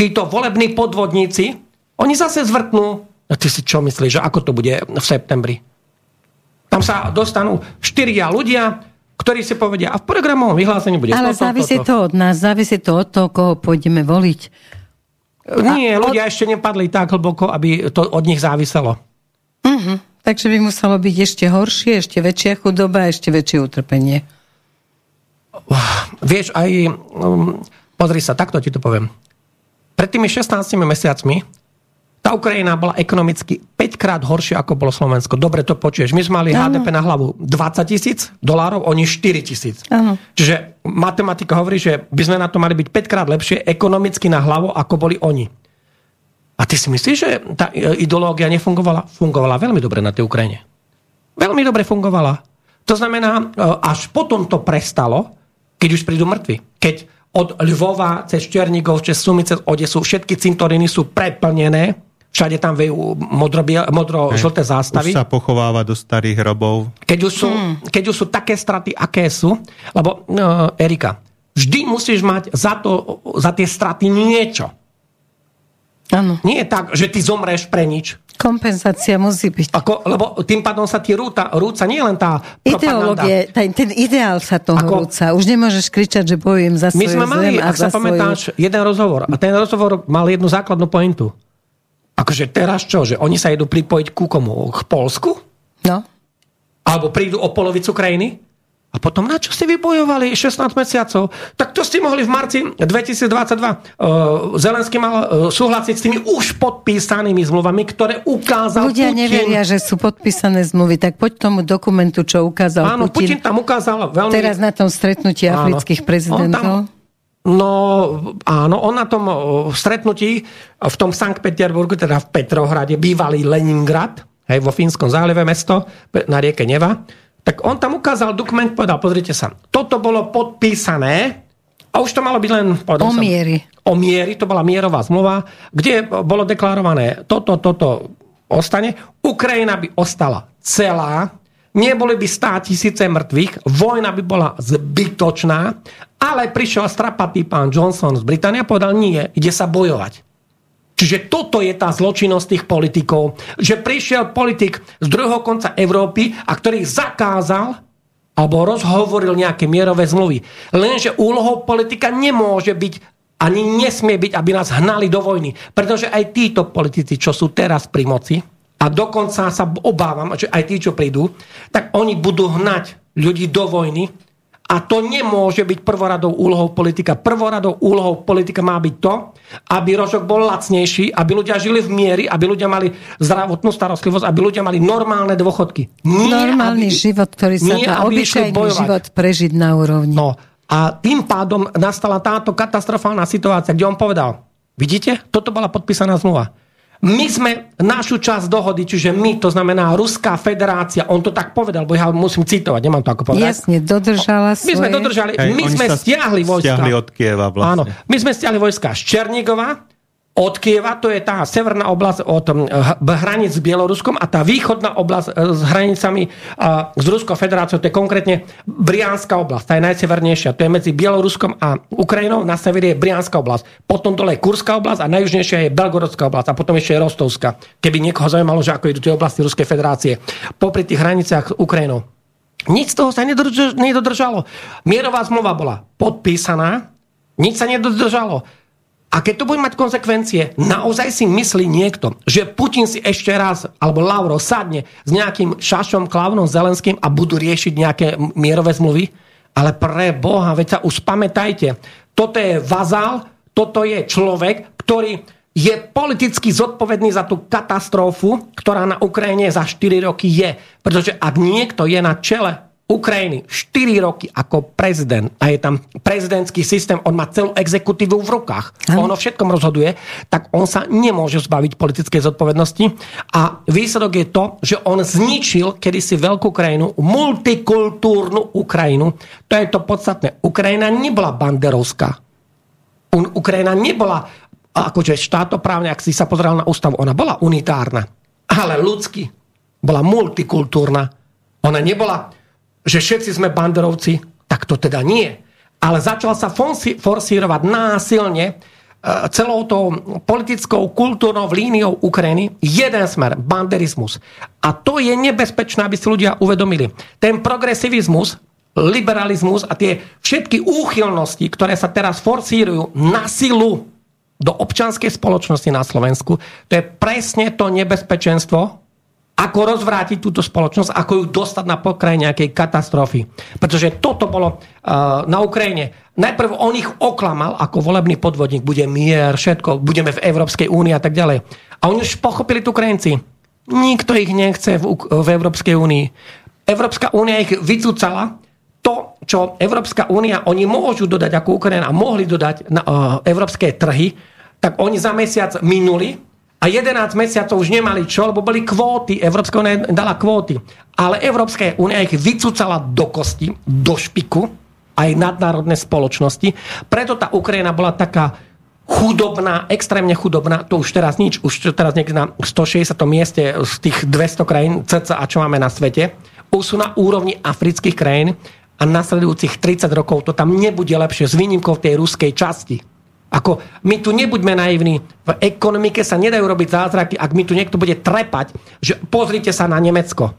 títo volební podvodníci, oni zase zvrtnú. A ty si čo myslíš, že ako to bude v septembri? Tam sa dostanú štyria ľudia, ktorí si povedia, a v programovom vyhlásení bude Ale toto, závisí toto. to od nás, závisí to od toho, koho pôjdeme voliť. Nie, od... ľudia ešte nepadli tak hlboko, aby to od nich záviselo. Uh-huh. Takže by muselo byť ešte horšie, ešte väčšia chudoba, ešte väčšie utrpenie. Vieš, aj... Um, pozri sa, takto ti to poviem. Pred tými 16 mesiacmi Tá Ukrajina bola ekonomicky 5 krát horšia, ako bolo Slovensko. Dobre to počuješ. My sme mali ano. HDP na hlavu 20 tisíc dolárov, oni 4 tisíc. Čiže matematika hovorí, že by sme na to mali byť 5 krát lepšie ekonomicky na hlavu, ako boli oni. A ty si myslíš, že tá ideológia nefungovala? Fungovala veľmi dobre na tej Ukrajine. Veľmi dobre fungovala. To znamená, e, až potom to prestalo, keď už prídu mŕtvi. Keď od Lvova cez Černigov, cez Sumy, cez Odesu, všetky cintoriny sú preplnené, Všade tam vejú modro-žlté zástavy. Už sa pochováva do starých hrobov. Keď už sú, hmm. keď už sú také straty, aké sú, lebo no, Erika, vždy musíš mať za, to, za tie straty niečo. Ano. Nie je tak, že ty zomreš pre nič. Kompenzácia musí byť. Ako, lebo tým pádom sa ti rúca, rúca nie len tá Ideológie, ten, ten ideál sa toho Ako, rúca. Už nemôžeš kričať, že bojujem za svoju My sme mali, ak sa pamätáš, jeden rozhovor. A ten rozhovor mal jednu základnú pointu. Akože teraz čo? Že oni sa idú pripojiť ku komu? K Polsku? No. Alebo prídu o polovicu krajiny? A potom na čo ste vybojovali 16 mesiacov? Tak to ste mohli v marci 2022. Uh, Zelenský mal uh, súhlasiť s tými už podpísanými zmluvami, ktoré ukázal Ľudia Putin. neveria, že sú podpísané zmluvy, tak poď tomu dokumentu, čo ukázal Áno, Putin. Putin tam ukázal veľmi... Teraz na tom stretnutí afrických prezidentov. No áno, on na tom stretnutí v tom Sankt Peterburgu, teda v Petrohrade, bývalý Leningrad, hej, vo Fínskom zálive mesto na rieke Neva, tak on tam ukázal dokument, povedal, pozrite sa, toto bolo podpísané a už to malo byť len... O miery. O miery, to bola mierová zmluva, kde bolo deklarované, toto, toto ostane. Ukrajina by ostala celá, neboli by stá tisíce mŕtvych, vojna by bola zbytočná, ale prišiel strapatý pán Johnson z Británie a povedal, nie, ide sa bojovať. Čiže toto je tá zločinnosť tých politikov, že prišiel politik z druhého konca Európy a ktorý zakázal alebo rozhovoril nejaké mierové zmluvy. Lenže úlohou politika nemôže byť ani nesmie byť, aby nás hnali do vojny. Pretože aj títo politici, čo sú teraz pri moci, a dokonca sa obávam, že aj tí, čo prídu, tak oni budú hnať ľudí do vojny a to nemôže byť prvoradou úlohou politika. Prvoradou úlohou politika má byť to, aby rožok bol lacnejší, aby ľudia žili v miery, aby ľudia mali zdravotnú starostlivosť, aby ľudia mali normálne dôchodky. Nie, Normálny aby, život, ktorý sa nie, dá obyčajný život prežiť na úrovni. No, a tým pádom nastala táto katastrofálna situácia, kde on povedal, vidíte, toto bola podpísaná zmluva my sme našu časť dohody, čiže my, to znamená Ruská federácia, on to tak povedal, bo ja musím citovať, nemám to ako povedať. Jasne, dodržala svoje... My sme dodržali, Hej, my sme stiahli vojska. Stiahli od Kieva vlastne. Áno, my sme stiahli vojska z Černigova, od Kieva, to je tá severná oblasť od hm, hraníc s Bieloruskom a tá východná oblasť e, s hranicami s Ruskou federáciou, to je konkrétne Briánska oblasť, tá je najsevernejšia, to je medzi Bieloruskom a Ukrajinou, na severe je Briánska oblasť, potom dole je Kurská oblasť a najjužnejšia je Belgorodská oblasť a potom ešte je Rostovská, keby niekoho zaujímalo, že ako idú tie oblasti Ruskej federácie, popri tých hraniciach s Ukrajinou. Nič z toho sa nedodržalo. Mierová zmluva bola podpísaná, nič sa nedodržalo. A keď to bude mať konsekvencie, naozaj si myslí niekto, že Putin si ešte raz, alebo Lauro, sadne s nejakým Šašom, Klavnom, Zelenským a budú riešiť nejaké mierové zmluvy? Ale pre Boha, veď sa už pamätajte, toto je vazál, toto je človek, ktorý je politicky zodpovedný za tú katastrofu, ktorá na Ukrajine za 4 roky je. Pretože ak niekto je na čele Ukrajiny 4 roky ako prezident a je tam prezidentský systém, on má celú exekutívu v rukách, ano. on o všetkom rozhoduje, tak on sa nemôže zbaviť politickej zodpovednosti a výsledok je to, že on zničil kedysi veľkú krajinu, multikultúrnu Ukrajinu. To je to podstatné. Ukrajina nebola banderovská. Ukrajina nebola akože štátoprávne, ak si sa pozeral na ústavu, ona bola unitárna, ale ľudsky bola multikultúrna. Ona nebola že všetci sme banderovci, tak to teda nie. Ale začal sa forsírovať násilne e, celou tou politickou, kultúrnou líniou Ukrajiny jeden smer, banderizmus. A to je nebezpečné, aby si ľudia uvedomili. Ten progresivizmus, liberalizmus a tie všetky úchylnosti, ktoré sa teraz forsírujú na silu do občanskej spoločnosti na Slovensku, to je presne to nebezpečenstvo, ako rozvrátiť túto spoločnosť, ako ju dostať na pokraj nejakej katastrofy. Pretože toto bolo uh, na Ukrajine. Najprv on ich oklamal ako volebný podvodník. Bude mier, všetko, budeme v Európskej únii a tak ďalej. A oni už pochopili tu Ukrajinci. Nikto ich nechce v, v Európskej únii. Európska únia ich vycúcala. To, čo Európska únia, oni môžu dodať ako Ukrajina mohli dodať na uh, európske trhy, tak oni za mesiac minuli a 11 mesiacov už nemali čo, lebo boli kvóty. Európska únia dala kvóty. Ale Európska únia ich vycúcala do kosti, do špiku, aj nadnárodné spoločnosti. Preto tá Ukrajina bola taká chudobná, extrémne chudobná, to už teraz nič, už teraz niekde na 160. mieste z tých 200 krajín cca, čo máme na svete, už sú na úrovni afrických krajín a nasledujúcich 30 rokov to tam nebude lepšie s výnimkou tej ruskej časti. Ako my tu nebuďme naivní, v ekonomike sa nedajú robiť zázraky, ak mi tu niekto bude trepať, že pozrite sa na Nemecko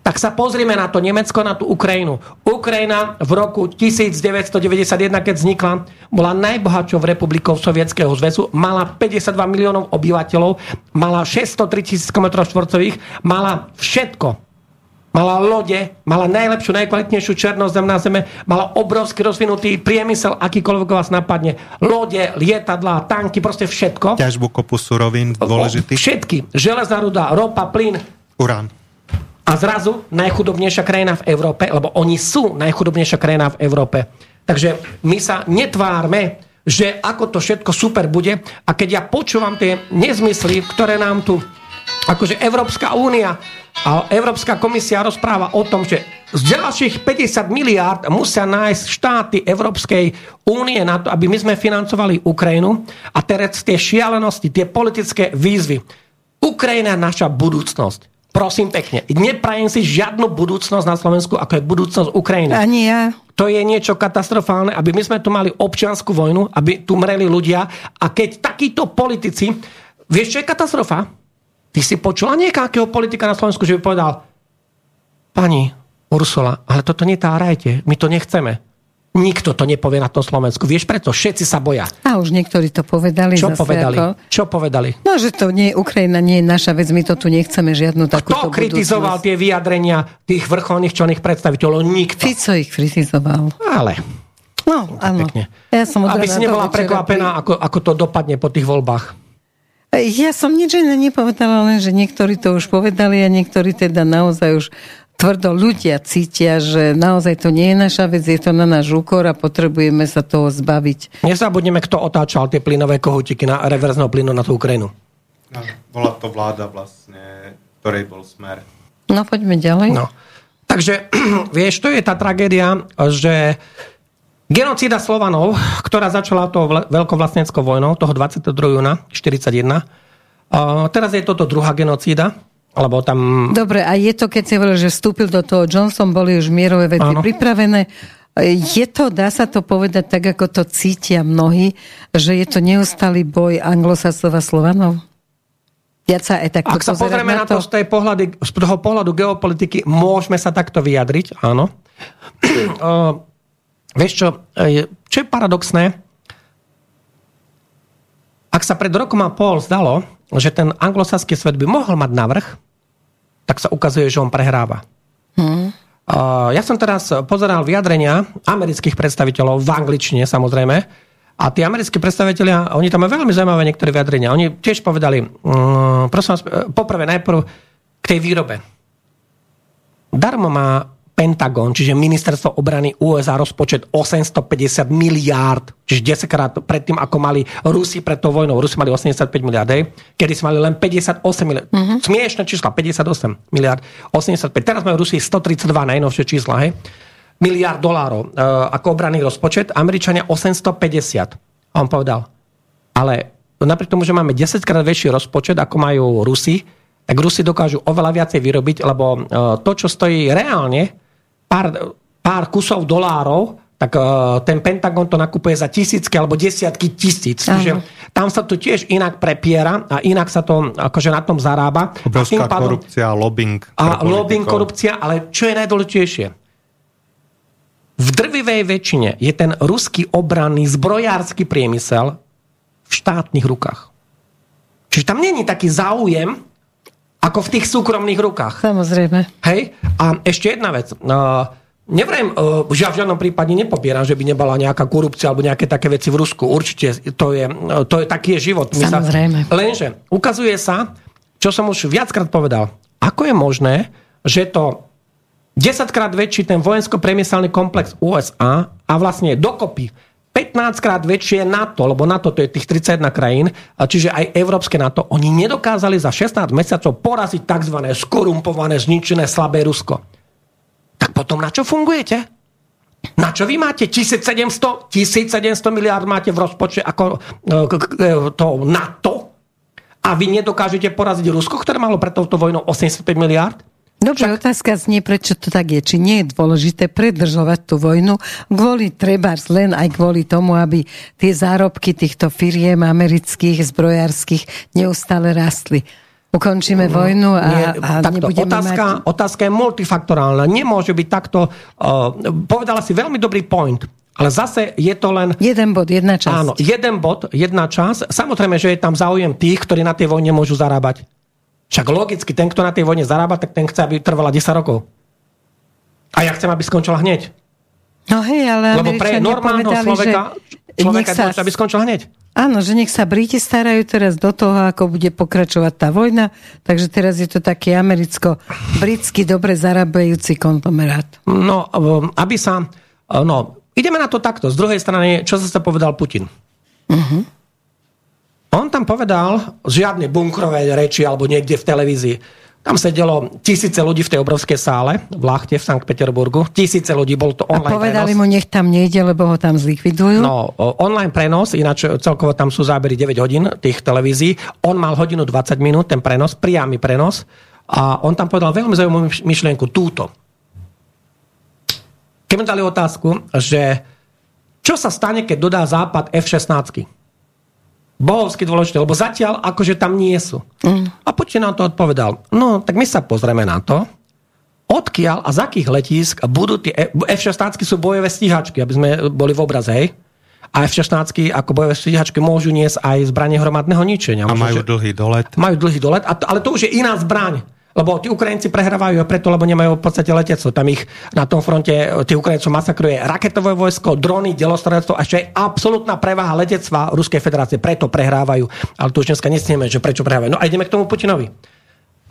tak sa pozrime na to Nemecko, na tú Ukrajinu. Ukrajina v roku 1991, keď vznikla, bola najbohatšou republikou Sovietskeho zväzu, mala 52 miliónov obyvateľov, mala 603 tisíc km štvorcových, mala všetko. Mala lode, mala najlepšiu, najkvalitnejšiu černozem na zeme, mala obrovský rozvinutý priemysel, akýkoľvek vás napadne. Lode, lietadlá, tanky, proste všetko. Ťažbu kopu surovín dôležitý. Všetky. Železná ruda, ropa, plyn. Urán a zrazu najchudobnejšia krajina v Európe, lebo oni sú najchudobnejšia krajina v Európe. Takže my sa netvárme, že ako to všetko super bude a keď ja počúvam tie nezmysly, ktoré nám tu akože Európska únia a Európska komisia rozpráva o tom, že z ďalších 50 miliárd musia nájsť štáty Európskej únie na to, aby my sme financovali Ukrajinu a teraz tie šialenosti, tie politické výzvy. Ukrajina je naša budúcnosť. Prosím pekne, neprajem si žiadnu budúcnosť na Slovensku, ako je budúcnosť Ukrajiny. Ani ja. To je niečo katastrofálne, aby my sme tu mali občianskú vojnu, aby tu mreli ľudia a keď takíto politici... Vieš, čo je katastrofa? Ty si počula nejakého politika na Slovensku, že by povedal pani Ursula, ale toto netárajte, my to nechceme. Nikto to nepovie na tom Slovensku. Vieš preto? Všetci sa boja. A už niektorí to povedali. Čo zase povedali? Ako... Čo povedali? No, že to nie, Ukrajina nie je naša vec, my to tu nechceme žiadnu takúto Kto kritizoval budúcnosť. tie vyjadrenia tých vrcholných čelných predstaviteľov? Nikto. Fico ich kritizoval. Ale. No, áno. Pekne. Ja som Aby si nebola prekvapená, ako, ako to dopadne po tých voľbách. Ja som nič iné nepovedala, len že niektorí to už povedali a niektorí teda naozaj už tvrdo ľudia cítia, že naozaj to nie je naša vec, je to na náš úkor a potrebujeme sa toho zbaviť. Nezabudneme, kto otáčal tie plynové kohutiky na reverzného plynu na tú Ukrajinu. No, bola to vláda vlastne, ktorej bol smer. No poďme ďalej. No. Takže, [CLEARS THROAT] vieš, to je tá tragédia, že genocída Slovanov, ktorá začala tou veľkovlastneckou vojnou, toho 22. júna 41, teraz je toto druhá genocída, alebo tam... Dobre, a je to, keď si hovoril, že vstúpil do toho Johnson, boli už mierové veci Áno. pripravené. Je to, dá sa to povedať tak, ako to cítia mnohí, že je to neustály boj anglosasov a slovanov? Viac sa aj takto Ak sa pozrieme na to, z, tej pohľady, z toho pohľadu geopolitiky, môžeme sa takto vyjadriť, áno. [CLEARS THROAT] vieš čo, e, čo je paradoxné? Ak sa pred rokom a pol zdalo, že ten anglosaský svet by mohol mať navrh, tak sa ukazuje, že on prehráva. Hmm. Ja som teraz pozeral vyjadrenia amerických predstaviteľov v angličtine samozrejme. A tí americkí predstavitelia, oni tam majú veľmi zaujímavé niektoré vyjadrenia. Oni tiež povedali, um, prosím vás, e, poprvé najprv k tej výrobe. Darmo má Pentagon, čiže ministerstvo obrany USA rozpočet 850 miliárd, čiže 10 krát predtým, ako mali Rusi pred tou vojnou. Rusi mali 85 miliard, hej? kedy si mali len 58 miliard. Uh-huh. Smiešne čísla, 58 miliard, 85. Teraz majú Rusi 132 najnovšie čísla, hej? miliard dolárov uh, ako obranný rozpočet, Američania 850. A on povedal, ale napriek tomu, že máme 10 krát väčší rozpočet, ako majú Rusi, tak Rusi dokážu oveľa viacej vyrobiť, lebo uh, to, čo stojí reálne, pár, pár kusov dolárov, tak uh, ten Pentagon to nakupuje za tisícky alebo desiatky tisíc. Čiže tam sa to tiež inak prepiera a inak sa to akože na tom zarába. Obrovská pádom, korupcia, lobbying. a lobbying, korupcia, ale čo je najdôležitejšie? V drvivej väčšine je ten ruský obranný zbrojársky priemysel v štátnych rukách. Čiže tam není taký záujem ako v tých súkromných rukách. Samozrejme. Hej? A ešte jedna vec. Uh, Nevrem, uh, že v žiadnom prípade nepopieram, že by nebola nejaká korupcia alebo nejaké také veci v Rusku. Určite to je, uh, to je taký je život. My Samozrejme. Sa, lenže ukazuje sa, čo som už viackrát povedal, ako je možné, že to 10 krát väčší ten vojensko-priemyselný komplex USA a vlastne dokopy 15 krát väčšie NATO, lebo NATO to je tých 31 krajín, čiže aj európske NATO, oni nedokázali za 16 mesiacov poraziť tzv. skorumpované, zničené, slabé Rusko tak potom na čo fungujete? Na čo vy máte 1700, 1700 miliard máte v rozpočte ako e, to NATO a vy nedokážete poraziť Rusko, ktoré malo pred touto vojnou 85 miliard? Dobre, Však... otázka znie, prečo to tak je. Či nie je dôležité predržovať tú vojnu kvôli trebárs len aj kvôli tomu, aby tie zárobky týchto firiem amerických, zbrojárskych neustále rastli ukončíme mm, vojnu a, Nie, a takto, nebudeme otázka, mať... otázka je multifaktorálna. Nemôže byť takto... Uh, povedala si veľmi dobrý point. Ale zase je to len... Jeden bod, jedna časť. Áno, jeden bod, jedna časť. Samozrejme, že je tam záujem tých, ktorí na tej vojne môžu zarábať. Však logicky, ten, kto na tej vojne zarába, tak ten chce, aby trvala 10 rokov. A ja chcem, aby skončila hneď. No hej, ale Lebo pre normálneho človeka, že človeka sa... aby skončila hneď. Áno, že nech sa Briti starajú teraz do toho, ako bude pokračovať tá vojna, takže teraz je to taký americko-britský dobre zarábajúci konglomerát. No, aby sa... No, ideme na to takto. Z druhej strany, čo sa povedal Putin? Uh-huh. On tam povedal žiadne bunkrové reči alebo niekde v televízii. Tam sedelo tisíce ľudí v tej obrovskej sále v Lachte v Sankt Peterburgu. Tisíce ľudí, bol to online A povedali prenos. mu, nech tam nejde, lebo ho tam zlikvidujú? No, online prenos, ináč celkovo tam sú zábery 9 hodín tých televízií. On mal hodinu 20 minút, ten prenos, priamy prenos. A on tam povedal veľmi zaujímavú myšlienku, túto. Keď mi dali otázku, že čo sa stane, keď dodá Západ F-16? Bohovsky dôležité, lebo zatiaľ akože tam nie sú. Mm. A Putin nám to odpovedal. No, tak my sa pozrieme na to, odkiaľ a z akých letísk budú tie F-16 sú bojové stíhačky, aby sme boli v obraze, hej? A F-16 ako bojové stíhačky môžu niesť aj zbranie hromadného ničenia. A majú dlhý dolet. Majú dlhý dolet, ale to už je iná zbraň. Lebo tí Ukrajinci prehrávajú preto, lebo nemajú v podstate letectvo. Tam ich na tom fronte, tí Ukrajincov masakruje raketové vojsko, drony, delostredstvo a ešte aj absolútna prevaha letectva Ruskej federácie. Preto prehrávajú. Ale tu už dneska nesnieme, že prečo prehrávajú. No a ideme k tomu Putinovi.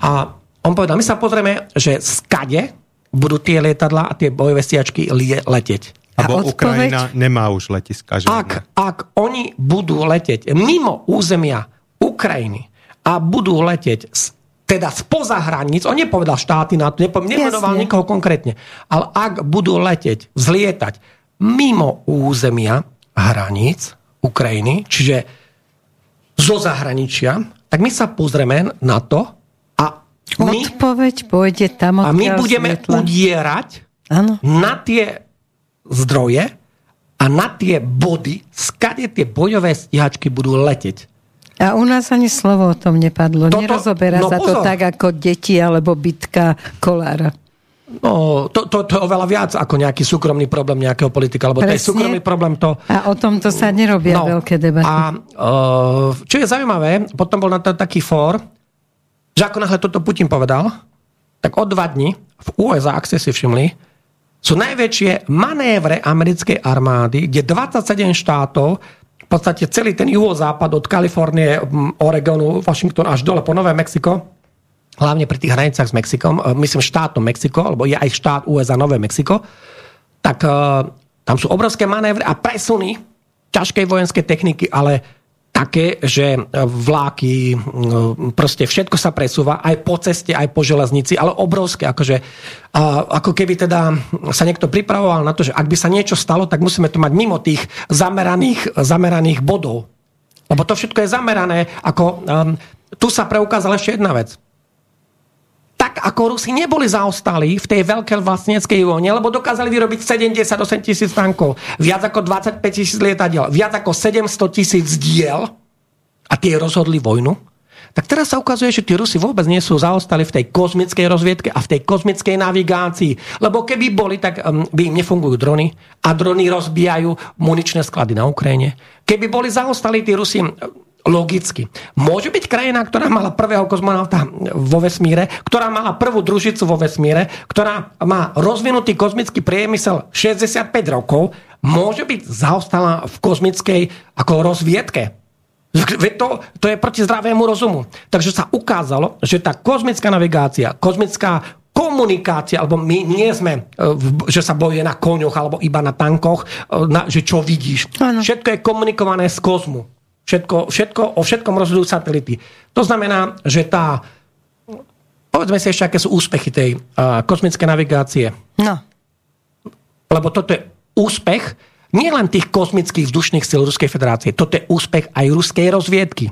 A on povedal, my sa pozrieme, že skade budú tie lietadla a tie bojové stiačky letieť. Abo Ukrajina nemá už letiska. Ak, ak oni budú letieť mimo územia Ukrajiny a budú letieť z teda spoza hraníc, on nepovedal štáty na to, nepomenoval nikoho konkrétne, ale ak budú leteť, vzlietať mimo územia hraníc Ukrajiny, čiže zo zahraničia, tak my sa pozrieme na to a my, Odpoveď pôjde tam, a my budeme svetla. udierať ano. na tie zdroje a na tie body, skade tie bojové stíhačky budú leteť. A u nás ani slovo o tom nepadlo. Toto, Nerozoberá no, sa pozor. to tak ako deti alebo bitka kolára. No, to, to, to je oveľa viac ako nejaký súkromný problém nejakého politika, lebo Presne. to je súkromný problém to... A o tomto sa nerobia no, veľké debaty. A uh, čo je zaujímavé, potom bol na to taký fór, že ako náhle toto Putin povedal, tak o dva dní v USA, ak ste si všimli, sú najväčšie manévre americkej armády, kde 27 štátov v podstate celý ten juhozápad od Kalifornie, Oregonu, Washington až dole po Nové Mexiko, hlavne pri tých hranicách s Mexikom, e, myslím štátom Mexiko, alebo je aj štát USA Nové Mexiko, tak uh, tam sú obrovské manévry a presuny ťažkej vojenskej techniky, ale také, že vláky, proste všetko sa presúva aj po ceste, aj po železnici, ale obrovské, akože ako keby teda sa niekto pripravoval na to, že ak by sa niečo stalo, tak musíme to mať mimo tých zameraných, zameraných bodov. Lebo to všetko je zamerané, ako um, tu sa preukázala ešte jedna vec tak ako Rusi neboli zaostali v tej veľkej vlastníckej vojne, lebo dokázali vyrobiť 78 tisíc tankov, viac ako 25 tisíc lietadiel, viac ako 700 tisíc diel a tie rozhodli vojnu, tak teraz sa ukazuje, že tí Rusi vôbec nie sú zaostali v tej kozmickej rozviedke a v tej kozmickej navigácii. Lebo keby boli, tak by im nefungujú drony a drony rozbijajú muničné sklady na Ukrajine. Keby boli zaostali tí Rusi, Logicky. Môže byť krajina, ktorá mala prvého kozmonauta vo vesmíre, ktorá mala prvú družicu vo vesmíre, ktorá má rozvinutý kozmický priemysel 65 rokov, môže byť zaostala v kozmickej ako rozviedke. To, to je proti zdravému rozumu. Takže sa ukázalo, že tá kozmická navigácia, kozmická komunikácia, alebo my nie sme, e, že sa bojuje na koňoch alebo iba na tankoch, e, na, že čo vidíš. Ano. Všetko je komunikované z kozmu. Všetko, všetko, o všetkom rozhodujú satelity. To znamená, že tá... Povedzme si ešte, aké sú úspechy tej uh, kozmickej navigácie. No. Lebo toto je úspech nielen tých kozmických vzdušných síl Ruskej federácie, toto je úspech aj ruskej rozviedky.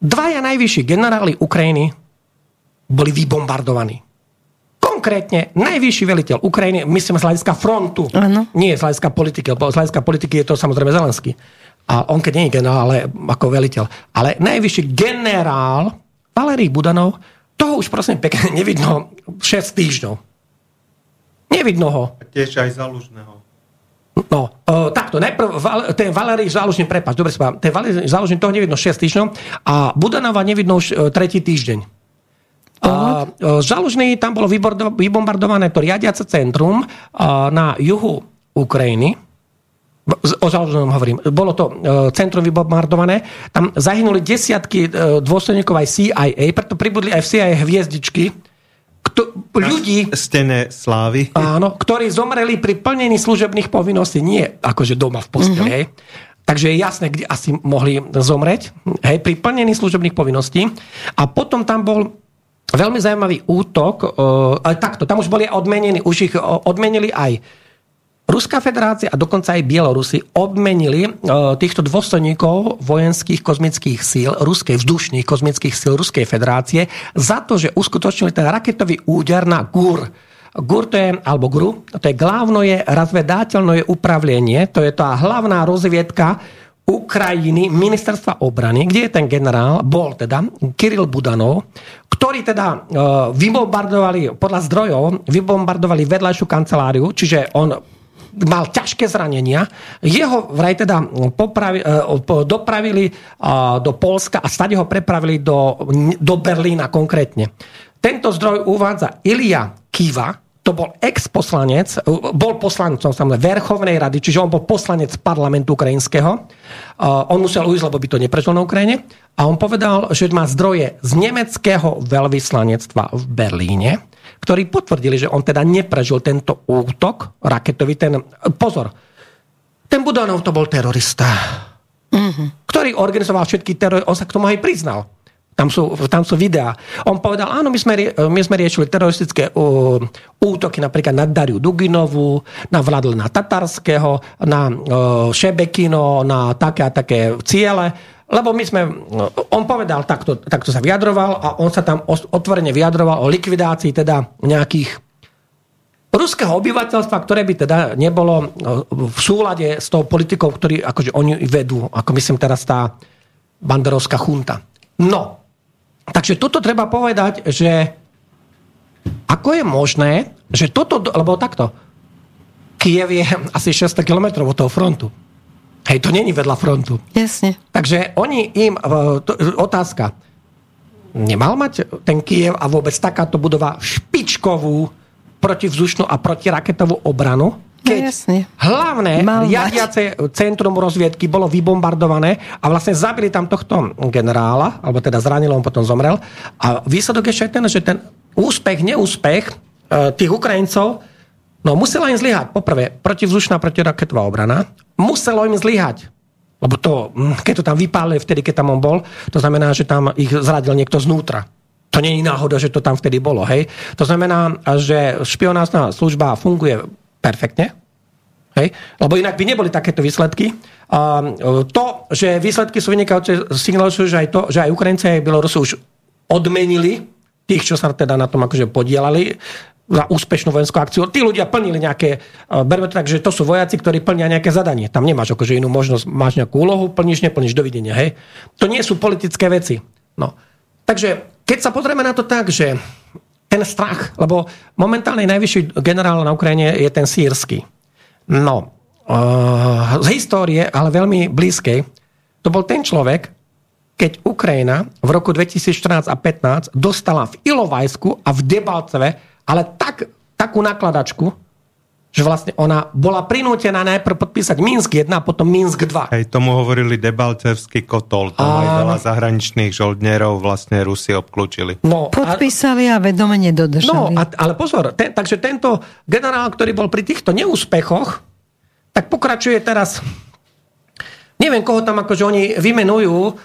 Dvaja najvyšší generáli Ukrajiny boli vybombardovaní konkrétne najvyšší veliteľ Ukrajiny, myslím z hľadiska frontu, ano. nie z hľadiska politiky, lebo z hľadiska politiky je to samozrejme Zelenský. A on keď nie je generál, ale ako veliteľ. Ale najvyšší generál Valerij Budanov, toho už prosím pekne [LAUGHS] nevidno 6 týždňov. Nevidno ho. A tiež aj Zalužného. No, uh, takto, najprv ten Valerij Zálužný, prepáč, dobre spávam, ten Valerij Zálužný, toho nevidno 6 týždňov a Budanova nevidno už uh, tretí týždeň. A Žalužný tam bolo vybombardované to riadiace centrum na juhu Ukrajiny. O Žalužnom hovorím. Bolo to centrum vybombardované. Tam zahynuli desiatky dôstojníkov aj CIA, preto pribudli aj v CIA hviezdičky, kto, ľudí... Stene slávy. Áno, ktorí zomreli pri plnení služebných povinností. Nie akože doma v posteli, mm-hmm. Takže je jasné, kde asi mohli zomreť. Hej, pri plnení služebných povinností. A potom tam bol veľmi zaujímavý útok, ale takto, tam už boli odmenení, už ich odmenili aj Ruská federácia a dokonca aj Bielorusi odmenili týchto dôstojníkov vojenských kozmických síl, ruskej vzdušných kozmických síl Ruskej federácie za to, že uskutočnili ten raketový úder na GUR. GUR to je, alebo GRU, to je je razvedateľné upravlenie, to je tá hlavná rozviedka Ukrajiny, ministerstva obrany, kde je ten generál, bol teda Kiril Budanov, ktorí teda uh, vybombardovali, podľa zdrojov, vybombardovali vedľajšiu kanceláriu, čiže on mal ťažké zranenia. Jeho vraj teda popravi, uh, dopravili uh, do Polska a stade ho prepravili do, do Berlína konkrétne. Tento zdroj uvádza Ilia Kiva, to bol ex-poslanec, bol poslancom samozrejme Verchovnej rady, čiže on bol poslanec parlamentu ukrajinského. On musel ujsť, lebo by to neprežil na Ukrajine. A on povedal, že má zdroje z nemeckého veľvyslanectva v Berlíne, ktorí potvrdili, že on teda neprežil tento útok raketový. Ten, pozor, ten Budanov to bol terorista, mm-hmm. ktorý organizoval všetky terory, on sa k tomu aj priznal. Tam sú, tam sú videá. On povedal, áno, my sme, my sme riešili teroristické uh, útoky napríklad na Dariu Duginovú, na Vladlena Tatarského, na uh, Šebekino, na také a také ciele. Lebo my sme, on povedal, takto, takto sa vyjadroval a on sa tam otvorene vyjadroval o likvidácii teda nejakých ruského obyvateľstva, ktoré by teda nebolo v súlade s tou politikou, ktorý akože oni vedú, ako myslím teraz tá banderovská chunta. No, Takže toto treba povedať, že ako je možné, že toto, lebo takto, Kiev je asi 600 km od toho frontu. Hej, to není vedľa frontu. Jasne. Takže oni im, to, otázka, nemal mať ten Kiev a vôbec takáto budova špičkovú protivzdušnú a protiraketovú obranu? keď no, jasne. hlavné Mal riadiace mať. centrum rozviedky bolo vybombardované a vlastne zabili tam tohto generála, alebo teda zranil, on potom zomrel. A výsledok je ten, že ten úspech, neúspech e, tých Ukrajincov, no musela im zlyhať. Poprvé, protivzdušná protiraketová obrana, muselo im zlyhať. Lebo to, hm, keď to tam vypálili vtedy, keď tam on bol, to znamená, že tam ich zradil niekto znútra. To je náhoda, že to tam vtedy bolo. Hej? To znamená, že špionážna služba funguje perfektne. Hej? Lebo inak by neboli takéto výsledky. A to, že výsledky sú vynikajúce, signalizujú, že aj to, že aj Ukrajinci aj Bielorusi už odmenili tých, čo sa teda na tom akože podielali za úspešnú vojenskú akciu. Tí ľudia plnili nejaké, berme to tak, že to sú vojaci, ktorí plnia nejaké zadanie. Tam nemáš akože inú možnosť, máš nejakú úlohu, plníš, neplníš, dovidenia. Hej? To nie sú politické veci. No. Takže keď sa pozrieme na to tak, že ten strach, lebo momentálne najvyšší generál na Ukrajine je ten sírsky. No, uh, z histórie, ale veľmi blízkej, to bol ten človek, keď Ukrajina v roku 2014 a 15 dostala v Ilovajsku a v Debalceve ale tak, takú nakladačku, že vlastne ona bola prinútená najprv podpísať Minsk 1 a potom Minsk 2. Hej, tomu hovorili Debalcevský kotol. Tam aj veľa zahraničných žoldnierov vlastne Rusi obklúčili. No, Podpísali a, a vedome nedodržali. No, a, ale pozor, ten, takže tento generál, ktorý bol pri týchto neúspechoch, tak pokračuje teraz, neviem, koho tam akože oni vymenujú,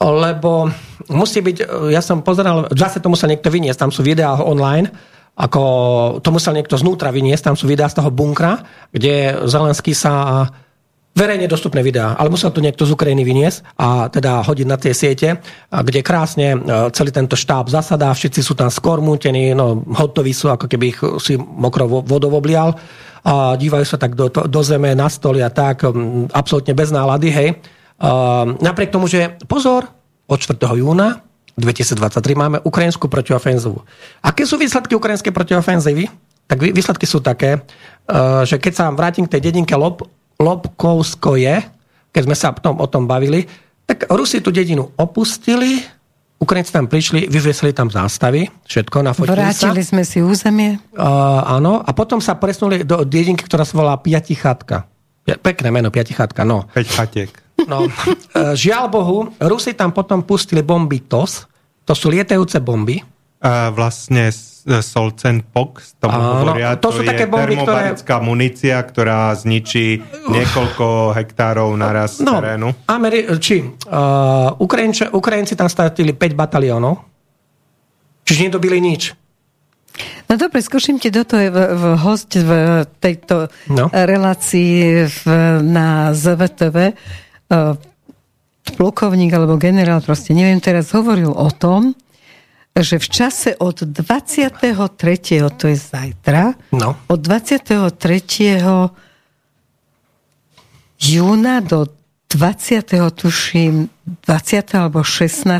lebo musí byť, ja som pozeral, zase to musel niekto vyniesť, tam sú videá online, ako to musel niekto znútra vyniesť, tam sú videá z toho bunkra, kde Zelenský sa verejne dostupné videá, ale musel to niekto z Ukrajiny vyniesť a teda hodiť na tie siete, kde krásne e, celý tento štáb zasadá, všetci sú tam skormútení, no hotoví sú, ako keby ich si mokro vodou oblial a dívajú sa tak do, do zeme, na stoli a tak, absolútne bez nálady, hej. A napriek tomu, že pozor, od 4. júna 2023 máme ukrajinskú protiofenzívu. Aké sú výsledky ukrajinskej protiofenzívy? Tak výsledky sú také, eh, že keď sa vrátim k tej dedinke Lob, Lobkovsko je, keď sme sa o tom, o tom bavili, tak Rusi tú dedinu opustili, Ukrajinci tam prišli, vyviesili tam zástavy, všetko na Vrátili sa. sme si územie. Uh, áno, a potom sa presunuli do dedinky, ktorá sa volá Piatichatka. Pekné meno, Piatichatka, no. Peť chatiek. No, eh, žiaľ Bohu, Rusi tam potom pustili bomby TOS, to sú lietajúce bomby. A vlastne Solcen Pox, tomu Áno, hovoria, to, to sú je také bomby, termobarická ktoré... munícia, ktorá zničí niekoľko hektárov naraz no, terénu. Ameri- či uh, Ukrajinči, Ukrajinci tam stratili 5 bataliónov, čiže nedobili nič. No dobre, skúšim ti do toho v, v host v tejto no. relácii v, na ZVTV. Uh, plukovník alebo generál, proste neviem, teraz hovoril o tom, že v čase od 23. to je zajtra, no. od 23. júna do 20. tuším 20. alebo 16.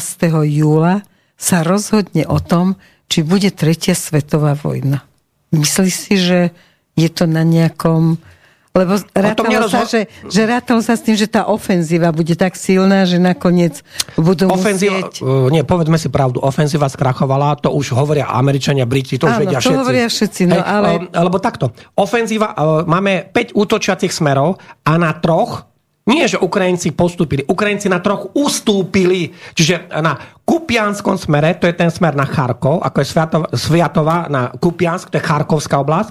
júla sa rozhodne o tom, či bude tretia svetová vojna. Myslíš si, že je to na nejakom lebo rátalo sa, že, že rátalo sa s tým, že tá ofenzíva bude tak silná, že nakoniec budú ofenzíva, musieť... Uh, nie, povedzme si pravdu, ofenzíva skrachovala, to už hovoria Američania, Briti, to už Áno, vedia to všetci. hovoria všetci, no Hej, ale... Uh, lebo takto, ofenzíva, uh, máme 5 útočiacich smerov a na troch nie, že Ukrajinci postúpili, Ukrajinci na troch ustúpili. Čiže na Kupianskom smere, to je ten smer na Charkov, ako je Sviatova na Kupiansk, to je Charkovská oblasť.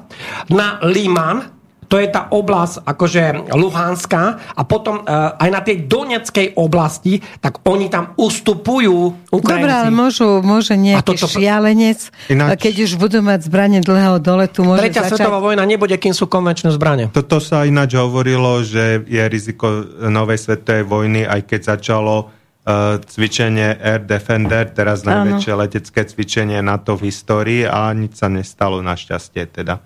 Na Liman, to je tá oblasť akože Luhanská a potom uh, aj na tej Doneckej oblasti, tak oni tam ustupujú Ukrajinci. Dobre, ale môžu, môže nejaký toto... šialenec, Ináč... keď už budú mať zbranie dlhého doletu, môže Tretia začať... svetová vojna nebude, kým sú konvenčné zbranie. Toto sa ináč hovorilo, že je riziko novej svetovej vojny, aj keď začalo uh, cvičenie Air Defender, teraz najväčšie letecké cvičenie NATO v histórii a nič sa nestalo našťastie teda.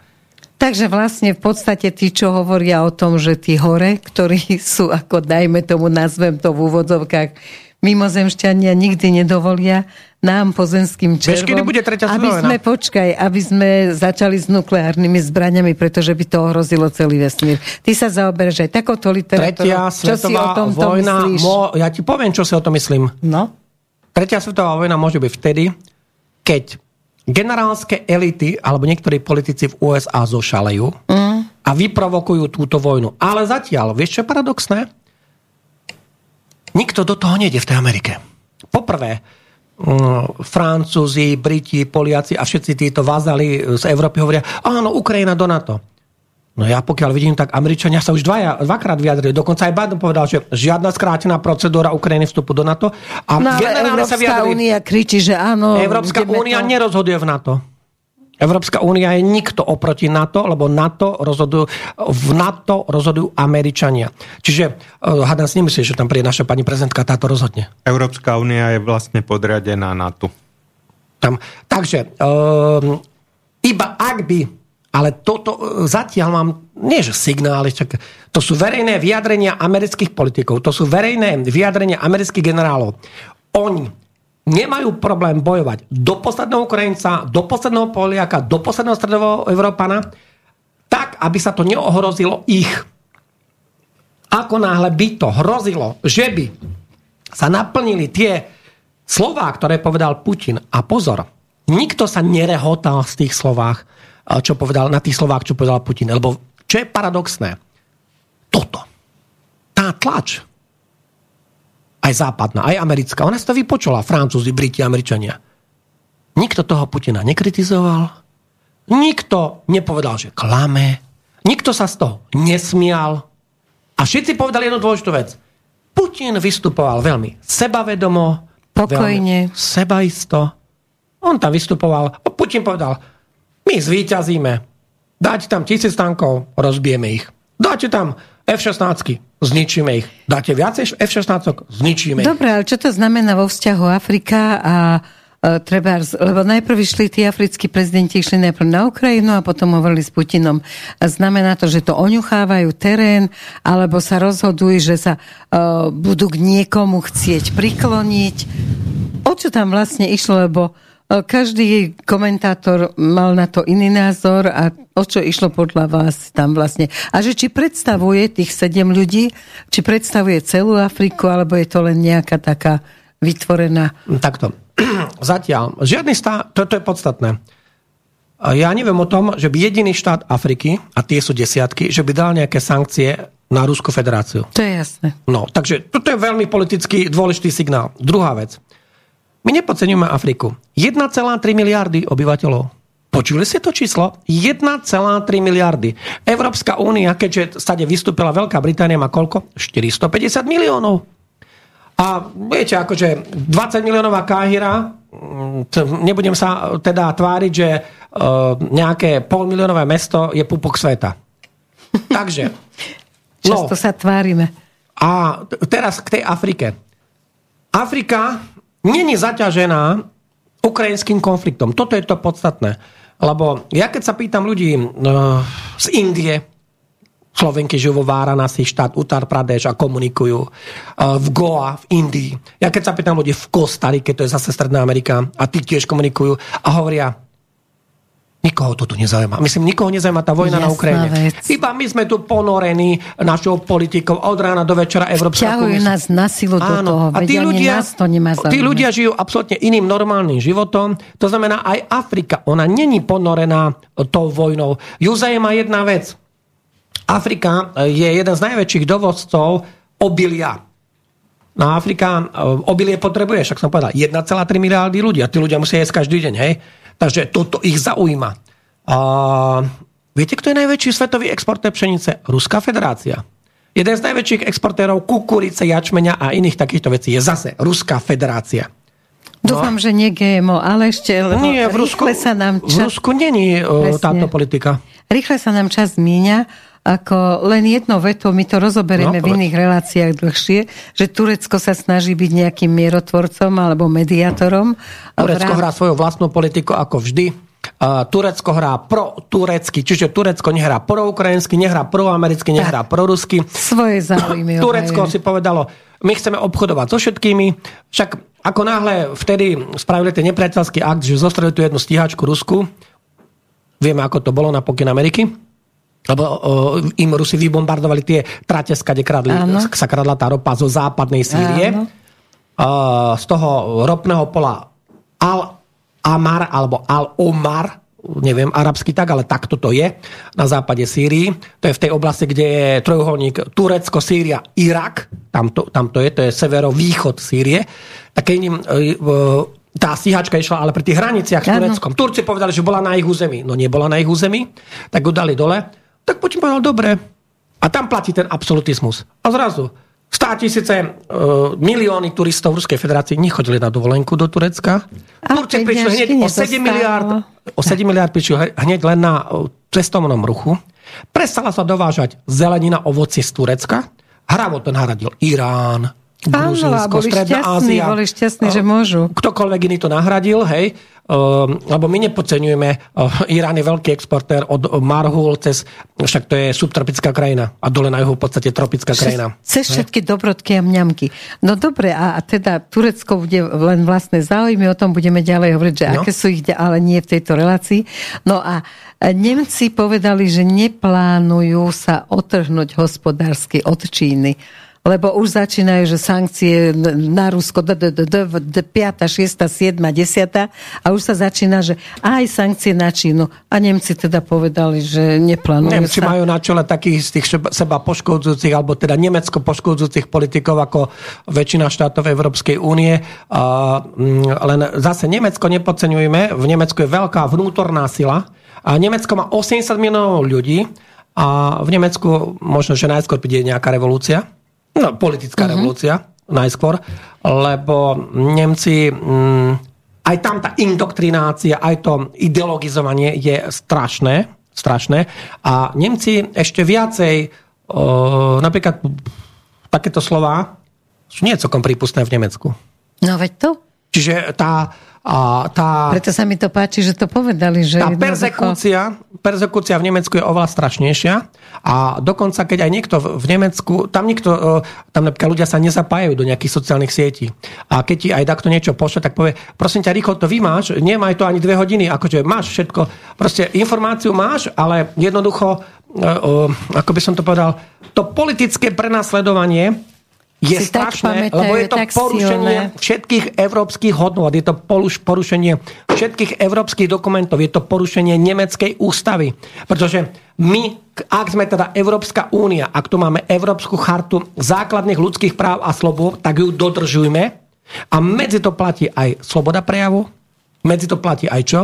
Takže vlastne v podstate tí, čo hovoria o tom, že tí hore, ktorí [LAUGHS] sú, ako dajme tomu, nazvem to v úvodzovkách, mimozemšťania nikdy nedovolia nám pozemským červom, Vieš, kedy bude tretia aby sme, počkaj, aby sme začali s nukleárnymi zbraniami, pretože by to ohrozilo celý vesmír. Ty sa zaoberáš aj takouto literatúrou. Tretia čo si o tom vojna, mo, ja ti poviem, čo si o tom myslím. No? Tretia svetová vojna môže byť vtedy, keď generálske elity alebo niektorí politici v USA zošalejú mm. a vyprovokujú túto vojnu. Ale zatiaľ, vieš čo je paradoxné? Nikto do toho nejde v tej Amerike. Poprvé, mm, Francúzi, Briti, Poliaci a všetci títo vázali z Európy hovoria, áno, Ukrajina do NATO. No ja pokiaľ vidím, tak Američania sa už dvaja, dvakrát vyjadrili. Dokonca aj Biden povedal, že žiadna skrátená procedúra Ukrajiny vstupu do NATO. A no, Európska sa únia kričí, že áno. Európska únia to... nerozhoduje v NATO. Európska únia je nikto oproti NATO, lebo NATO rozhodujú, v NATO rozhodujú Američania. Čiže hádam si nemyslí, že tam príde naša pani prezidentka táto rozhodne. Európska únia je vlastne podriadená NATO. Tam, takže um, iba ak by ale toto e, zatiaľ mám, nie že signály, čak, to sú verejné vyjadrenia amerických politikov, to sú verejné vyjadrenia amerických generálov. Oni nemajú problém bojovať do posledného Ukrajinca, do posledného Poliaka, do posledného stredového Európana, tak, aby sa to neohrozilo ich. Ako náhle by to hrozilo, že by sa naplnili tie slová, ktoré povedal Putin. A pozor, nikto sa nerehotal z tých slovách, čo povedal, na tých slovách, čo povedal Putin. Lebo čo je paradoxné? Toto. Tá tlač, aj západná, aj americká, ona sa to vypočula, Francúzi, Briti, Američania. Nikto toho Putina nekritizoval, nikto nepovedal, že klame, nikto sa z toho nesmial a všetci povedali jednu dôležitú vec. Putin vystupoval veľmi sebavedomo, pokojne, sebaisto. On tam vystupoval, Putin povedal, my zvíťazíme, dáte tam tisíc tankov, rozbijeme ich. Dáte tam F-16, zničíme ich. Dáte viacej F-16, zničíme ich. Dobre, ale čo to znamená vo vzťahu Afrika a uh, treba, lebo najprv išli tí africkí prezidenti, išli najprv na Ukrajinu a potom hovorili s Putinom. Znamená to, že to oňuchávajú terén, alebo sa rozhodujú, že sa uh, budú k niekomu chcieť prikloniť. O čo tam vlastne išlo, lebo každý komentátor mal na to iný názor a o čo išlo podľa vás tam vlastne. A že či predstavuje tých sedem ľudí, či predstavuje celú Afriku, alebo je to len nejaká taká vytvorená... Takto. [CLEARS THROAT] Zatiaľ. Žiadny stát, toto je podstatné. Ja neviem o tom, že by jediný štát Afriky, a tie sú desiatky, že by dal nejaké sankcie na Ruskú federáciu. To je jasné. No, takže toto je veľmi politicky dôležitý signál. Druhá vec. My nepodceňujeme Afriku. 1,3 miliardy obyvateľov. Počuli ste to číslo? 1,3 miliardy. Európska únia, keďže stade vystúpila Veľká Británia, má koľko? 450 miliónov. A viete, akože 20 miliónová Káhira, mm, nebudem sa teda tváriť, že e, nejaké polmiliónové mesto je pupok sveta. [LAUGHS] Takže. Často no, sa tvárime. A teraz k tej Afrike. Afrika není zaťažená ukrajinským konfliktom. Toto je to podstatné. Lebo ja keď sa pýtam ľudí uh, z Indie, Slovenky žijú vo Váranasi, štát Uttar Pradesh a komunikujú uh, v Goa, v Indii. Ja keď sa pýtam ľudí v Kostarike, to je zase Stredná Amerika, a tí tiež komunikujú a hovoria, Nikoho to tu nezaujíma. Myslím, nikoho nezaujíma tá vojna Jasná na Ukrajine. Vec. Iba my sme tu ponorení našou politikou od rána do večera Európska Ťahujú nás na silu do toho. A tí ľudia, nás to nemá tí ľudia žijú absolútne iným normálnym životom. To znamená, aj Afrika, ona není ponorená tou vojnou. Ju zaujíma jedna vec. Afrika je jeden z najväčších dovozcov obilia. Na Afrika e, obilie potrebuje, však som povedal, 1,3 miliardy ľudí a tí ľudia musia jesť každý deň, hej? Takže toto ich zaujíma. A viete, kto je najväčší svetový exportér pšenice? Ruská federácia. Jeden z najväčších exportérov kukurice, jačmenia a iných takýchto vecí je zase Ruská federácia. No. Dúfam, že nie GMO, ale ešte, lebo nie, v Rusku, sa nám čas... V Rusku není uh, táto politika. Rýchle sa nám čas míňa ako len jedno veto, my to rozoberieme no, v iných reláciách dlhšie, že Turecko sa snaží byť nejakým mierotvorcom alebo mediátorom. Turecko hrá svoju vlastnú politiku ako vždy. Turecko hrá pro turecky, čiže Turecko nehrá pro ukrajinsky, nehrá pro americky, nehrá pro rusky. Svoje záujmy. [CLEARS THROAT] Turecko si povedalo, my chceme obchodovať so všetkými, však ako náhle vtedy spravili ten nepriateľský akt, že zostreli tu jednu stíhačku Rusku, vieme, ako to bolo na pokyn Ameriky, lebo uh, im Rusi vybombardovali tie trate, skade kradli, sa kradla tá ropa zo západnej Sýrie. Uh, z toho ropného pola Al-Amar alebo Al-Omar, neviem arabsky tak, ale takto to je, na západe Sýrii. To je v tej oblasti, kde je trojuholník Turecko, Sýria, Irak. Tam to, tam to je, to je severovýchod Sýrie. Tak keď im, uh, tá stíhačka išla ale pri tých hraniciach s Tureckom. Turci povedali, že bola na ich území. No nebola na ich území, tak ho dali dole tak Putin povedal, dobre. A tam platí ten absolutizmus. A zrazu stá tisíce, uh, milióny turistov v Ruskej federácii nechodili na dovolenku do Turecka. Turci prišli hneď o 7 miliard, o 7 miliard prišli hneď len na cestovnom ruchu. Prestala sa dovážať zelenina, ovocie z Turecka. Hravo to nahradil Irán, Gruzínsko, Stredná šťastní, Ázia. Boli šťastní, že môžu. Ktokoľvek iný to nahradil, hej. Uh, lebo my nepodceňujeme, uh, Irán je veľký exportér od Marhul cez, však to je subtropická krajina a dole na juhu v podstate tropická krajina. Cez všetky dobrodky a mňamky. No dobre, a, a teda Turecko bude len vlastné záujmy, o tom budeme ďalej hovoriť, že no. aké sú ich, ale nie v tejto relácii. No a Nemci povedali, že neplánujú sa otrhnúť hospodársky od Číny lebo už začínajú, že sankcie na Rusko 5., 6., 7., 10. a už sa začína, že aj sankcie na Čínu. A Nemci teda povedali, že neplánujú Nemci sa. majú na čele takých z tých seba poškodzujúcich, alebo teda Nemecko poškodzujúcich politikov ako väčšina štátov Európskej únie. Len zase Nemecko nepodceňujeme. V Nemecku je veľká vnútorná sila. A Nemecko má 80 miliónov ľudí a v Nemecku možno, že najskôr príde nejaká revolúcia No, politická uh-huh. revolúcia najskôr, lebo Nemci, mm, aj tam tá indoktrinácia, aj to ideologizovanie je strašné, strašné. A Nemci ešte viacej, o, napríklad takéto slova sú nie celkom prípustné v Nemecku. No veď to. Čiže tá, a tá, Preto sa mi to páči, že to povedali. Že tá perzekúcia, perzekúcia v Nemecku je oveľa strašnejšia a dokonca, keď aj niekto v Nemecku, tam nikto, e, tam napríklad ľudia sa nezapájajú do nejakých sociálnych sietí. A keď ti aj takto niečo pošle, tak povie, prosím ťa, rýchlo to vymáš, nemaj to ani dve hodiny, akože máš všetko. Proste informáciu máš, ale jednoducho, e, ako by som to povedal, to politické prenasledovanie je si strašné, pamätajú, lebo je to porušenie silné. všetkých európskych hodnot, je to porušenie všetkých európskych dokumentov, je to porušenie nemeckej ústavy. Pretože my, ak sme teda Európska únia, ak tu máme Európsku chartu základných ľudských práv a slobod, tak ju dodržujme. A medzi to platí aj sloboda prejavu, medzi to platí aj čo?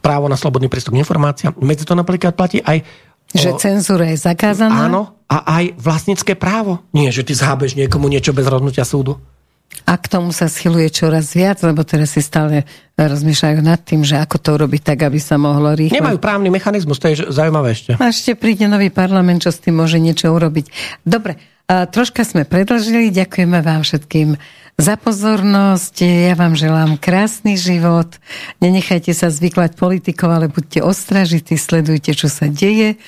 Právo na slobodný prístup k informáciám. Medzi to napríklad platí aj že cenzúra je zakázaná? Áno, a aj vlastnícke právo. Nie, že ty zhábeš niekomu niečo bez rozhodnutia súdu. A k tomu sa schyluje čoraz viac, lebo teraz si stále rozmýšľajú nad tým, že ako to urobiť tak, aby sa mohlo rýchlo... Nemajú právny mechanizmus, to je zaujímavé ešte. A ešte príde nový parlament, čo s tým môže niečo urobiť. Dobre, troška sme predlžili, ďakujeme vám všetkým za pozornosť. Ja vám želám krásny život. Nenechajte sa zvyklať politikov, ale buďte ostražití, sledujte, čo sa deje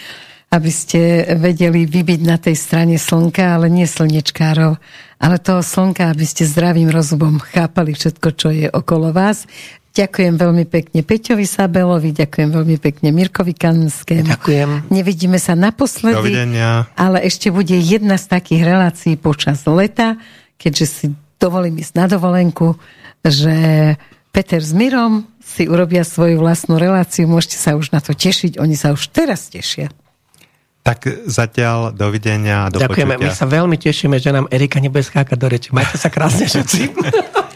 aby ste vedeli vybiť na tej strane slnka, ale nie slnečkárov, ale toho slnka, aby ste zdravým rozumom chápali všetko, čo je okolo vás. Ďakujem veľmi pekne Peťovi Sabelovi, ďakujem veľmi pekne Mirkovi Kanskému. Ďakujem. Nevidíme sa naposledy, Dovidenia. ale ešte bude jedna z takých relácií počas leta, keďže si dovolím ísť na dovolenku, že Peter s Mirom si urobia svoju vlastnú reláciu, môžete sa už na to tešiť, oni sa už teraz tešia. Tak zatiaľ dovidenia a do Ďakujeme, počutia. my sa veľmi tešíme, že nám Erika nebude skákať do reči. Majte sa krásne všetci. [LAUGHS]